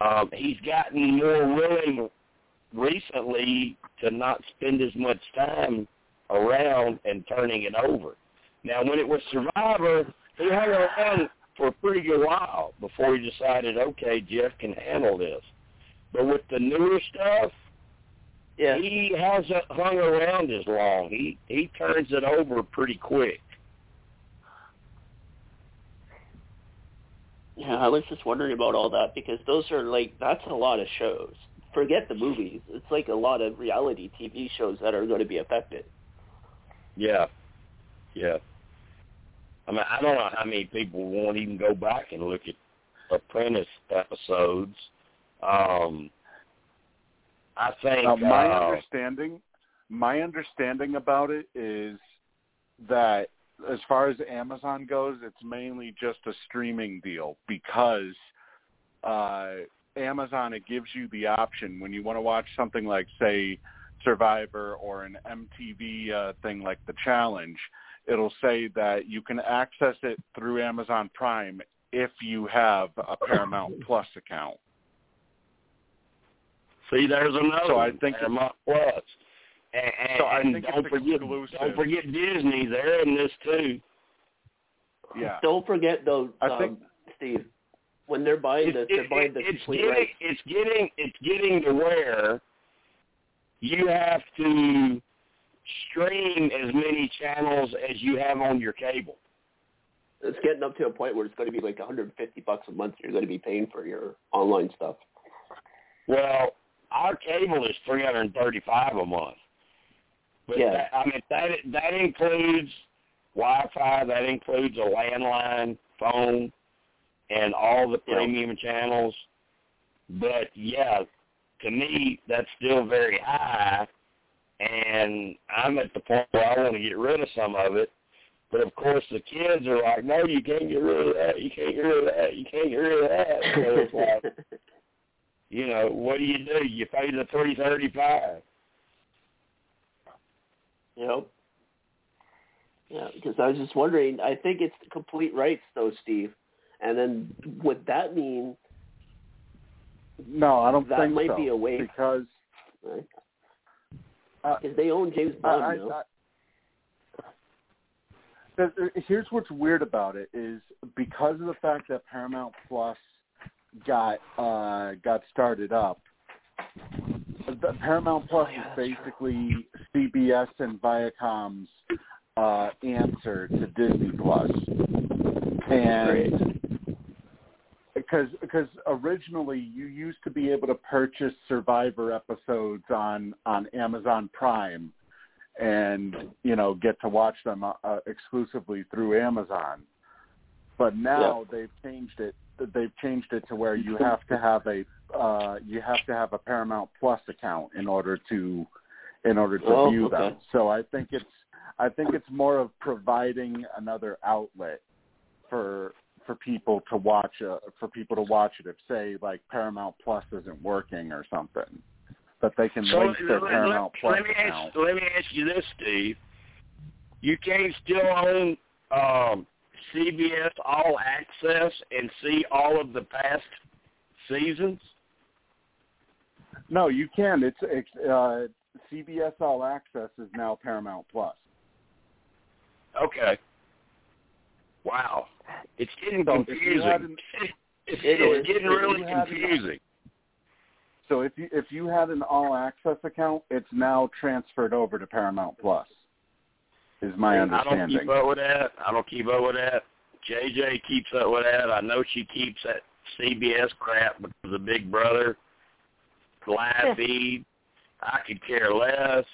um, he's gotten more willing recently to not spend as much time around and turning it over. Now, when it was Survivor, he hung around for a pretty good while before he decided, okay, Jeff can handle this. But with the newer stuff, Yeah. he hasn't hung around as long. He he turns it over pretty quick. Yeah, I was just wondering about all that because those are like that's a lot of shows. Forget the movies. It's like a lot of reality TV shows that are going to be affected. Yeah, yeah. I mean, I don't know how many people won't even go back and look at Apprentice episodes. Um, I think Now, my uh, understanding, my understanding about it is that as far as Amazon goes, it's mainly just a streaming deal because uh, Amazon it gives you the option when you want to watch something like say Survivor or an MTV uh, thing like The Challenge. It'll say that you can access it through Amazon Prime if you have a Paramount Plus account. See, there's another. So I think Paramount Plus. And, and, So I and think don't forget, exclusive. don't forget Disney. They're in this too. Yeah. Don't forget though, I um, think- Steve, when they're buying the It's, they're it, buying it, the it's complete getting, rights. it's getting, it's getting to where you have to stream as many channels as you have on your cable. It's getting up to a point where it's going to be like 150 bucks a month. You're going to be paying for your online stuff. Well, our cable is three hundred and thirty-five a month. But Yeah. that, I mean that that includes Wi-Fi, that includes a landline phone, and all the Yeah. premium channels. But yeah, to me that's still very high, and I'm at the point where I want to get rid of some of it. But of course, the kids are like, "No, you can't get rid of that. You can't get rid of that. You can't get rid of that." So it's like, you know, what do you do? You pay the three thirty-five. Yep. Yeah, because I was just wondering. I think it's the complete rights, though, Steve. And then would that mean No, I don't That think might so. be a way- because right? Uh, Because they own James Bond I. I, here's what's weird about it is because of the fact that Paramount Plus got uh, got started up. The Paramount Plus is basically CBS and Viacom's uh, answer to Disney Plus, and because because originally you used to be able to purchase Survivor episodes on on Amazon Prime, and you know get to watch them uh, uh, exclusively through Amazon. But now they've changed it. They've changed it to where you have to have a uh, you have to have a Paramount Plus account in order to in order to Oh, view okay. them. So I think it's I think it's more of providing another outlet for for people to watch uh, for people to watch it if say like Paramount Plus isn't working or something that they can So link their let, Paramount let, Plus let me account. ask let me ask you this, Steve. You can't still own um, CBS All Access and see all of the past seasons. No, you can. It's, it's uh, CBS All Access is now Paramount Plus. Okay. Wow, it's getting So confusing. an- it's, It it's is. getting really had an- confusing. So if you if you had an All Access account, it's now transferred over to Paramount Plus. Is my understanding. I don't keep up with that. I don't keep up with that. JJ keeps up with that. I know she keeps that CBS crap because of Big Brother live feed. I could care less.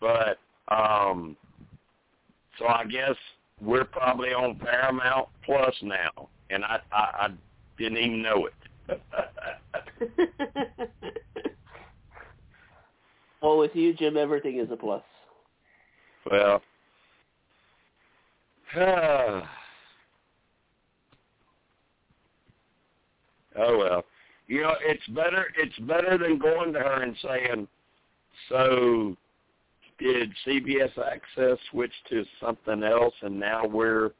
But um so I guess we're probably on Paramount Plus now, and I I, I didn't even know it. well, with you, Jim, everything is a plus. well, oh well, you know it's better. It's better than going to her and saying, "So, did CBS Access switch to something else, and now we're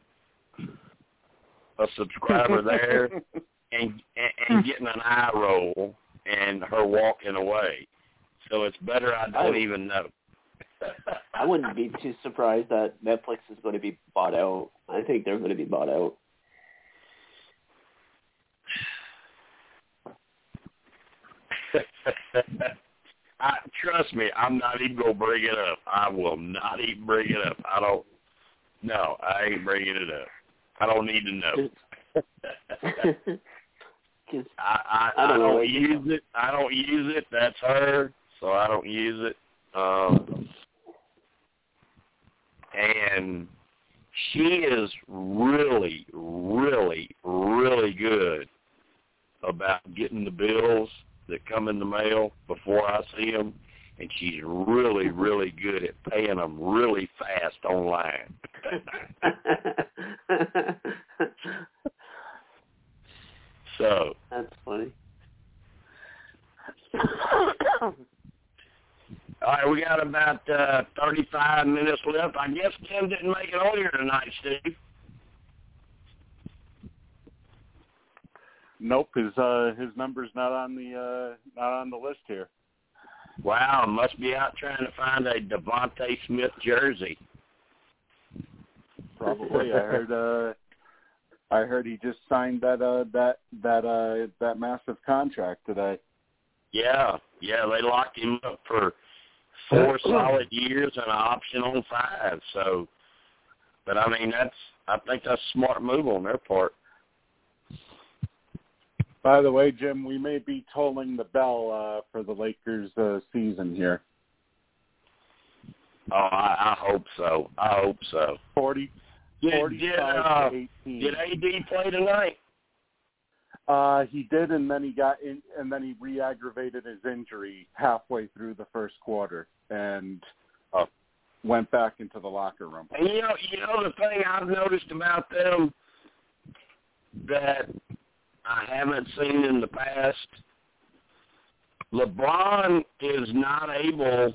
a subscriber there?" and, and and getting an eye roll and her walking away. So it's better I don't I- even know. I wouldn't be too surprised that Netflix is going to be bought out. I think they're going to be bought out. I trust me, I'm not even gonna bring it up. I will not even bring it up. I don't. No, I ain't bringing it up. I don't need to know. I I, I I don't know don't use it. I don't use it. That's her, so I don't use it. Um, and she is really, really, really good about getting the bills that come in the mail before I see them, and she's really, really good at paying them really fast online. so That's funny. All right, we got about uh, 35 minutes left. I guess Tim didn't make it on here tonight, Steve. Nope, his uh his number's not on the uh not on the list here. Wow, must be out trying to find a DeVonta Smith jersey. Probably. I heard uh I heard he just signed that uh that that uh that massive contract today. Yeah, yeah, they locked him up for four solid years and an option on five. So, but I mean, that's I think that's a smart move on their part. By the way, Jim, we may be tolling the bell uh for the Lakers uh season here. Oh, I, I hope so. I hope so. Forty Did, forty did, uh, to eighteen. did AD play tonight? Uh, he did, and then he got in, and then he re-aggravated his injury halfway through the first quarter, and Oh. went back into the locker room. And you know, you know the thing I've noticed about them that I haven't seen in the past. LeBron is not able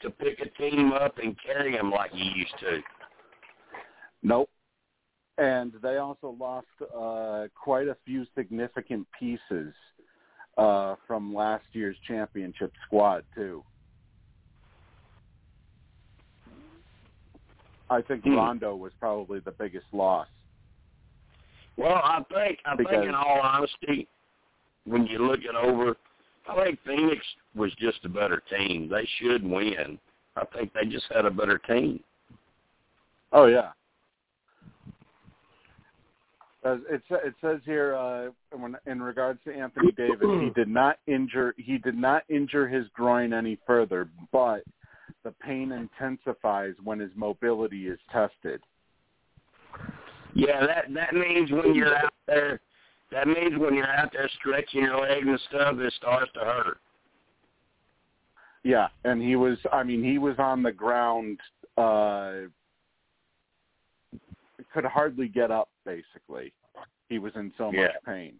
to pick a team up and carry them like he used to. Nope. And they also lost uh, quite a few significant pieces uh, from last year's championship squad too. I think Hmm. Rondo was probably the biggest loss. Well, I think I think in all honesty, when you look it over, I think Phoenix was just a better team. They should win. I think they just had a better team. Oh yeah. As it, it says here, uh, when, in regards to Anthony Davis, he did not injure he did not injure his groin any further, but the pain intensifies when his mobility is tested. Yeah, that that means when you're out there, that means when you're out there stretching your leg and stuff, it starts to hurt. Yeah, and he was I mean, he was on the ground uh could hardly get up basically. He was in so much Yeah. pain.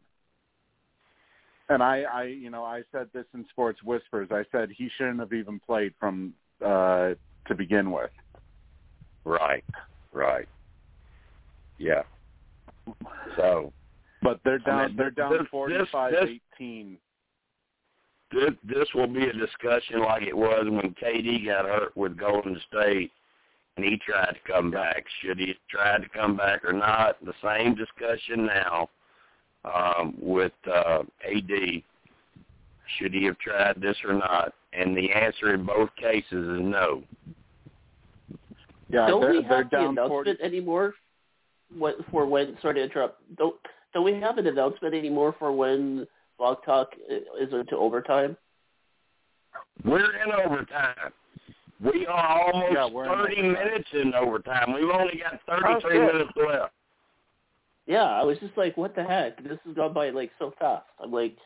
And I I you know, I said this in Sports Whispers. I said he shouldn't have even played from uh to begin with. Right, right. Yeah. So But they're I down mean, they're down this- forty five this- eighteen. this this will be a discussion like it was when KD got hurt with Golden State, and he tried to come back. Should he have tried to come back or not? The same discussion now um, with uh, AD. Should he have tried this or not? And the answer in both cases is no. Yeah, don't they're, we they're have the down announcement 40 anymore? What for when? Sorry to interrupt. Don't don't we have an announcement anymore for when Blog Talk i- is into overtime? We're in overtime. We are almost Yeah, we're in 30 minutes in overtime. We've only got 33 Oh, minutes left. Yeah, I was just like, what the heck? This has gone by like so fast. I'm like,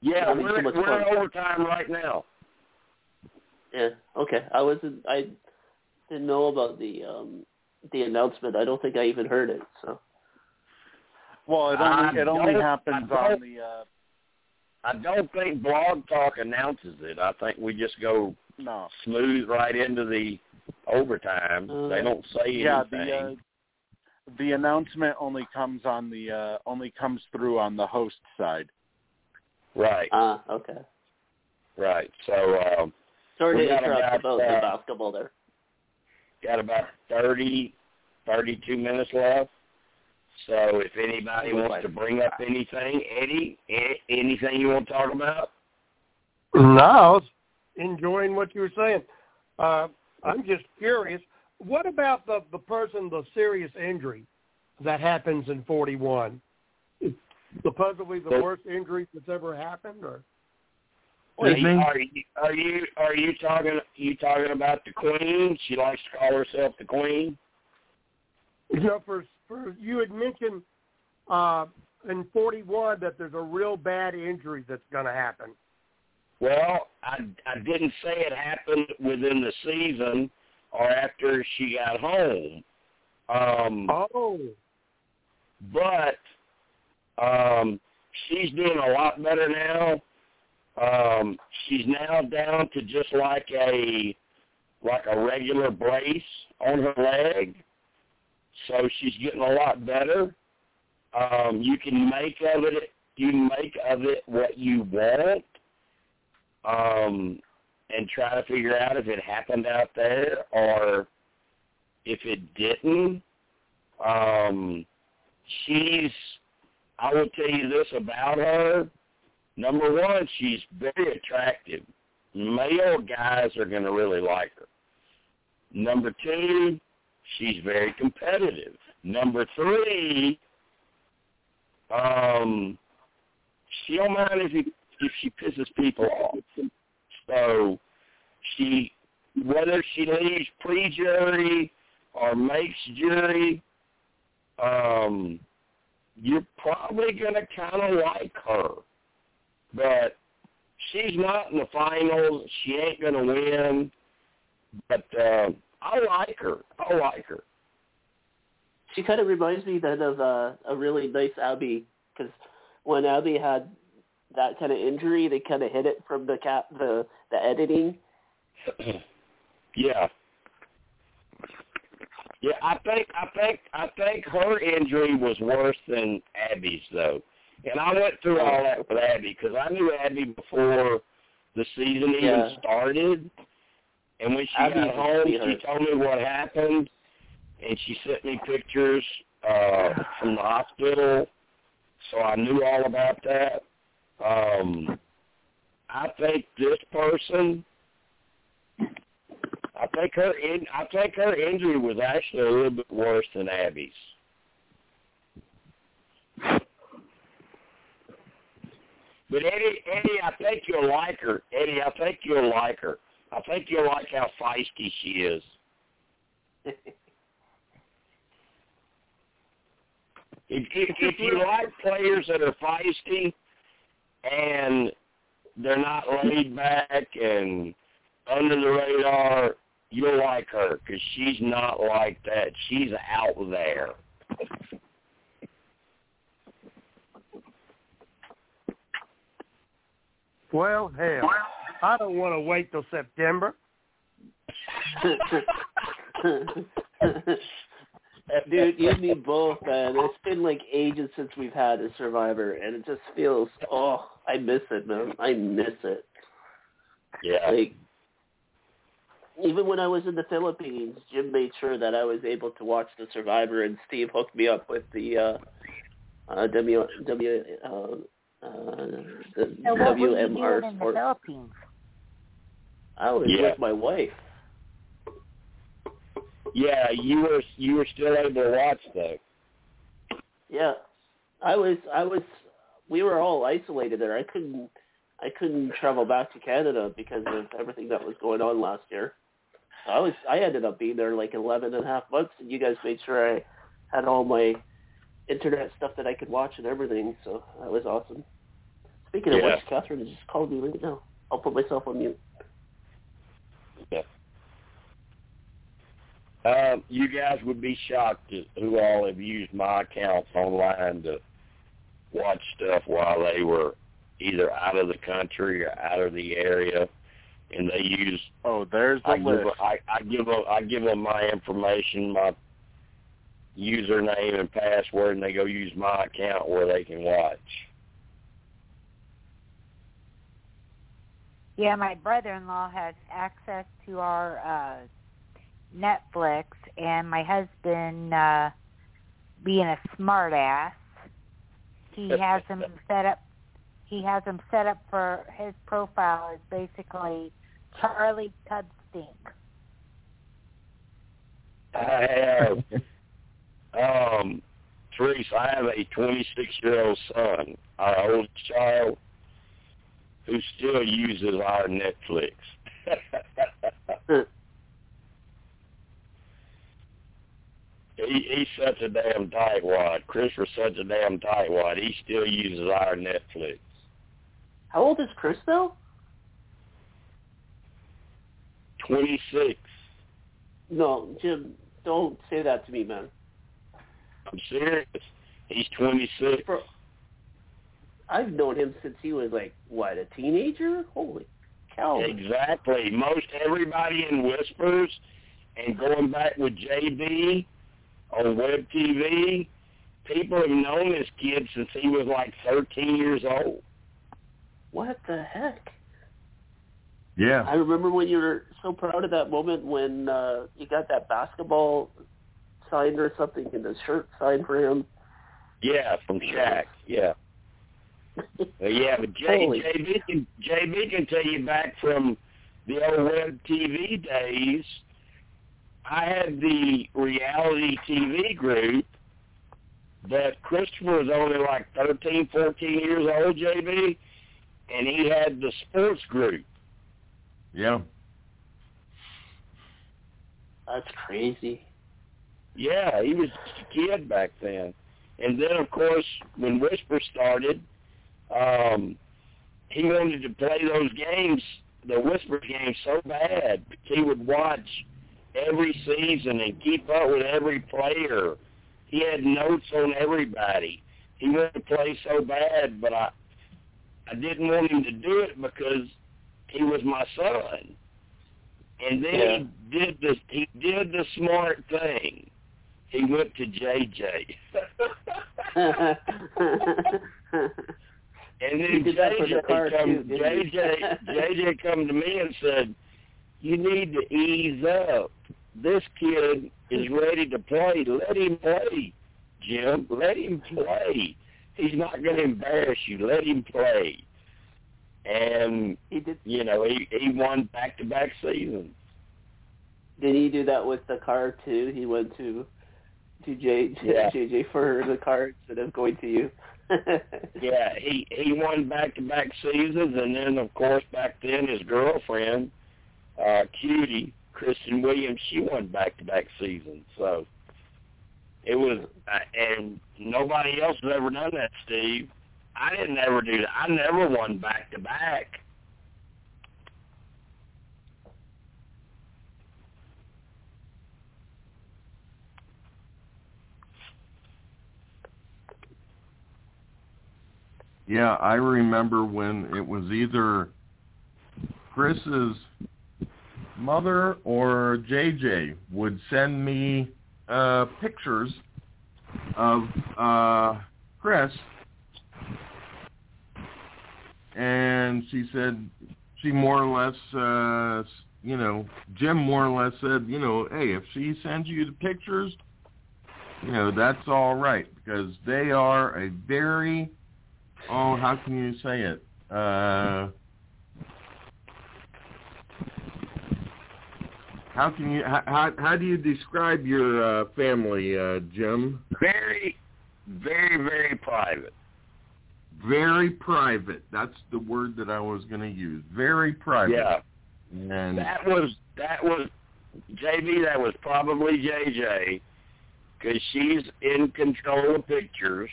Yeah, we're, so we're in overtime right now. yeah, okay. I wasn't. I didn't know about the um the announcement. I don't think I even heard it. So Well, it I only it only happens on the uh I don't think Blog Talk announces it. I think we just go no. smooth right into the overtime. Uh, they don't say Yeah, anything. the uh, the announcement only comes on the uh only comes through on the host side. right, ah, okay. right. So um, Sorry to interrupt about, about the uh, basketball there. Got about thirty, thirty-two minutes left. So if anybody wants to bring up anything, Eddie, anything you want to talk about? No, I was enjoying what you were saying. Uh, I'm just curious. What about the the person, the serious injury that happens in 41? Is supposedly the The- worst injury that's ever happened, or Are you, Evening. are you are you are you talking you talking about the Queen? She likes to call herself the Queen. you know, for for you had mentioned uh, in 41 that there's a real bad injury that's going to happen. Well, I I didn't say it happened within the season or after she got home. Um, Oh, but um, she's doing a lot better now. Um, she's now down to just like a like a regular brace on her leg, so she's getting a lot better. Um, you can make of it you make of it what you want, um, and try to figure out if it happened out there or if it didn't. Um, she's I will tell you this about her. Number one, she's very attractive. Male guys are going to really like her. Number two, she's very competitive. Number three, um, she don't mind if he, if she pisses people off. So she, whether she leaves pre-jury or makes jury, um, you're probably going to kind of like her. But she's not in the finals. She ain't going to win. But uh, I like her. I like her. She kind of reminds me then of uh, a really nice Abby because when Abby had that kind of injury, they kind of hit it from the cap the the editing. yeah. Yeah, I think I think I think her injury was worse than Abby's though, and I went through all that with Abby because I knew Abby before the season even started, and when she Abby's got home, she sweetheart. told me what happened, and she sent me pictures uh, from the hospital, so I knew all about that. Um, I think this person I think her in, I think her injury was actually a little bit worse than Abby's. But Eddie, Eddie, I think you'll like her. Eddie, I think you'll like her. I think you'll like how feisty she is. If, if, if you like players that are feisty and they're not laid back and under the radar, you'll like her because she's not like that. She's out there. Well, hell, I don't want to wait till September. Dude, you and me both, man. It's been like ages since we've had a Survivor, and it just feels oh, I miss it, man. I miss it. Yeah. Like even when I was in the Philippines, Jim made sure that I was able to watch the Survivor, and Steve hooked me up with the uh, uh, W W uh, uh, the So what were you WMR doing in the sport. Philippines? I was Yeah. with my wife. Yeah, you were you were still able to watch though. Yeah, I was. I was. We were all isolated there. I couldn't. I couldn't travel back to Canada because of everything that was going on last year. I was. I ended up being there like eleven and a half months, and you guys made sure I had all my internet stuff that I could watch and everything. So that was awesome. Speaking of Yeah. which, Catherine just called me right now. I'll put myself on mute. Um, you guys would be shocked at who all have used my accounts online to watch stuff while they were either out of the country or out of the area, and they use Oh, there's the I list. them, I, I give them I give them my information, my username and password, and they go use my account where they can watch. Yeah, my brother-in-law has access to our uh Netflix, and my husband, uh being a smart ass, he has him set up. He has him set up for his profile is basically Charlie Tudstink. I have, um, Teresa, I have a 26-year-old son, our oldest child, who still uses our Netflix. he, he's such a damn tightwad. Christopher's such a damn tightwad. He still uses our Netflix. How old is Chris though? 26. No, Jim, don't say that to me, man. I'm serious. He's 26. Bro, I've known him since he was like what, a teenager? Holy cow! Exactly. Most everybody in Whispers and going back with JB on web TV, people have known this kid since he was like 13 years old. What the heck? Yeah. I remember when you were so proud of that moment when uh you got that basketball signed or something and the shirt signed for him. Yeah, from Shaq. Yeah. Uh, yeah, but J, Holy- JB can JB can tell you back from the old web TV days. I had the reality TV group, but Christopher was only like thirteen, fourteen years old, JB, and he had the sports group. Yeah. That's crazy. Yeah, he was just a kid back then. And then, of course, when Whisper started, um, he wanted to play those games, the Whisper games, so bad. He would watch every season and keep up with every player. He had notes on everybody. He wanted to play so bad, but I, I didn't want him to do it because he was my son. And then he did the he did the smart thing. He went to JJ. And He then did that for the JJ car, come, too. JJ, JJ come to me and said, "You need to ease up. This kid is ready to play. Let him play, Jim. Let him play. He's not going to embarrass you. Let him play." And he did. you know, he he won back to back seasons. Did he do that with the car too? He went to to J, Yeah. JJ for the car instead of going to you. Yeah, he he won back to back seasons, and then of course back then his girlfriend, uh, Cutie Kristen Williams, she won back to back seasons. So it was, uh, and nobody else has ever done that, Steve. I didn't ever do that. I never won back to back. Yeah, I remember when it was either Chris's mother or JJ would send me uh pictures of uh Chris. And she said she more or less uh you know Jim more or less said you know hey if she sends you the pictures you know that's all right because they are a very oh how can you say it uh how can you how how, do you describe your uh family uh Jim Very, very, very private. very private that's the word that I was going to use very private Yeah. and That was that was JB. That was probably JJ because she's in control of pictures.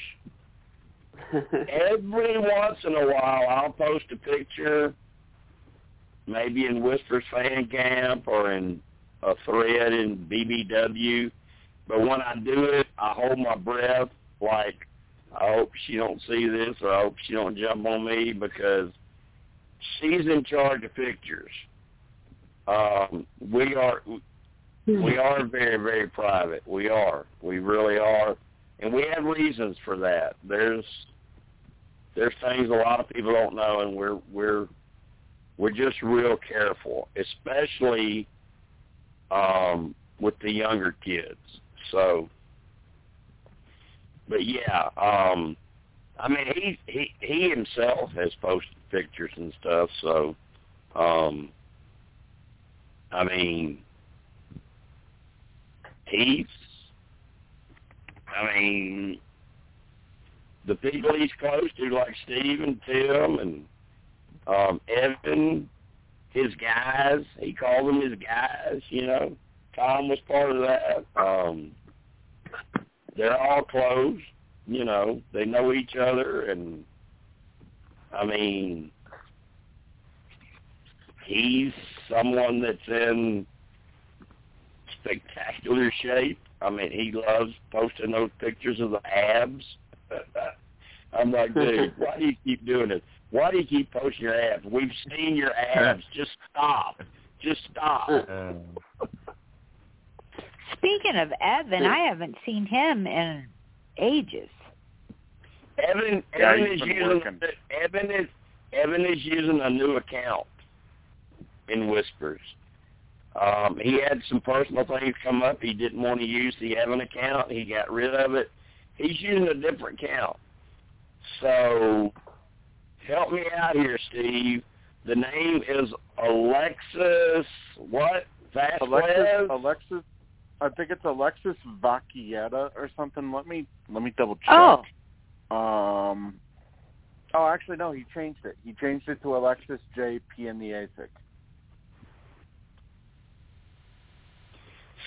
Every once in a while, I'll post a picture, maybe in Whispers Fan Camp or in a thread in BBW. But when I do it, I hold my breath, like I hope she don't see this, or I hope she don't jump on me because she's in charge of pictures. Um, we are we are very very private. We are. We really are, and we have reasons for that. There's there's things a lot of people don't know, and we're we're we're just real careful, especially um, with the younger kids. So, but yeah, um, I mean, he he he himself has posted pictures and stuff. So, um, I mean, he's. I mean, the people he's close to, like Steve and Tim and um, Evan, his guys. He called them his guys. You know, Tom was part of that. Um, they're all close. You know, they know each other, and I mean, he's someone that's in spectacular shape. I mean, he loves posting those pictures of the abs. I'm like, dude, why do you keep doing it? Why do you keep posting your abs? We've seen your abs. Just stop. Just stop. Uh. Speaking of Evan, I haven't seen him in ages. Evan, Yeah, Evan he's is using working. Evan is Evan is using a new account in Whispers. Um, he had some personal things come up. He didn't want to use the Evan account. He got rid of it. He's using a different account. So help me out here, Steve. The name is Alexis what? Alexis, Vasquez? Alexis, I think it's Alexis Vacchietta or something. Let me let me double check. Oh, Um. Oh, actually, no. He changed it. He changed it to Alexis J P in the Pianiasic.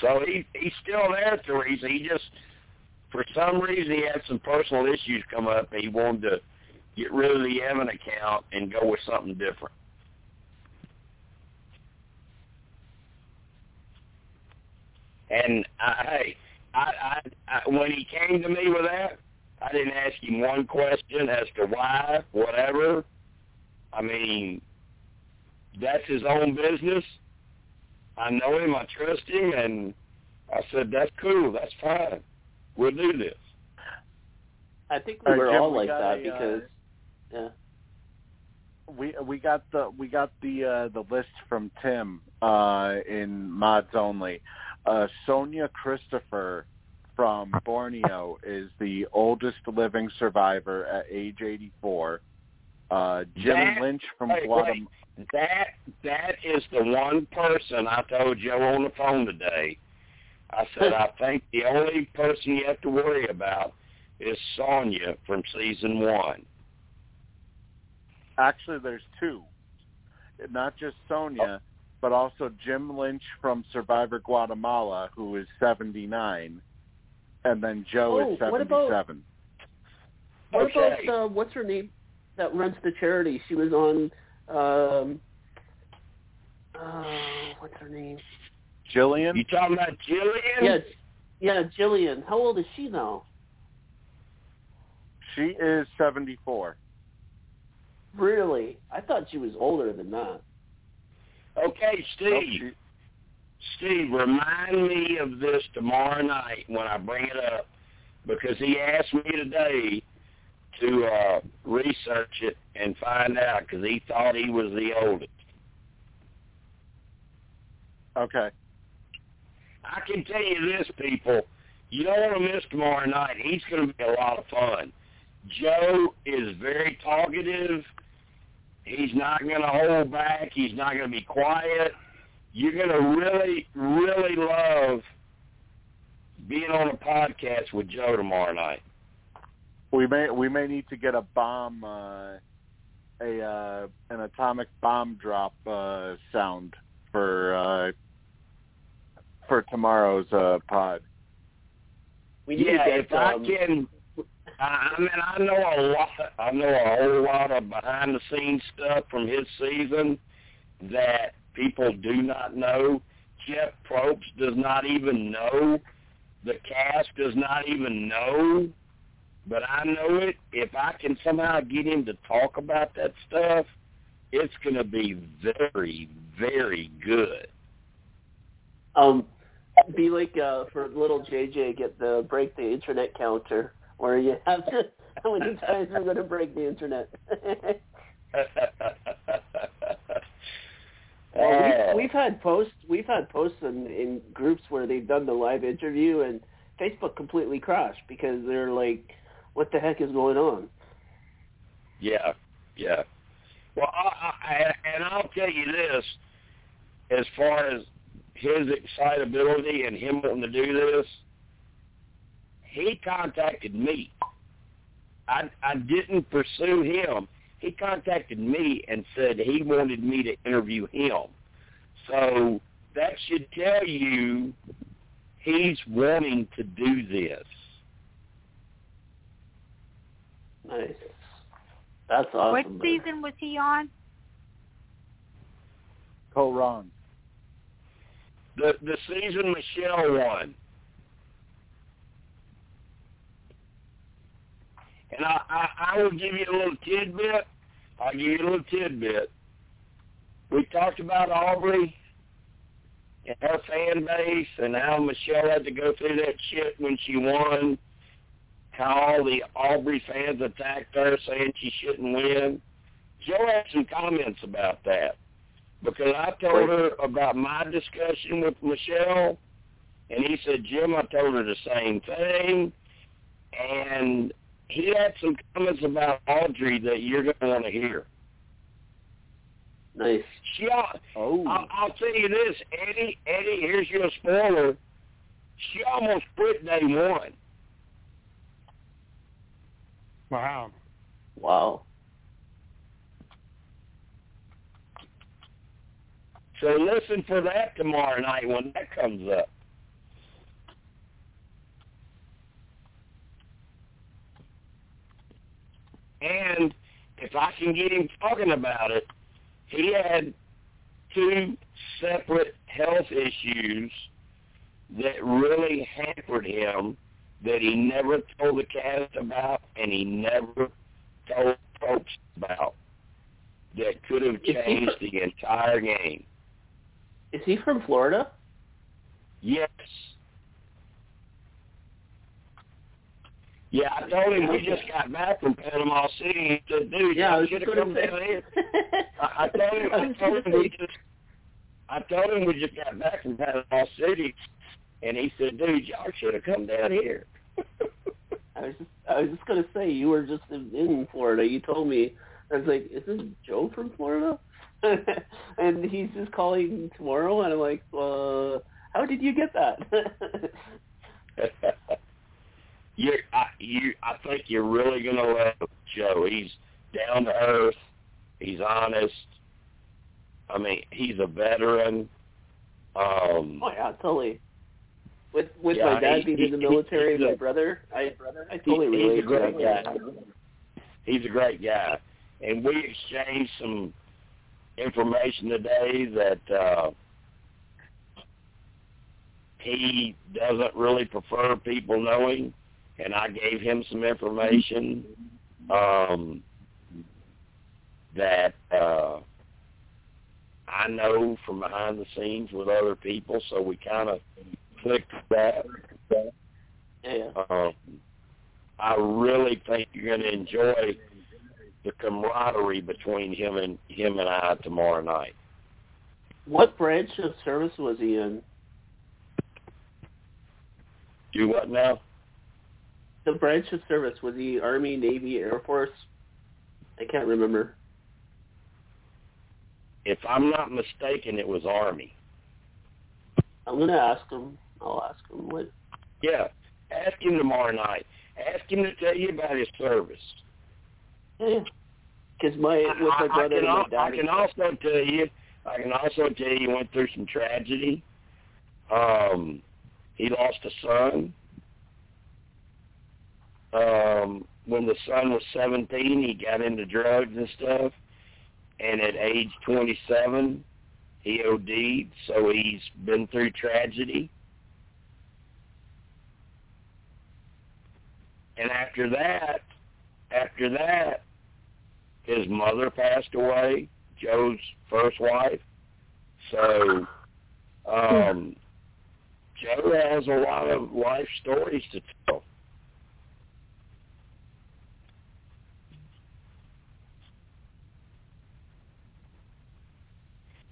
So he he's still there, Teresa. He just for some reason he had some personal issues come up and he wanted to get rid of the Evan account and go with something different. And I, hey, I, I, I when he came to me with that, I didn't ask him one question as to why, whatever. I mean, that's his own business. I know him, I trust him, and I said, that's cool, that's fine. We'll do this. I think we Uh, were Jim, all we like that a, uh, because yeah. We we got the we got the uh, the list from Tim uh, in mods only. Uh, Sonja Christopher from Borneo is the oldest living survivor at age 84. Uh, Jim Lynch from wait, Guatemala. That that is the one person I told Joe on the phone today. I said I think the only person you have to worry about is Sonja from season one. Actually, there's two. Not just Sonja, but also Jim Lynch from Survivor Guatemala, who is 79, and then Joe Oh, is what about- 77. What Okay. about uh, what's her name that runs the charity? She was on. Um, uh, what's her name? Gillian? You talking about Gillian? Yeah, yeah, Gillian. How old is she now? She is 74. Really? I thought she was older than that. Okay, Nope, Steve. she- Steve, remind me of this tomorrow night when I bring it up, because he asked me today to uh, research it and find out because he thought he was the oldest. Okay. I can tell you this, people. You don't want to miss tomorrow night. He's going to be a lot of fun. Joe is very talkative. He's not going to hold back. He's not going to be quiet. You're going to really, really love being on a podcast with Joe tomorrow night. We may we may need to get a bomb, uh, a uh, an atomic bomb drop uh, sound for uh, for tomorrow's uh, pod. We need yeah, to if get, I um, can, I, I mean, I know a lot. I know a whole lot of behind the scenes stuff from his season that people do not know. Jeff Probst does not even know. The cast does not even know. But I know it. If I can somehow get him to talk about that stuff, it's going to be very, very good. Um, be like uh, for little JJ, get the break the internet counter, where you have to how many times we're going to break the internet. Well, Oh. we've, we've had posts. We've had posts in, in groups where they've done the live interview, and Facebook completely crashed because they're like, "What the heck is going on?" Yeah, yeah. Well, I, I, and I'll tell you this: as far as his excitability and him wanting to do this, he contacted me. I I didn't pursue him. He contacted me and said he wanted me to interview him. So that should tell you he's wanting to do this. Nice. That's awesome. what man. season was he on? Kaôh Rōng. The the season Michelle won. And I, I, I will give you a little tidbit. I'll give you a little tidbit. We talked about Aubrey and her fan base and how Michelle had to go through that shit when she won. How all the Aubrey fans attacked her saying she shouldn't win. Joe had some comments about that because I told her about my discussion with Michelle, and he said, Jim, I told her the same thing, and he had some comments about Aubrey that you're going to want to hear. Nice. She, Oh, I'll, I'll tell you this, Eddie. Eddie, here's your spoiler. She almost quit day one. Wow. Wow. So listen for that tomorrow night when that comes up. And if I can get him talking about it, he had two separate health issues that really hampered him that he never told the cast about and he never told folks about that could have changed fr- the entire game. Is he from Florida? Yes. Yeah, I told him we just got back from Panama City. He said, dude, Yeah, I you should have come down here. I, I told him, I I told him we just, I told him we just got back from Panama City, and he said, dude, y'all should have come down here. I was just I was just gonna say you were just in, in Florida. You told me I was like, is this Joe from Florida? and he's just calling tomorrow, and I'm like, uh, how did you get that? you, I, you, I think you're really gonna love Joe. He's down to earth. He's honest. I mean, he's a veteran. Um, oh yeah, totally. With with Yeah, my dad he- being he- in the military, my brother, I I totally relate he's a great to that guy. He's a great guy, and we exchanged some information today that uh, he doesn't really prefer people knowing, and I gave him some information um, that uh, I know from behind the scenes with other people. So we kind of clicked that. Yeah. Um, I really think you're going to enjoy the camaraderie between him and him and I tomorrow night. What branch of service was he in? Do what now? The branch of service was he Army, Navy, Air Force? I can't remember. If I'm not mistaken, it was Army. I'm gonna ask him. I'll ask him what. Yeah, ask him tomorrow night. Ask him to tell you about his service. Yeah. Because my with my I, I, brother can, al- I can also tell you, I can also tell you he went through some tragedy. Um, he lost a son. Um, when the son was 17, he got into drugs and stuff. And at age 27, he OD'd. So he's been through tragedy. And after that, after that, his mother passed away, Joe's first wife. So um Joe has a lot of life stories to tell.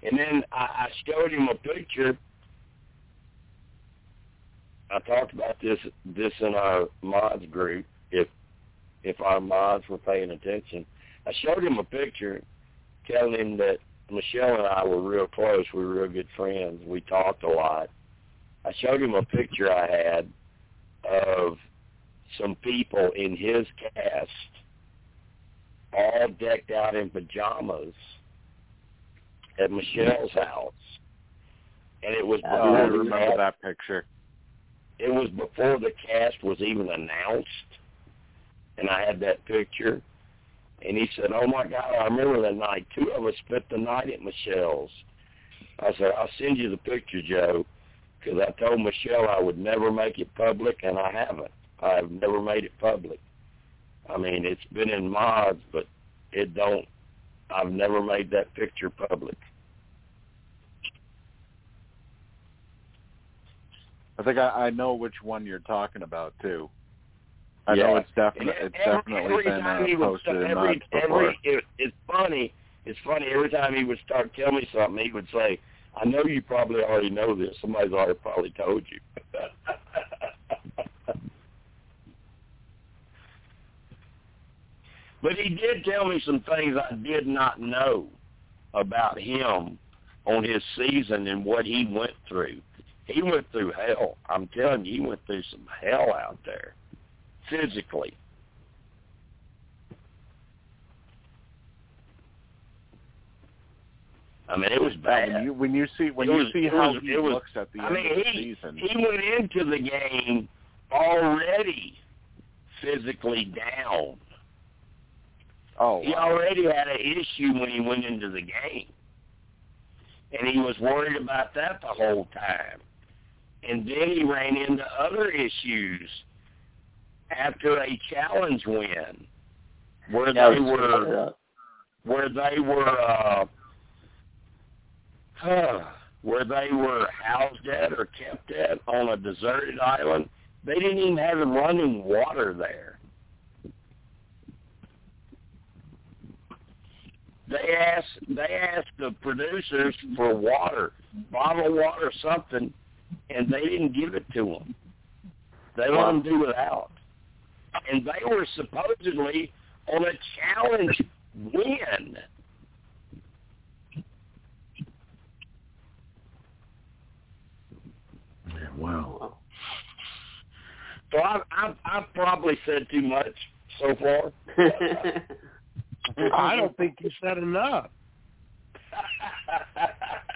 And then I, I showed him a picture. I talked about this this in our mods group. If if our mods were paying attention, I showed him a picture, telling him that Michelle and I were real close. We were real good friends. We talked a lot. I showed him a picture I had of some people in his cast all decked out in pajamas at Michelle's house. And it was Oh, I remember that picture. It was before the cast was even announced. And I had that picture. And he said, oh, my God, I remember that night. Two of us spent the night at Michelle's. I said, I'll send you the picture, Joe, because I told Michelle I would never make it public, and I haven't. I've never made it public. I mean, it's been in mods, but it don't. I've never made that picture public. I think I, I know which one you're talking about too. I Yeah. know it's And definitely it's every, definitely every been time uh, he would posted in every, mods before. every it, it's funny. It's funny every time he would start telling me something, he would say, "I know you probably already know this. Somebody's already probably told you." but he did tell me some things I did not know about him on his season and what he went through. He went through hell. I'm telling you, he went through some hell out there, physically. I mean, it was bad. when you when you see when It you was- see how was- he was- looks at the I end mean, of the he season, he went into the game already physically down. oh He wow. already had an issue when he went into the game. And he was worried about that the whole time. And then he ran into other issues after a challenge win where Yeah, they were where they were uh where they were housed at or kept at on a deserted island. They didn't even have running water there. They asked they asked the producers for water, bottled water, something, and they didn't give it to them. They let them do without, and they were supposedly on a challenge win. Wow. So I've, I've, I've probably said too much so far. I don't think you said enough.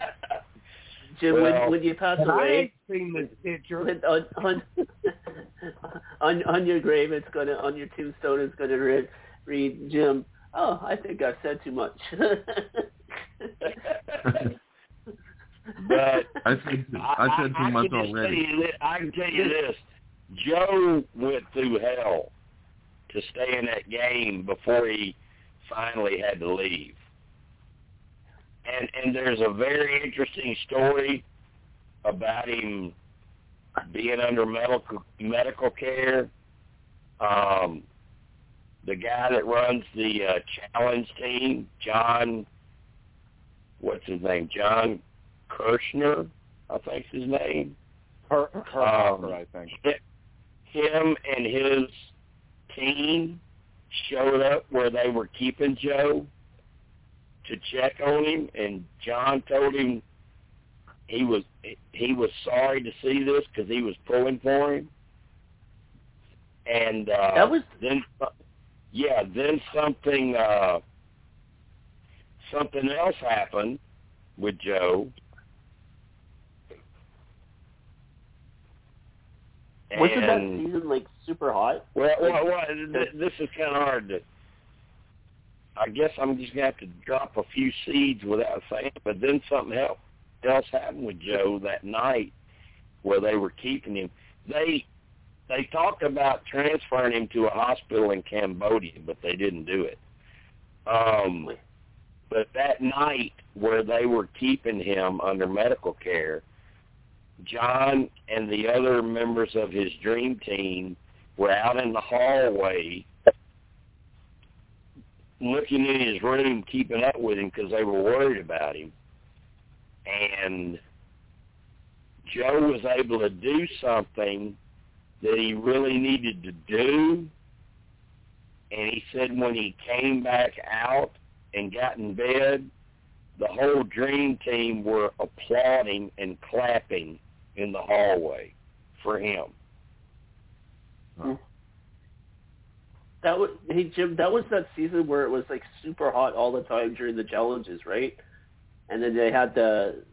Jim, Well, when, when you pass And I away, ain't seen this picture. when, on, on on on your grave, it's gonna on your tombstone, it's gonna read, read Jim. Oh, I think I've said too much. But I said I said too I, much can just already. Tell you this, I can tell you this: Joe went through hell to stay in that game before he finally had to leave. And and there's a very interesting story about him being under medical medical care. Um, the guy that runs the uh, challenge team, John, what's his name? John Kirhoffer, I think's his name. Her, her Um, I think. Him and his team showed up where they were keeping Joe to check on him, and John told him he was he was sorry to see this because he was pulling for him. And uh, That was- then, yeah, then something uh, something else happened with Joe. Wasn't that season like super hot? well, well, well th- this is kind of hard to. I guess I'm just gonna have to drop a few seeds without saying. it, But then something else else happened with Joe that night, where they were keeping him. They they talked about transferring him to a hospital in Cambodia, but they didn't do it. Um, but that night where they were keeping him under medical care, John and the other members of his dream team were out in the hallway looking in his room, keeping up with him because they were worried about him. and Joe was able to do something that he really needed to do. And he said when he came back out and got in bed, the whole dream team were applauding and clapping in the hallway for him. That was hey Jim. That was that season where it was like super hot all the time during the challenges, right? And then they had the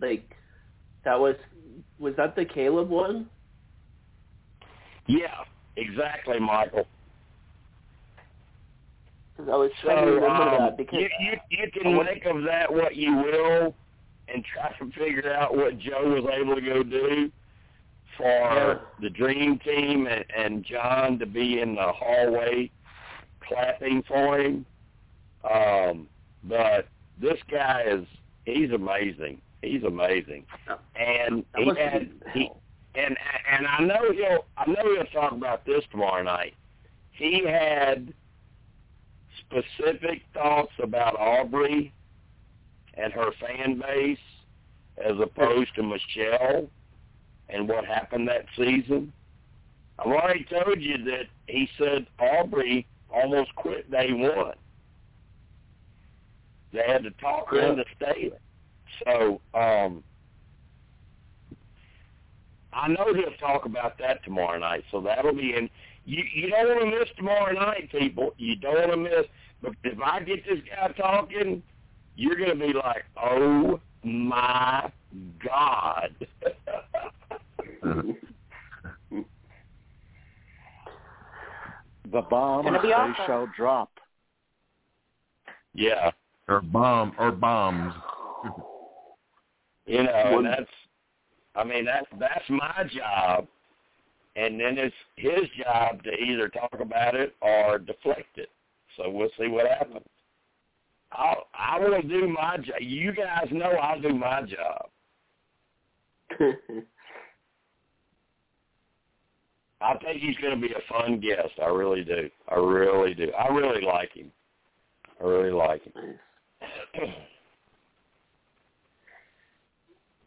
like that was was that the Caleb one? Yeah, exactly, Michael. 'Cause I was So trying to remember um, that because you, you you can make of that what you will, and try to figure out what Joe was able to go do for the dream team and, and John to be in the hallway clapping for him. Um, but this guy is he's amazing. He's amazing, and he had he and and I know he'll I know he'll talk about this tomorrow night. He had specific thoughts about Aubrey and her fan base as opposed to Michelle and what happened that season. I've already told you that he said Aubrey almost quit day one. They had to talk her into staying. So, um I know he'll talk about that tomorrow night, so that'll be in. You you don't want to miss tomorrow night, people. You don't want to miss. But if I get this guy talking, you're going to be like, oh my god. The bomb Gonna be they awesome. shall drop. yeah, or bomb or bombs. you know, and that's. I mean that's that's my job, and then it's his job to either talk about it or deflect it. So we'll see what happens. I'll I will do my job. You guys know I'll do my job. I think he's going to be a fun guest. I really do. I really do. I really like him. I really like him. Nice.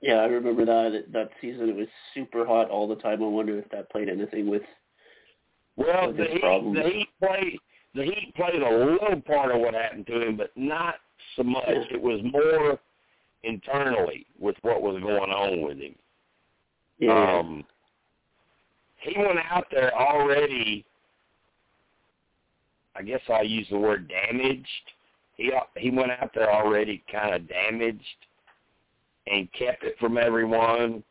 Yeah, I remember that that season. It was super hot all the time. I wonder if that played anything with. Well, With the Heat, problems. the Heat played the Heat played a little part of what happened to him, but not so much. It was more internally with what was going on with him. Yeah. Um, he went out there already. I guess I'll use the word damaged. He he went out there already kind of damaged, and kept it from everyone.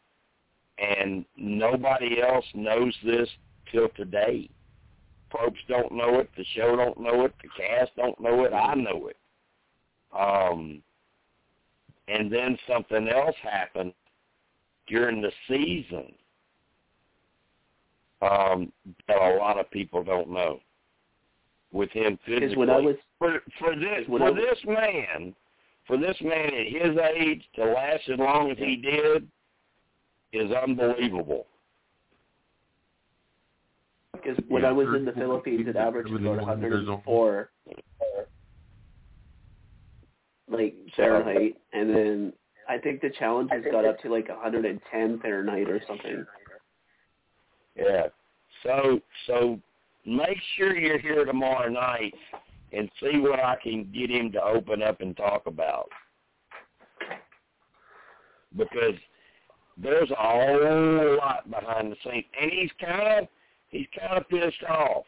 And nobody else knows this till today. Folks don't know it. The show don't know it. The cast don't know it. I know it. Um, and then something else happened during the season um, that a lot of people don't know. With him physically, when I was for for this when for I was- this man, for this man at his age to last as long as he did, is unbelievable. because when Yeah, I was in the Philippines, it averaged about 71 104, like Fahrenheit, and then I think the challenges got up to like 110 Fahrenheit or something. Yeah. So so make sure you're here tomorrow night and see what I can get him to open up and talk about. Because there's a whole lot behind the scenes. And he's kind of he's kind of pissed off.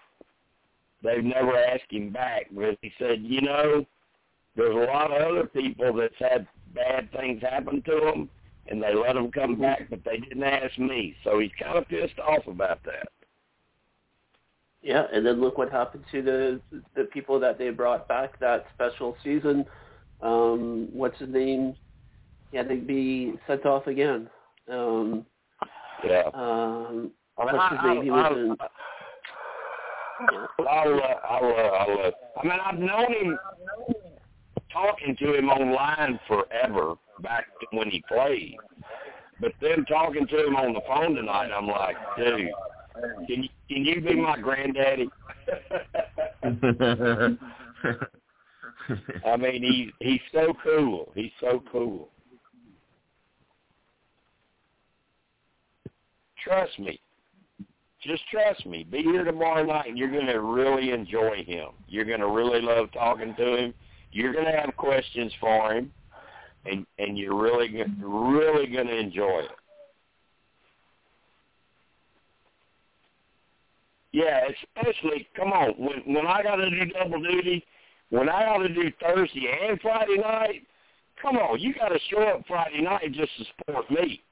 They've never asked him back, but he said, you know, there's a lot of other people that's had bad things happen to them, and they let them come back, but they didn't ask me. So he's kind of pissed off about that. Yeah, and then look what happened to the the people that they brought back that special season. Um, what's his name? Yeah, they'd be sent off again. Um, Yeah. um, I what's his name? He was in. I, I'll, uh, I'll, uh, I'll, uh, I mean, I've known him, talking to him online forever back when he played. But then talking to him on the phone tonight, I'm like, dude, can you, can you be my granddaddy? I mean, he's he's so cool. He's so cool. Trust me. Just trust me. Be here tomorrow night, and you're going to really enjoy him. You're going to really love talking to him. You're going to have questions for him and and you're really really going to enjoy it. Yeah, especially come on when when I got to do double duty, when I got to do Thursday and Friday night. Come on, you got to show up Friday night just to support me.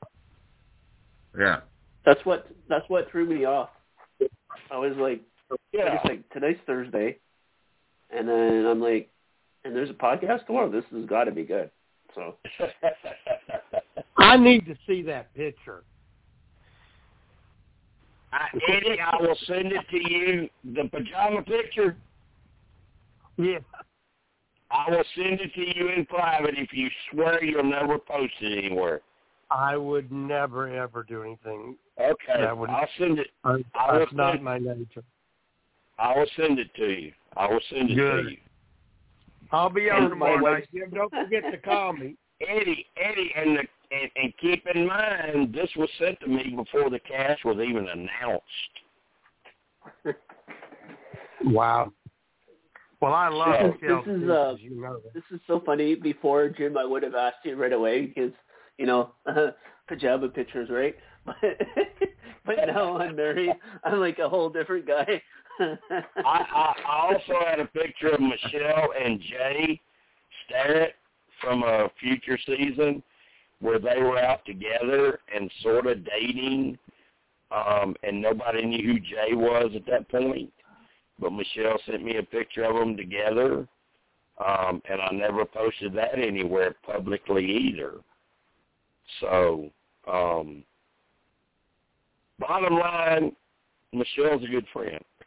Yeah. That's what that's what threw me off. I was like, Yeah. I was like, today's Thursday, and then I'm like, and there's a podcast tomorrow. This has got to be good. So I need to see that picture. I, Eddie, I will send it to you. The pajama picture, Yeah. I will send it to you in private if you swear you'll never post it anywhere. I would never ever do anything. Okay, That would- I'll send it. I, I will that's not send- my nature. I will send it to you. I will send it Good. to you. I'll be on And tomorrow night, Jim. Don't forget to call me. Eddie, Eddie, and the and, and keep in mind this was sent to me before the cast was even announced. Wow. Well, I love So, Michelle this is, uh, you know this is so funny. Before Jim, I would have asked you right away because you know uh, pajama pictures, right? But but now I'm married. I'm like a whole different guy. I, I, I also had a picture of Michelle and Jay Starrett from a future season where they were out together and sort of dating, um, and nobody knew who Jay was at that point. But Michelle sent me a picture of them together, um, and I never posted that anywhere publicly either. So, um, bottom line, Michelle's a good friend.